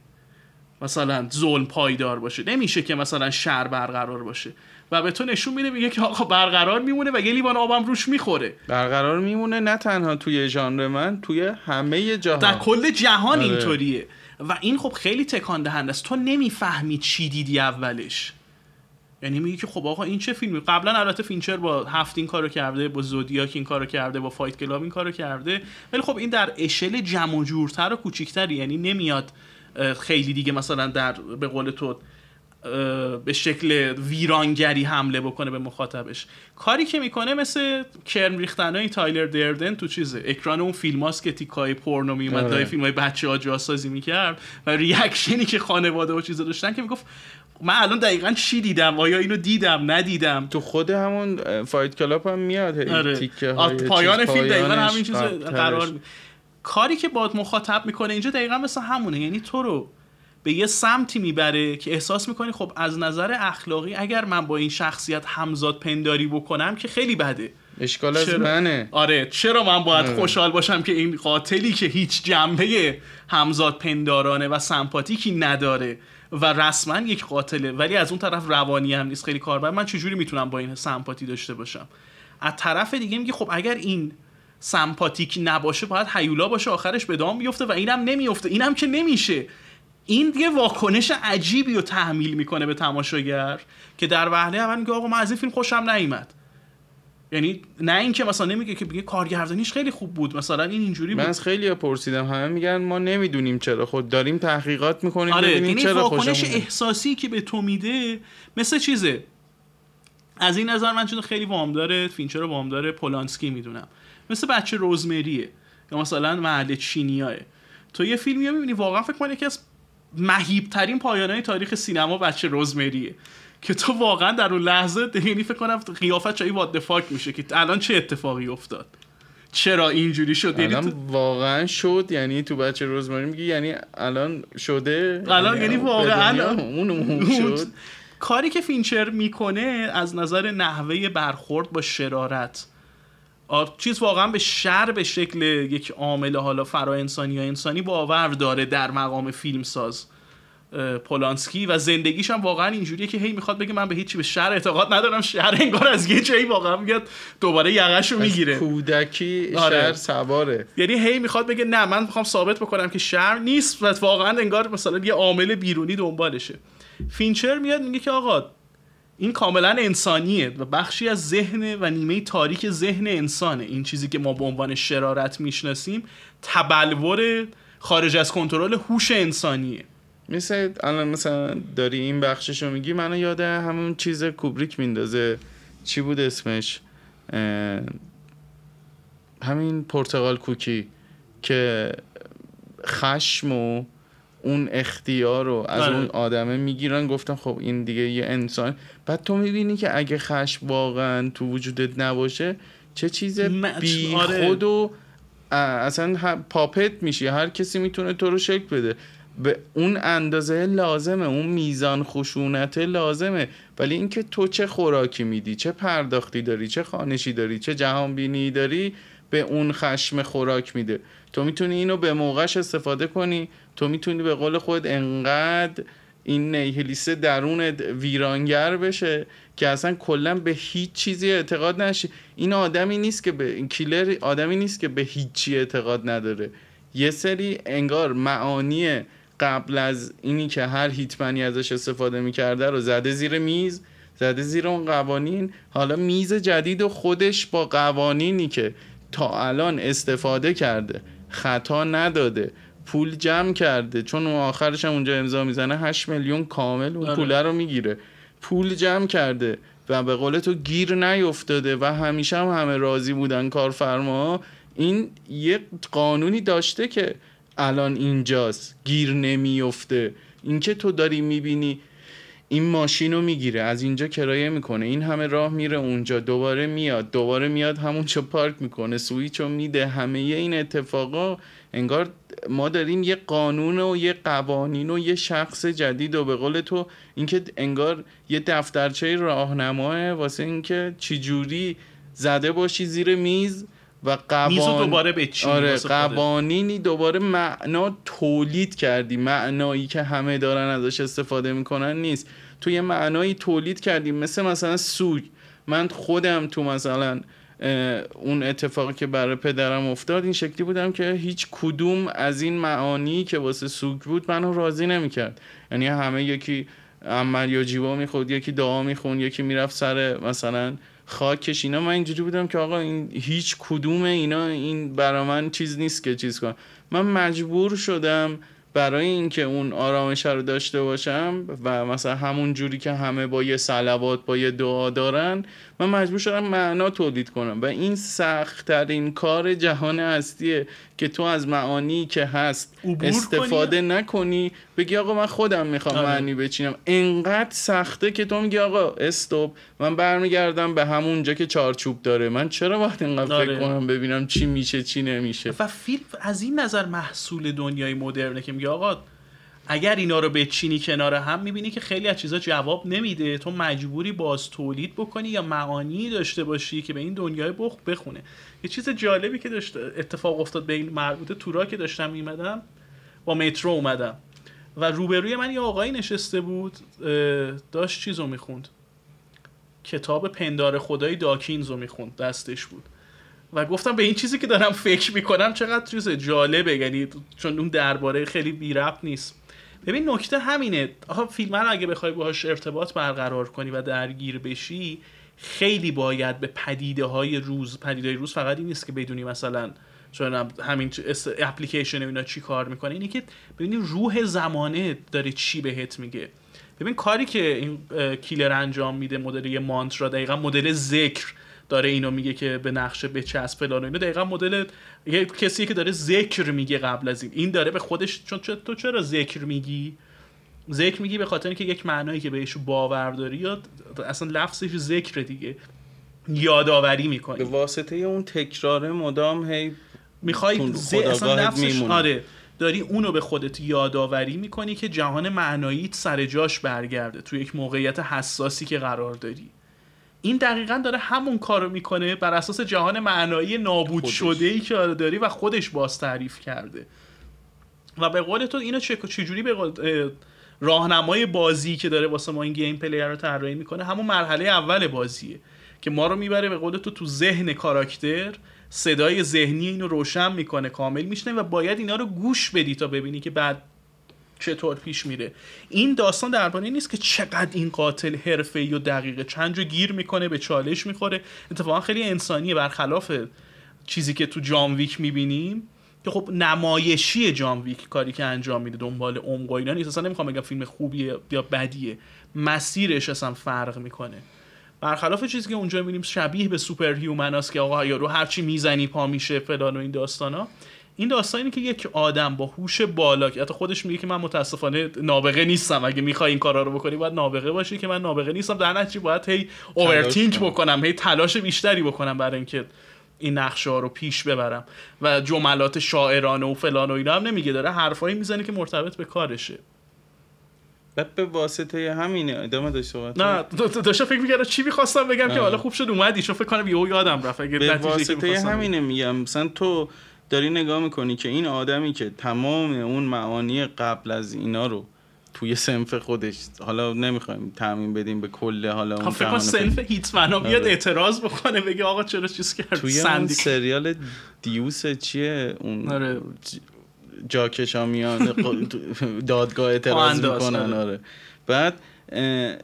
مثلا ظلم پایدار باشه. نمیشه که مثلا شر برقرار باشه. و به تو نشون میده میگه که آقا برقرار میمونه و یه لیوان آبم روش می‌خوره.
برقرار میمونه نه تنها توی ژانر من توی همه جهان.
در کل جهان آره. اینطوریه. و این خب خیلی تکان دهنده است. تو نمی‌فهمی چی دیدی اولش. یعنی میگی که خب آقا این چه فیلمی؟ قبلا البته فینچر با هفت این کارو کرده با زودیاک این کارو کرده با Fight Club این کارو کرده. ولی خب این در اشل جمع و جورتر و کوچیکتری یعنی نمیاد خیلی دیگه مثلا در به قول تو به شکل ویرانگری حمله بکنه به مخاطبش. کاری که می‌کنه مثل کرم ریختن تایلر دردن تو چیزه؟ اکران اون فیلم هاست که تیکای پورنو میومد لای فیلم های بچه ها جاسازی می‌کرد و reaction ی که خانواده و چیزا داشتن که می‌گفت من الان دقیقا چی دیدم؟ آیا اینو دیدم؟ ندیدم.
تو خود همون Fight Club هم میاد
آره. تیکه پایان فیلم دقیقا همین چیز قرار. کاری که باد مخاطب می‌کنه اینجا دقیقا مثل همونه. یعنی تو رو به یه سمتی می‌بره که احساس می‌کنی خب از نظر اخلاقی اگر من با این شخصیت همزاد پنداری بکنم که خیلی بده.
اشکال از منه.
آره چرا من باید خوشحال باشم که این قاتلی که هیچ جنبه همزاد پندارانه و سمپاتیکی نداره و رسما یک قاتله ولی از اون طرف روانی هم نیست خیلی کاربر من چجوری می‌تونم با این سمپاتی داشته باشم؟ از طرف دیگه میگه خب اگر این سمپاتیک نباشه باید هیولا باشه آخرش به دام بیفته و اینم نمیفته اینم که نمیشه. این یه واکنش عجیبی رو تحمیل می‌کنه به تماشاگر که در وهله اول میگه آقا من از این فیلم خوشم نیومد. یعنی نه اینکه مثلا نمیگه که بگه کارگردانیش خیلی خوب بود مثلا این اینجوری
بود. من از خیلی پرسیدم همه میگن ما نمی‌دونیم چرا خود داریم تحقیقات می‌کنیم
آره
ببینیم
یعنی چرا واکنش احساسی که به تو میده مثل چیزه؟ از این نظر من چون خیلی وام داره فینچر رو وام داره پولانسکی می‌دونم. مثل بچه روزمریه یا مثلا محل چینیاه. تو یه فیلمی می‌بینی واقعا فکر کنی که از مهیب ترین پایانه تاریخ سینما بچه روزمریه. که تو واقعا در اون لحظه یعنی فکر کنم قیافت چایی وات میشه که الان چه اتفاقی افتاد؟ چرا اینجوری شد؟
یعنی الان واقعا شد یعنی تو بچه روزماری میگی یعنی الان شده؟
الان یعنی واقعا اون شد. کاری که فینچر می‌کنه از نظر نحوه برخورد با شرارت چیز واقعا به شر به شکل یک عامل حالا فرا انسانی یا انسانی باور داره در مقام فیلمساز پولانسکی و زندگیش هم واقعا اینجوریه که هی می‌خواد بگه من به هیچی به شر اعتقاد ندارم. شر انگار از یه جایی واقعا میاد دوباره یقش رو می‌گیره.
کودکی آره. شر سواره.
یعنی هی می‌خواد بگه نه من می‌خوام ثابت بکنم که شر نیست و واقعا انگار مثلا یه عامل بیرونی دنبالشه. فینچر میاد میگه که آقا این کاملا انسانیه و بخشی از ذهن و نیمه تاریک ذهن انسانه. این چیزی که ما به عنوان شرارت می‌شناسیم تبلور خارج از کنترل هوش انسانیه.
مثل الان مثلا داری این بخشش رو میگی منو یاد همون چیز کوبریک میندازه. چی بود اسمش؟ همین پرتقال کوکی که خشم و اون اختیار رو از بله. اون آدمه می‌گیرن. گفتن خب این دیگه یه انسان. بعد تو می‌بینی که اگه خشم واقعا تو وجودت نباشه چه چیز بی آره. خود و اصلا پاپت میشی. هر کسی می‌تونه تو رو شکل بده. به اون اندازه لازمه اون میزان خشونت لازمه. ولی اینکه تو چه خوراکی میدی چه پرداختی داری چه خانشی داری چه جهان بینی داری به اون خشم خوراک میده. تو می‌تونی اینو به موقعش استفاده کنی. تو می‌تونی به قول خود انقدر این نیهلیست درون ویرانگر بشه که اصلا کلا به هیچ چیزی اعتقاد نشی این آدمی نیست که به این کیلر آدمی نیست که به هیچی اعتقاد نداره. یه سری انگار معانی قبل از اینی که هر هیتمنی ازش استفاده می‌کرده رو زده زیر میز زده زیر اون قوانین. حالا میز جدید و خودش با قوانینی که تا الان استفاده کرده خطا نداده. پول جمع کرده. چون اون آخرش هم اونجا امضا می‌زنه 8 میلیون کامل اون آره. پوله رو می‌گیره. پول جمع کرده و به قول تو گیر نیفتاده و همیشه هم همه راضی بودن کارفرما. این یه قانونی داشته که الان اینجاست. گیر نمیفته. اینکه تو داری می‌بینی این ماشین رو می‌گیره. از اینجا کرایه می‌کنه. این همه راه میره اونجا. دوباره میاد. دوباره میاد همونجا پارک می‌کنه. سویچ رو میده. همه این اتفاقا انگار ما داریم یه قانون و یه قوانین و یه شخص جدید و به قول تو اینکه انگار یه دفترچه راهنماه واسه اینکه چجوری زده باشی زیر میز و قوان...
دوباره
آره قوانینی دوباره معنا تولید کردی. معنایی که همه دارن ازش استفاده می‌کنن نیست. تو یه معنایی تولید کردی. مثل مثلا سوگ من خودم تو مثلا اون اتفاقی که برای پدرم افتاد این شکلی بودم که هیچ کدوم از این معانی که واسه سوگ بود منو راضی نمی‌کرد. یعنی همه یکی عمل یا جیوا می‌خورد یکی دعا میخون یکی می‌رفت سر مثلا خاکش. اینا من اینجوری بودم که آقا این هیچ کدوم اینا این برا من چیز نیست که چیز کنم. من مجبور شدم برای اینکه اون آرامش رو داشته باشم و مثلا همون جوری که همه با یه صلوات با یه دعا دارن من مجبور شدم معنا تولید کنم و این سختترین کار جهان هستیه که تو از معانی که هست استفاده نکنی بگی آقا من خودم می‌خوام آره. معنی بچینم انقدر سخته که تو میگی آقا استوب من برمیگردم به همونجا که چارچوب داره من چرا وقت اینقدر فکر آره. کنم ببینم چی میشه چی نمیشه
و فیلم از این نظر محصول دنیای مدرنه که میگه آقا اگر اینا رو بچینی کنار هم می‌بینی که خیلی از چیزا جواب نمیده. تو مجبوری باز تولید بکنی یا معانی داشته باشی که به این دنیای بخ بخونه. یه چیز جالبی که داشت اتفاق افتاد به این مربوطه تورا که داشتم میمدم با مترو اومدم. و روبروی من یه آقایی نشسته بود داشت چیز رو می‌خوند. کتاب پندار خدای داکینز رو می‌خوند دستش بود. و گفتم به این چیزی که دارم فکر می‌کنم چقدر چیز جالبه. یعنی چون اون درباره خیلی بی نیست. ببین نکته همینه. آخه فیلم رو اگه بخوای باهاش ارتباط برقرار کنی و درگیر بشی خیلی باید به پدیده های روز پدیده های روز فقط این نیست که بدونی مثلا چون همین اپلیکیشن اینا چی کار می‌کنه. اینه که ببینی روح زمانه داره چی بهت میگه. ببین کاری که این کیلر انجام میده مدل یه مانترا دقیقا مدل ذکر داره اینو میگه که به نقشه بچسب فلان اینو دقیقا مدل یه کسی که داره ذکر میگه قبل از این. این داره به خودش چون تو چرا ذکر میگی؟ ذکر میگی به خاطر اینکه یک معنایی که بهش باور داری یا اصلا لفظش ذکر دیگه. یادآوری
به
می‌کنی
واسطه اون تکرار مدام هی
می‌خوای. اصلا لفظش. آره. داری اونو به خودت یادآوری می‌کنی که جهان معناییت سر جاش برگرده تو یک موقعیت حساسی که قرار داری. این دقیقا داره همون کارو می‌کنه بر اساس جهان معنایی نابود
خودش.
شده ای که آره داری و خودش باز تعریف کرده و به قول تو اینو چجوری به راهنمای بازی که داره واسه ما این gameplay رو طراحی می‌کنه همون مرحله اول بازیه که ما رو می‌بره به قول تو تو ذهن کاراکتر صدای ذهنی اینو روشن می‌کنه کامل میشنوه و باید اینا رو گوش بدی تا ببینی که بعد چطور پیش میره. این داستان درباره نیست که چقدر این قاتل حرفه‌ای و دقیقه چند جا گیر می‌کنه به چالش می‌خوره. اتفاقا خیلی انسانیه برخلاف چیزی که تو جان ویک می‌بینیم که خب نمایشی جان ویک کاری که انجام میده دنبال عمق و اینا نیست. اصلا نمی‌خوام بگم فیلم خوبیه یا بدیه. مسیرش اصلا فرق می‌کنه. برخلاف چیزی که اونجا می‌بینیم شبیه به superhuman که آقا یارو هرچی می‌زنی پا میشه فلان و این داستانا. این داستان اینه که یک آدم با هوش بالا که حتی خودش میگه که من متاسفانه نابغه نیستم. اگه می‌خوای این کارا رو بکنی باید نابغه باشی که من نابغه نیستم. در نتیجه باید هی اوورتینک
کنم.
بکنم هی تلاش بیشتری بکنم برای اینکه این نقشه ها رو پیش ببرم. و جملات شاعرانه و فلان و اینا هم نمیگه. داره حرفایی می‌زنه که مرتبط به کارشه.
بعد به واسطه همینه. ادامه داشت صحبت
نه د- د- داشتم فکر می‌کردم چی می‌خواستم بگم که
آه.
حالا خوب شد اومدی. چون فکر کنم یهو یادم رفت. اگه
به
که
واسطه. همینه میگم. مثلا تو داری نگاه می‌کنی که این آدمی که تمام اون معانی قبل از اینا رو توی سنف خودش حالا نمی‌خوایم تعمین بدیم به کل حالا اون
فکر
فیلم.
هیتمنا بیاد
آره.
اعتراض بکنه بگه آقا چرا چیز کرد
توی اون سریال دیوس چیه اون
آره.
جاکشا میان دادگاه اعتراض می‌کنن
آره.
آره بعد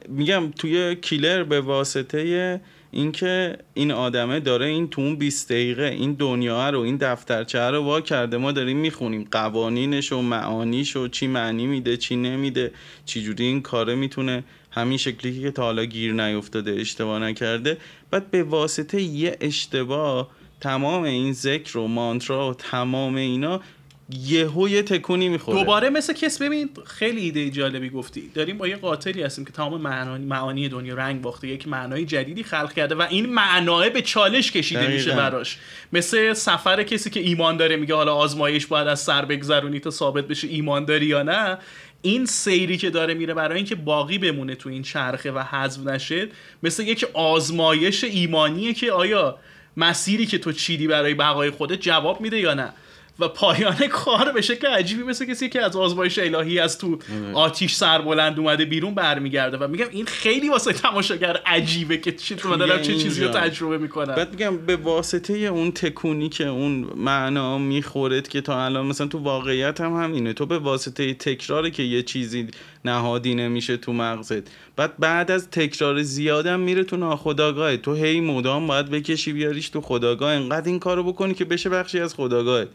میگم توی کیلر به واسطه اینکه این آدمه داره این تو اون 20 دقیقه این دنیا رو این دفترچه رو وا کرده. ما داریم می‌خونیم قوانینش و معانیش و چی معنی میده چی نمیده چی جوری این کاره می‌تونه همین شکلی که تا حالا گیر نیفتاده اشتباه نکرده. بعد به واسطه یه اشتباه تمام این ذکر و مانترا و تمام اینا یهو یه تکونی می‌خوره.
دوباره مثل کس ببین خیلی ایده جالبی گفتی. داریم با یه قاتلی هستیم که تمام معانی, معانی دنیا رنگ باخته یک معنای جدیدی خلق کرده و این معناه به چالش کشیده
دقیقاً.
میشه براش. مثل سفر کسی که ایمان داره میگه حالا آزمایش باید از سر بگذرونی تا ثابت بشه ایمان داری یا نه. این سیری که داره میره برای اینکه باقی بمونه تو این چرخه و حذف نشه مثل یک آزمایش ایمانیه که آیا مسیری که تو چیدی برای بقای خودت جواب میده یا نه. و پایان کار به شکل عجیبی مثل کسی که از آزمایش الهی از تو آتیش سربلند اومده بیرون برمیگرده و میگم این خیلی واسه تماشاگر عجیبه که چه تو دارم چه چیزی رو. تجربه می‌کنم.
بعد میگم به واسطه اون تکونی که اون معنا می‌خورد که تا الان مثلا تو واقعیت هم همینه. تو به واسطه تکراره که یه چیزی نهادی نمیشه تو مغزت. بعد بعد از تکرار زیادم میره تو ناخودآگاه تو هی مدام باید بکشی بیاریش تو خداگاه انقدر این کارو بکنی که بشه بخشی از خداگاه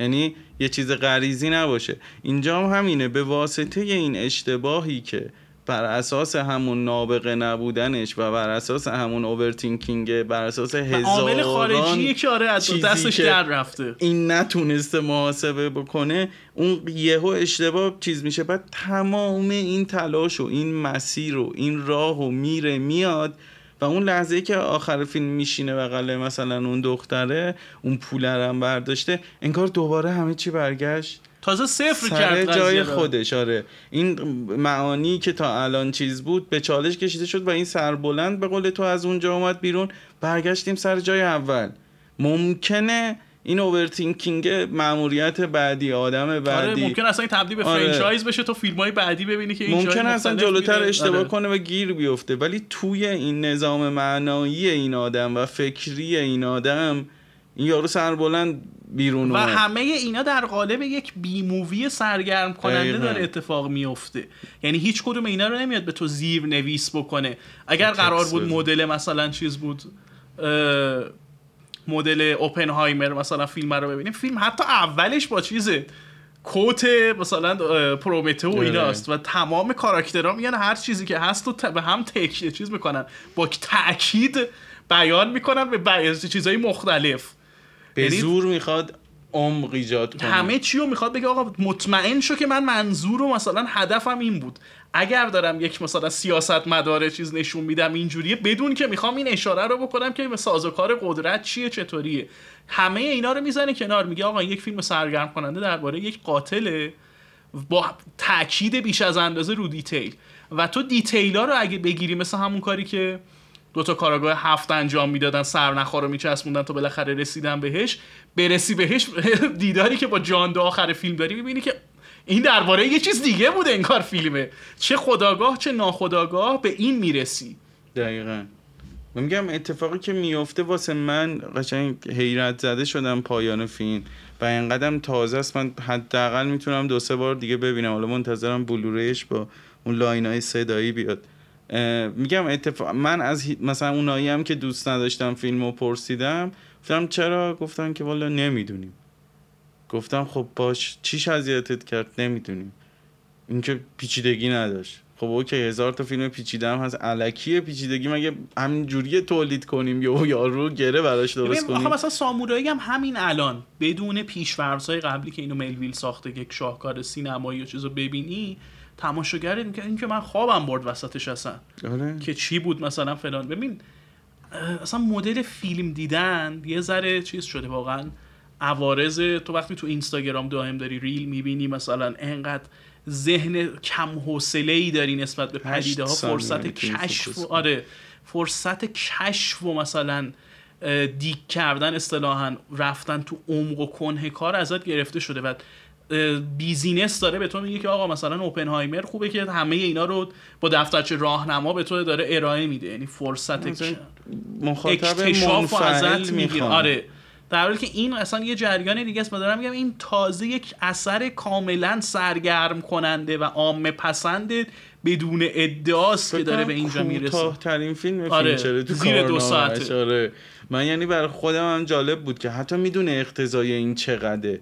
یعنی یه چیز غریزی نباشه. اینجا هم همینه به واسطه این اشتباهی که بر اساس همون نابغه نبودنش و بر اساس همون اوورتینکینگ بر اساس
عامل
هزاران
که آره از دستش در رفته.
این نتونسته محاسبه بکنه اون یهو اشتباه چیز میشه. بعد تمام این تلاش و این مسیر و این راه و میره میاد و اون لحظه که آخر فیلم میشینه بغل مثلا اون دختره اون پوله هم برداشته انگار دوباره همه چی برگشت.
تازه صفر
سر
کرد
جای. خودش آره. این معانی که تا الان چیز بود به چالش کشیده شد و این سربلند به قول تو از اونجا اومد بیرون برگشتیم سر جای اول. ممکنه این overthinking معمولیت بعدی آدم
آره
بعدی
ممکن اصلا این تبدیل به
آره.
franchise بشه تو فیلم های بعدی ببینی که این
ممکن اصلا جلوتر
میره.
اشتباه
آره.
کنه و گیر بیفته ولی توی این نظام معنایی این آدم و فکری این آدم این یارو سربلند بیرون
و
اومد
همه اینا در قالب یک B movie سرگرم کننده. داره اتفاق میفته یعنی هیچ کدوم اینا رو نمیاد به تو زیر نویس بکنه اگر قرار بود. مدل مثلا چیز بود اه، مدل اوپنهایمر مثلا فیلم رو ببینیم. فیلم حتی اولش با چیزه. کوت مثلا پرومته و
آره.
ایناست. و تمام کاراکترها میان هر چیزی که هست و به هم تک چیز می‌کنن. با تاکید بیان می‌کنن به بی... چیزهای مختلف.
به
یعنی-
زور می‌خواد عمق ایجاد کنه.
همه چی رو می‌خواد بگه آقا مطمئن شو که من منظور و مثلا هدفم این بود. اگر دارم یک مثلا سیاست مداره چیز نشون میدم اینجوریه بدون که می‌خوام این اشاره رو بکنم که سازوکار قدرت چیه چطوریه. همه اینا رو می‌زنه کنار میگه آقا یک فیلم سرگرم کننده درباره یک قاتله با تاکید بیش از اندازه رو detail. و تو detail رو اگه بگیری مثل همون کاری که دو تا کاراگاه هفت انجام می‌دادن سرنخا رو میچسبوندن تا بالاخره رسیدن بهش برسی بهش دیداری که با جان آخر فیلم داری می‌بینی که این درباره یه چیز دیگه بود انگار فیلمه. چه خداگاه چه ناخداگاه به این می‌رسی.
دقیقا. میگم اتفاقی که میفته واسه من قشنگ حیرت زده شدم پایان فیلم و اینقدرم تازه است. من حداقل می‌تونم دو سه بار دیگه ببینم. حالا منتظرم بلوریش با اون لاین های صدایی بیاد. میگم اتفاق من از مثلا اونایی هم که دوست نداشتم فیلم رو پرسیدم گفتم چرا؟ گفتم که والا نمی‌دونیم. گفتم خب باش چیش اذیتت کرد؟ نمی‌دونیم. اینکه پیچیدگی نداشت. خب اوکی هزار تا فیلم پیچیده هم هست. علکیه پیچیدگی مگه همین جوریه تولید کنیم؟ یا یارو گره براش درست کنیم؟
آخه مثلا سامورایی هم همین الان. بدون پیشورزهای قبلی که اینو ملویل ساخته یک شاهکار سینمایی یا چیزو ببینی تماشاگر این که این که من خوابم برد وسطش اصلا.
آره.
که چی بود مثلا فلان. ببین اصلا مدل فیلم دیدن یه ذره چیز شده واقعا. عوارض. تو وقتی تو اینستاگرام دائم داری reel می‌بینی مثلا انقدر ذهن کم حوصله ای داری نسبت به پدیده ها فرصت کشف و آره فرصت کشف و مثلا dig کردن اصطلاحا رفتن تو عمق و کنه کار ازت گرفته شده. و business داره به تو میگه که آقا مثلا اوپنهایمر خوبه که همه اینا رو با دفترچه راهنما به تو داره ارائه میده. یعنی فرصت
مخاطب اکتشاف و ازت می‌گیره.
آره. در حالی که این اصلا یه جریان دیگه است دارم میگم این تازه یک اثر کاملا سرگرم کننده و عامه پسند بدون ادعاست که داره به اینجا می‌رسه.
ترین فیلم آره. تو زیر دو ساعته. آره. من یعنی برای خودم هم جالب بود که حتی می‌دونه اقتضای این چقدره.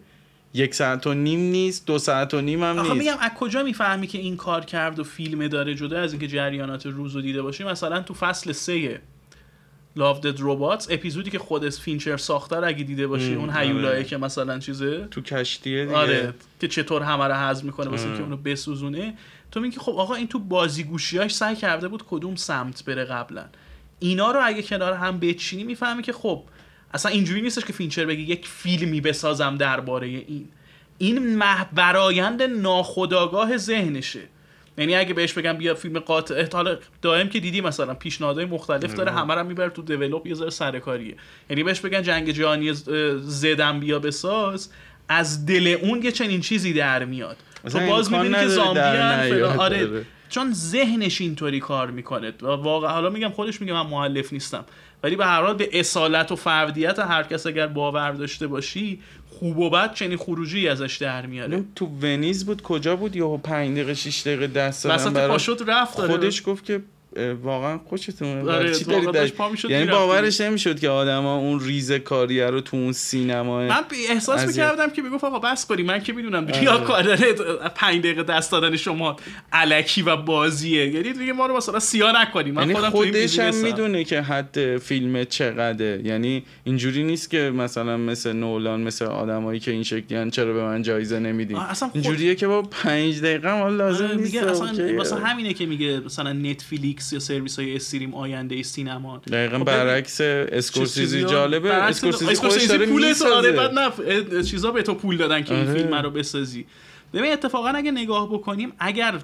یک ساعت و نیم نیست دو ساعت و نیم هم نیست.
میگم از کجا می‌فهمی که این کار کرد و فیلم داره جدا از اینکه جریانات روز رو دیده باشی مثلا تو فصل سه Love Death Robots اپیزودی که خود فینچر ساخته اگه دیده باشی اون هیولایه آره. که مثلا چیزه؟
تو کشتیه دیگه.
آره که چطور همه رو هضم می‌کنه واسه که اونو بسوزونه. تو میگی خب آقا این تو بازیگوشیاش سعی کرده بود کدوم سمت بره قبلا اینا رو اگه کنار هم بچینی می‌فهمی که خب اصلا اینجوری نیستش که فینچر بگه یک فیلمی بسازم درباره این. این برایند ناخداگاه ذهنشه. یعنی اگه بهش بگم بیا فیلم قاطع حالا دائم که دیدی مثلا پیشنهادهای مختلف داره همه رو می‌بره تو develop یه ذره سرکاریه. یعنی بهش بگن جنگ جهانی زدم بیا بساز از دل اون یه چنین چیزی در میاد. تو باز می‌بینی که زامبی آره. چون ذهنش اینطوری کار می‌کنه. و واقعا حالا میگم خودش میگه من مؤلف نیستم. ولی به هر حال به اصالت و فردیت هر کس اگر باور داشته باشی خوب و بد چنین خروجی ازش در میاره.
تو ونیز بود کجا بود؟ یا 5 دقیقه 6 دقیقه دست
دادن وسط پاشوت رفت
خودش گفت که واقعا خوشتون آره چی دارید یعنی باورش نمی‌شد که آدما اون ریزه کاریه رو تو اون سینما
من احساس می‌کردم که می‌گفت آقا بس کنی. من که می‌دونم آره. یا کار داره 5 دقیقه دست دادن شما الکی و بازیه. یعنی دیگه ما رو مثلا سیا نکنیم من
یعنی خودم خودش هم می‌دونه که حد فیلم چقدره. یعنی اینجوری نیست که مثلا مثل نولان مثل آدمایی که این شکلیان چرا به من جایزه نمیدین؟ اینجوریه که با 5 دقیقه ما لازم آره، نیست.
اصلا همینه که میگه مثلا نتفلیکس یا سرویس های stream آینده سینما.
دقیقا خب برعکس اسکورسیزی جالبه. اسکورسیزی خودش داره
آره بعد نه چیزا به تو پول دادن که این آره. فیلم رو بسازی. ببین اتفاقا اگه نگاه بکنیم اگر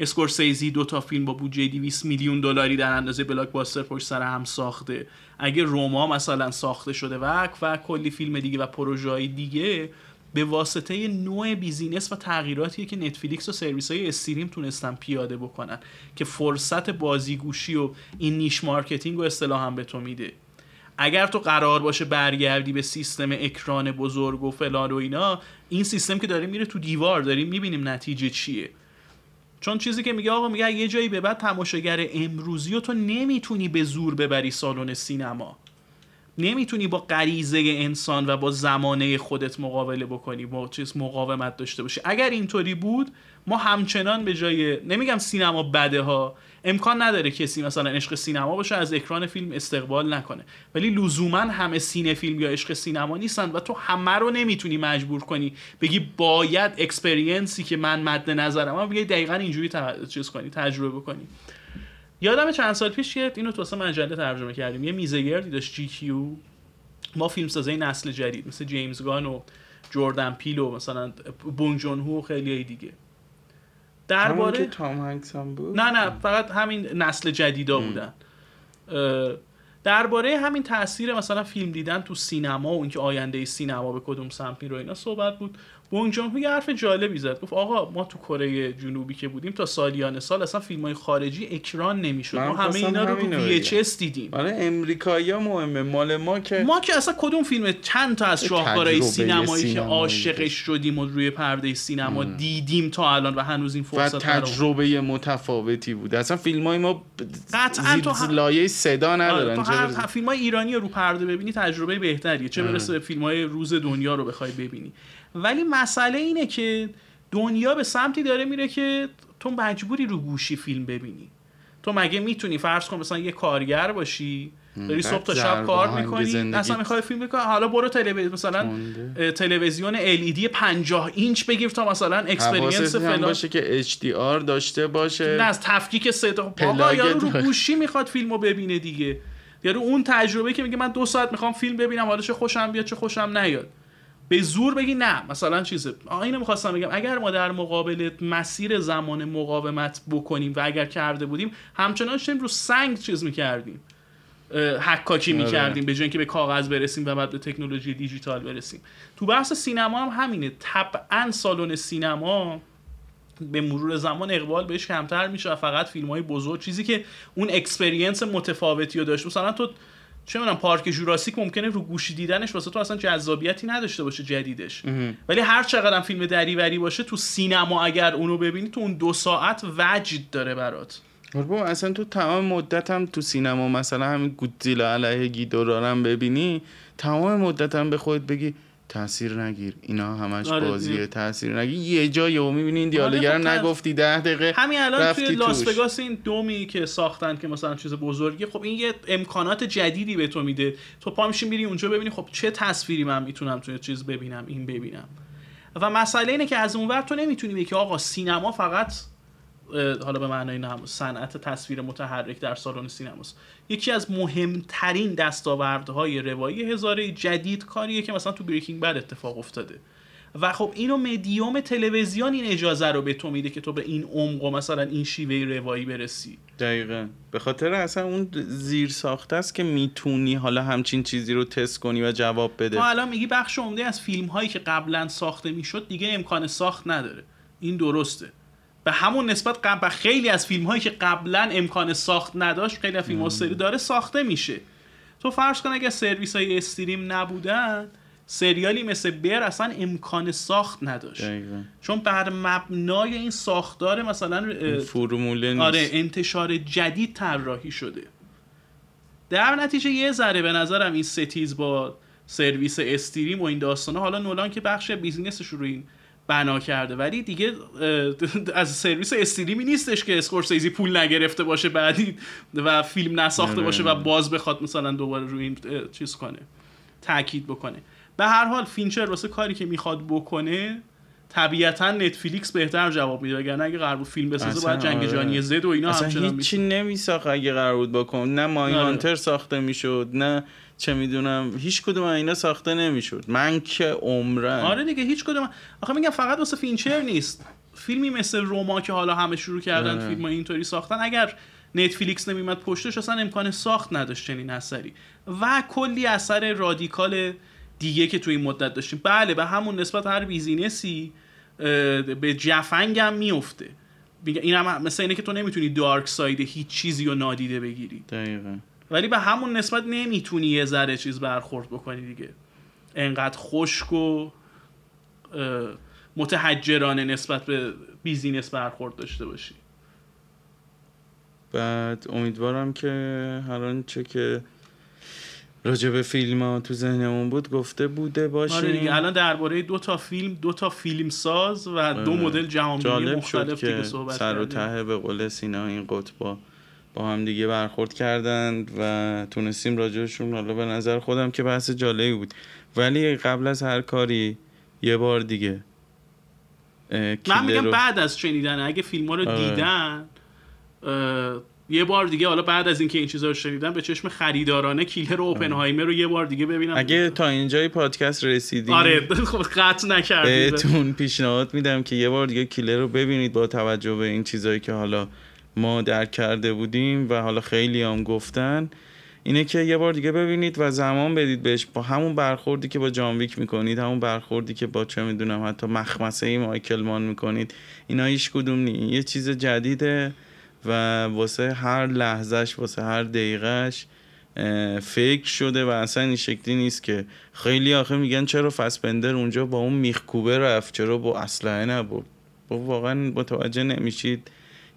اسکورسیزی دو تا فیلم با بودجه 200 میلیون دلاری در اندازه blockbuster پشت سر هم ساخته اگه روما مثلا ساخته شده و و کلی فیلم دیگه و پروژه دیگه به واسطه نوع business و تغییراتی که نتفلیکس و سرویس های stream تونستن پیاده بکنن که فرصت بازیگوشی و این niche marketing و اصطلاحا به تو میده. اگر تو قرار باشه برگردی به سیستم اکران بزرگ و فلان و اینا این سیستم که داره میره تو دیوار داریم می‌بینیم نتیجه چیه. چون چیزی که میگه آقا میگه یه جایی به بعد تماشاگر امروزی و تو نمی‌تونی به زور ببری سالن سینما. نمی‌تونی با غریزه انسان و با زمانه خودت مقابله بکنی با چیز مقاومت داشته باشی. اگر اینطوری بود ما همچنان به جای نمیگم سینما بده ها امکان نداره کسی مثلا عشق سینما باشه از اکران فیلم استقبال نکنه. ولی لزوما همه سینه فیلم یا عشق سینما نیستن و تو همه رو نمی‌تونی مجبور کنی. بگی باید اکسپریانسی که من مد نظرم بگی دقیقا اینجوری چیز کنی تجربه بکنی. یادم چند سال پیش که اینو تو مجله ترجمه کردیم. یه میزه گردی داشت جی کیو ما فیلمسازای نسل جدید مثل جیمز گان و جردن پیل و مثلا بونگ جون هو و خیلی دیگه.
درباره تام هنگس هم بود؟
نه نه فقط همین نسل جدیدا بودن. درباره همین تاثیر مثلا فیلم دیدن تو سینما و اینکه آینده سینما به کدوم سمت میره اینا صحبت بود. بونگ جون یه حرف جالبی زد. گفت آقا ما تو کره جنوبی که بودیم تا سالیان سال اصلا فیلم های خارجی اکران نمی‌شد. ما همه اینا رو رو VHS دیدیم.
آره امریکایی‌ها مهمه. مال ما که
ما که اصلا کدوم فیلم چند تا از شاهکارهای سینمایی که عاشقش شدیم و روی پرده سینما دیدیم تا الان و هنوز این فرصت
و تجربه متفاوتی بود. اصلا فیلم های ما قطعا تو لایه صدا ندارن.
آره تو فیلم های ایرانی رو پرده ببینی تجربه بهتریه. چه برسه به فیلم های روز دنیا رو بخوای ببینی. ولی مسئله اینه که دنیا به سمتی داره میره که تو مجبوری رو گوشی فیلم ببینی. تو مگه می‌تونی فرض کن مثلا یه کارگر باشی داری صبح تا شب کار می‌کنی اصلا می‌خوای فیلم بکنی حالا برو تلویزیون مثلا تلویزیون LED 50 اینچ بگیر تا مثلا experience
فلان. باشه که HDR داشته باشه.
نه از تفکیک صدا آقا یارو رو گوشی می‌خواد فیلمو ببینه دیگه. یارو اون تجربه که میگه من دو ساعت می‌خوام فیلم ببینم حالا چه خوشم بیاد چه خوشم نیاد. به زور بگی نه. مثلا چیزه اینو می‌خواستم بگم. اگر ما در مقابل مسیر زمان مقاومت بکنیم و اگر کرده بودیم همچنان داشتیم رو سنگ چیز می‌کردیم. حکاکی آره. می‌کردیم به جای اینکه به کاغذ برسیم و بعد به تکنولوژی دیجیتال برسیم. تو بحث سینما هم همینه. طبعا سالن سینما به مرور زمان اقبال بهش کمتر میشه و فقط فیلم های بزرگ. چیزی که اون experience متفاوتی رو داشت. مثلا تو چه می‌دونم پارک جوراسیک ممکنه رو گوشی دیدنش واسه تو اصلا جذابیتی نداشته باشه جدیدش. ولی هر چقدر فیلم دریوری باشه تو سینما اگر اونو ببینی تو اون دو ساعت وجد داره برات.
با اصلا تو تمام مدت هم تو سینما مثلا همین گودزیلا علیه گیدورارم ببینی تمام مدت هم به خودت بگی تاثیر نگیر. اینا همش آره بازیه تاثیر نگیر. یه جایی و می‌بینی این دیالوگر آره نگفتی ده دقیقه
همین الان توی لاس وگاس این دومی که ساختن که مثلا چیز بزرگی خب این یه امکانات جدیدی به تو میده. تو پا میشین میری اونجا ببینی خب چه تصویری من می‌تونم توی چیز ببینم این ببینم. و مسئله اینه که از اونور تو نمی‌تونی که آقا سینما فقط حالا به معنای نه صنعت تصویر متحرک در سالن سینماست. یکی از مهمترین دستاوردهای روایی هزاره جدید کاریه که مثلا تو بریکینگ بد اتفاق افتاده. و خب اینو مدیوم تلویزیون این اجازه رو به تو میده که تو به این عمق و مثلا این شیوه روایی برسی.
دقیقا. به خاطر اصلا اون زیر ساخته است که می‌تونی حالا همچین چیزی رو تست کنی و جواب بده.
ما الان میگی بخش عمده از فیلم هایی که قبلا ساخته می‌شد دیگه امکان ساخت نداره. این درسته. به همون نسبت قبل خیلی از فیلم هایی که قبلا امکان ساخت نداشت خیلی از فیلم ها سری داره ساخته میشه. تو فرض کن اگه سرویس های استریم نبودن سریالی مثل بر اصلا امکان ساخت نداشت. چون بر مبنای این ساختار مثلا
فرموله
آره انتشار جدید طراحی شده. در نتیجه یه ذره به نظرم این ستیز با سرویس stream و این داستانه حالا نولان که بخش business ش رو این بنا کرده ولی دیگه از سرویس stream ی نیستش که اسکورسیزی پول نگرفته باشه بعدی و فیلم نساخته. باشه و باز بخواد مثلا دوباره روی این چیز کنه تاکید بکنه به هر حال فینچر واسه کاری که می‌خواد بکنه طبیعتا نتفلیکس بهتر جواب میده اگر اگه قرار بود فیلم بسازه باید جنگ آره. جهانی زد و اینا
اصلا هیچی نمیساخت اگه قرار بود بکن نه مای آره. ساخته می‌شد نه چه می‌دونم هیچ کدوم اینا ساخته نمی‌شد. من که عمرن.
آره دیگه هیچ کدوم. آخه میگم فقط واسه فینچر نیست. فیلمی مثل روما که حالا همه شروع کردن آره. فیلم اینطوری ساختن اگر نتفلیکس نمیمد پشتش اصلا امکان ساخت نداشت چنین اثری. و کلی اثر رادیکال دیگه که تو این مدت داشتیم. بله به همون نسبت هر business ی به جفنگ هم میفته این هم مثل اینه که تو نمی‌تونی dark side هیچ چیزی رو نادیده بگیری.
دقیقا.
ولی به همون نسبت نمی‌تونی یه ذره چیز برخورد بکنی دیگه. انقدر خشک و متحجرانه نسبت به business برخورد داشته باشی.
بعد امیدوارم که هر چه که راجع به فیلم ها تو ذهنمون بود گفته بوده باشیم آره
دیگه الان درباره دو تا فیلم دو تا فیلم ساز و دو آره. مدل جهانی مختلف
که صحبت سر و ته به قول سینا این قطبا با هم دیگه برخورد کردند و تونستیم راجعشون حالا به نظر خودم که بحث جالبی بود ولی قبل از هر کاری یه بار دیگه
من میگم بعد از شنیدن اگه فیلم ها رو آره. دیدن یه بار دیگه حالا بعد از اینکه این چیزا رو شنیدن به چشم خریدارانه کیلر و اوپنهایمر رو یه بار دیگه ببینم.
اگه تا اینجای پادکست رسیدیم
آره خب قطع نکردید
بهتون پیشنهاد میدم که یه بار دیگه کیلر رو ببینید با توجه به این چیزایی که حالا ما درک کرده بودیم و حالا خیلی هم گفتن. اینه که یه بار دیگه ببینید و زمان بدید بهش. با همون برخوردی که با جانویک می‌کنید همون برخوردی که با چه می‌دونم حتی مخمسه ای مایکل مان می‌کنید اینا هیچ کدوم نی یه چیز جدیده. و واسه هر لحظهش واسه هر دقیقهش فکر شده و اصلا این شکلی نیست که خیلی آخه میگن چرا فسپندر اونجا با اون میخکوبه رفت چرا با اسلحه نبود با واقعا متوجه نمیشید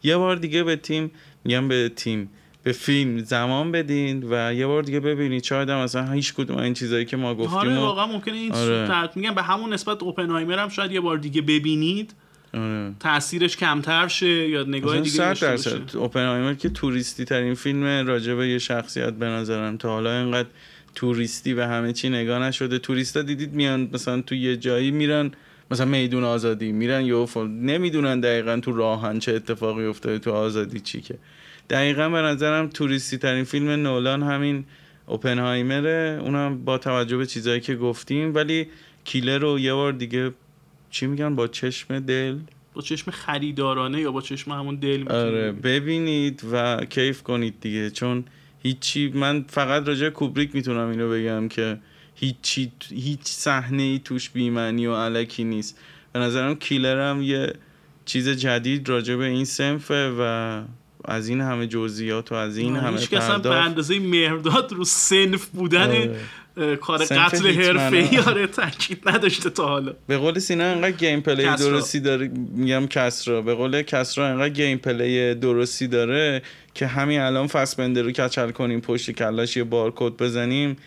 یه بار دیگه به تیم میگم به تیم به فیلم زمان بدین و یه بار دیگه ببینید شاید هم مثلا هیچ کدوم این چیزایی که ما گفتیم
آره واقعا ممکنه این آره. میگم به همون نسبت اوپنهایمر هم شاید یه بار دیگه ببینید. تاثیرش کمتر شه یا نگاه دیگه داشته درصد.
اوپنهایمر که توریستی ترین فیلم راجع به یه شخصیت به نظرم تا حالا اینقدر توریستی و همه چی نگاه نشده. توریستا دیدید میان مثلا تو یه جایی میرن مثلا میدون آزادی میرن یه نمی‌دونن دقیقا تو راهن چه اتفاقی افتاده تو آزادی چی که. دقیقا به نظرم توریستی ترین فیلم نولان همین اوپنهایمره. اونم با توجه به چیزایی که گفتیم ولی کیلر رو یه بار دیگه چی میگن؟ با چشم دل؟
با چشم خریدارانه یا با چشم همون دل
آره ببینید و کیف کنید دیگه. چون هیچی من فقط راجع کوبریک می‌تونم اینو بگم که هیچی هیچ صحنه ای توش بیمنی و علکی نیست. به نظرم کیلر هم یه چیز جدید راجع به این سنفه و از این همه جزئیات و از این همه
پرداخت. به اندازه مهرداد رو صنف بودن آره. کار قتل حرفه ای آره تاکید نداشته تا حالا.
به قول سینا انقدر gameplay درستی داره میگم کسرا به قول کسرا انقدر gameplay درستی داره که همین الان فسبندر رو کچل کنیم پشت کله‌اش یه بارکد بزنیم.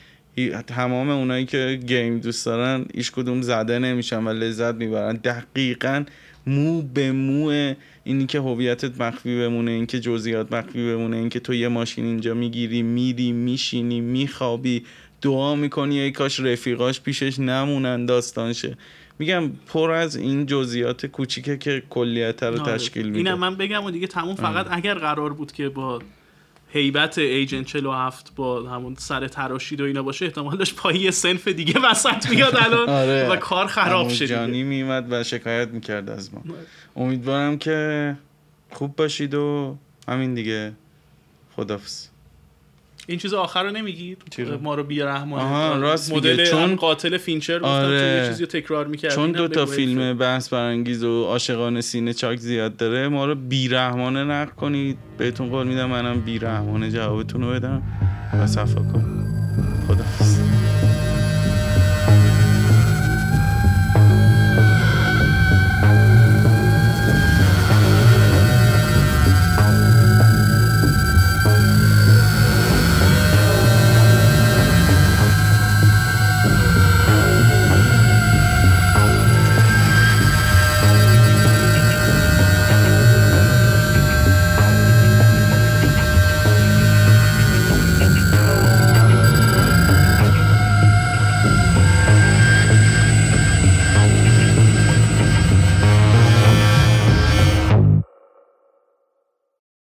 تمام اونایی که game دوست دارن هیچ کدوم زده نمیشن و لذت می‌برن. دقیقا مو به مو اینی که هویتت مخفی بمونه اینکه جزئیات مخفی بمونه اینکه تو یه ماشین اینجا می‌گیری میری میشینی میخوابی. دعا می‌کنی ای کاش رفیقاش پیشش نمونن داستانشه میگم پر از این جزئیات کوچیکه که کلیت رو آره. تشکیل میده.
اینم من بگم و دیگه تموم فقط اگر قرار بود که با هیبت ایجنت 47 با همون سر تراشید و اینا باشه احتمال داشت پایی سنف دیگه وسط میاد الان آره. و کار خراب شد
جانی میمد و شکایت می‌کرد از ما. امیدوارم که خوب باشید و همین دیگه. خدافز
این چیز آخر رو نمیگید ما رو بیرحمانه
آها راست
مدل چون قاتل فینچر آره. چیزی رو تکرار می‌کرد.
چون دو تا فیلم بحث برانگیز و عاشقانه سینه چاک زیاد داره ما رو بیرحمانه نقد کنید. بهتون قول میدم منم بیرحمانه جوابتون رو بدم و صفا کن. خدافظ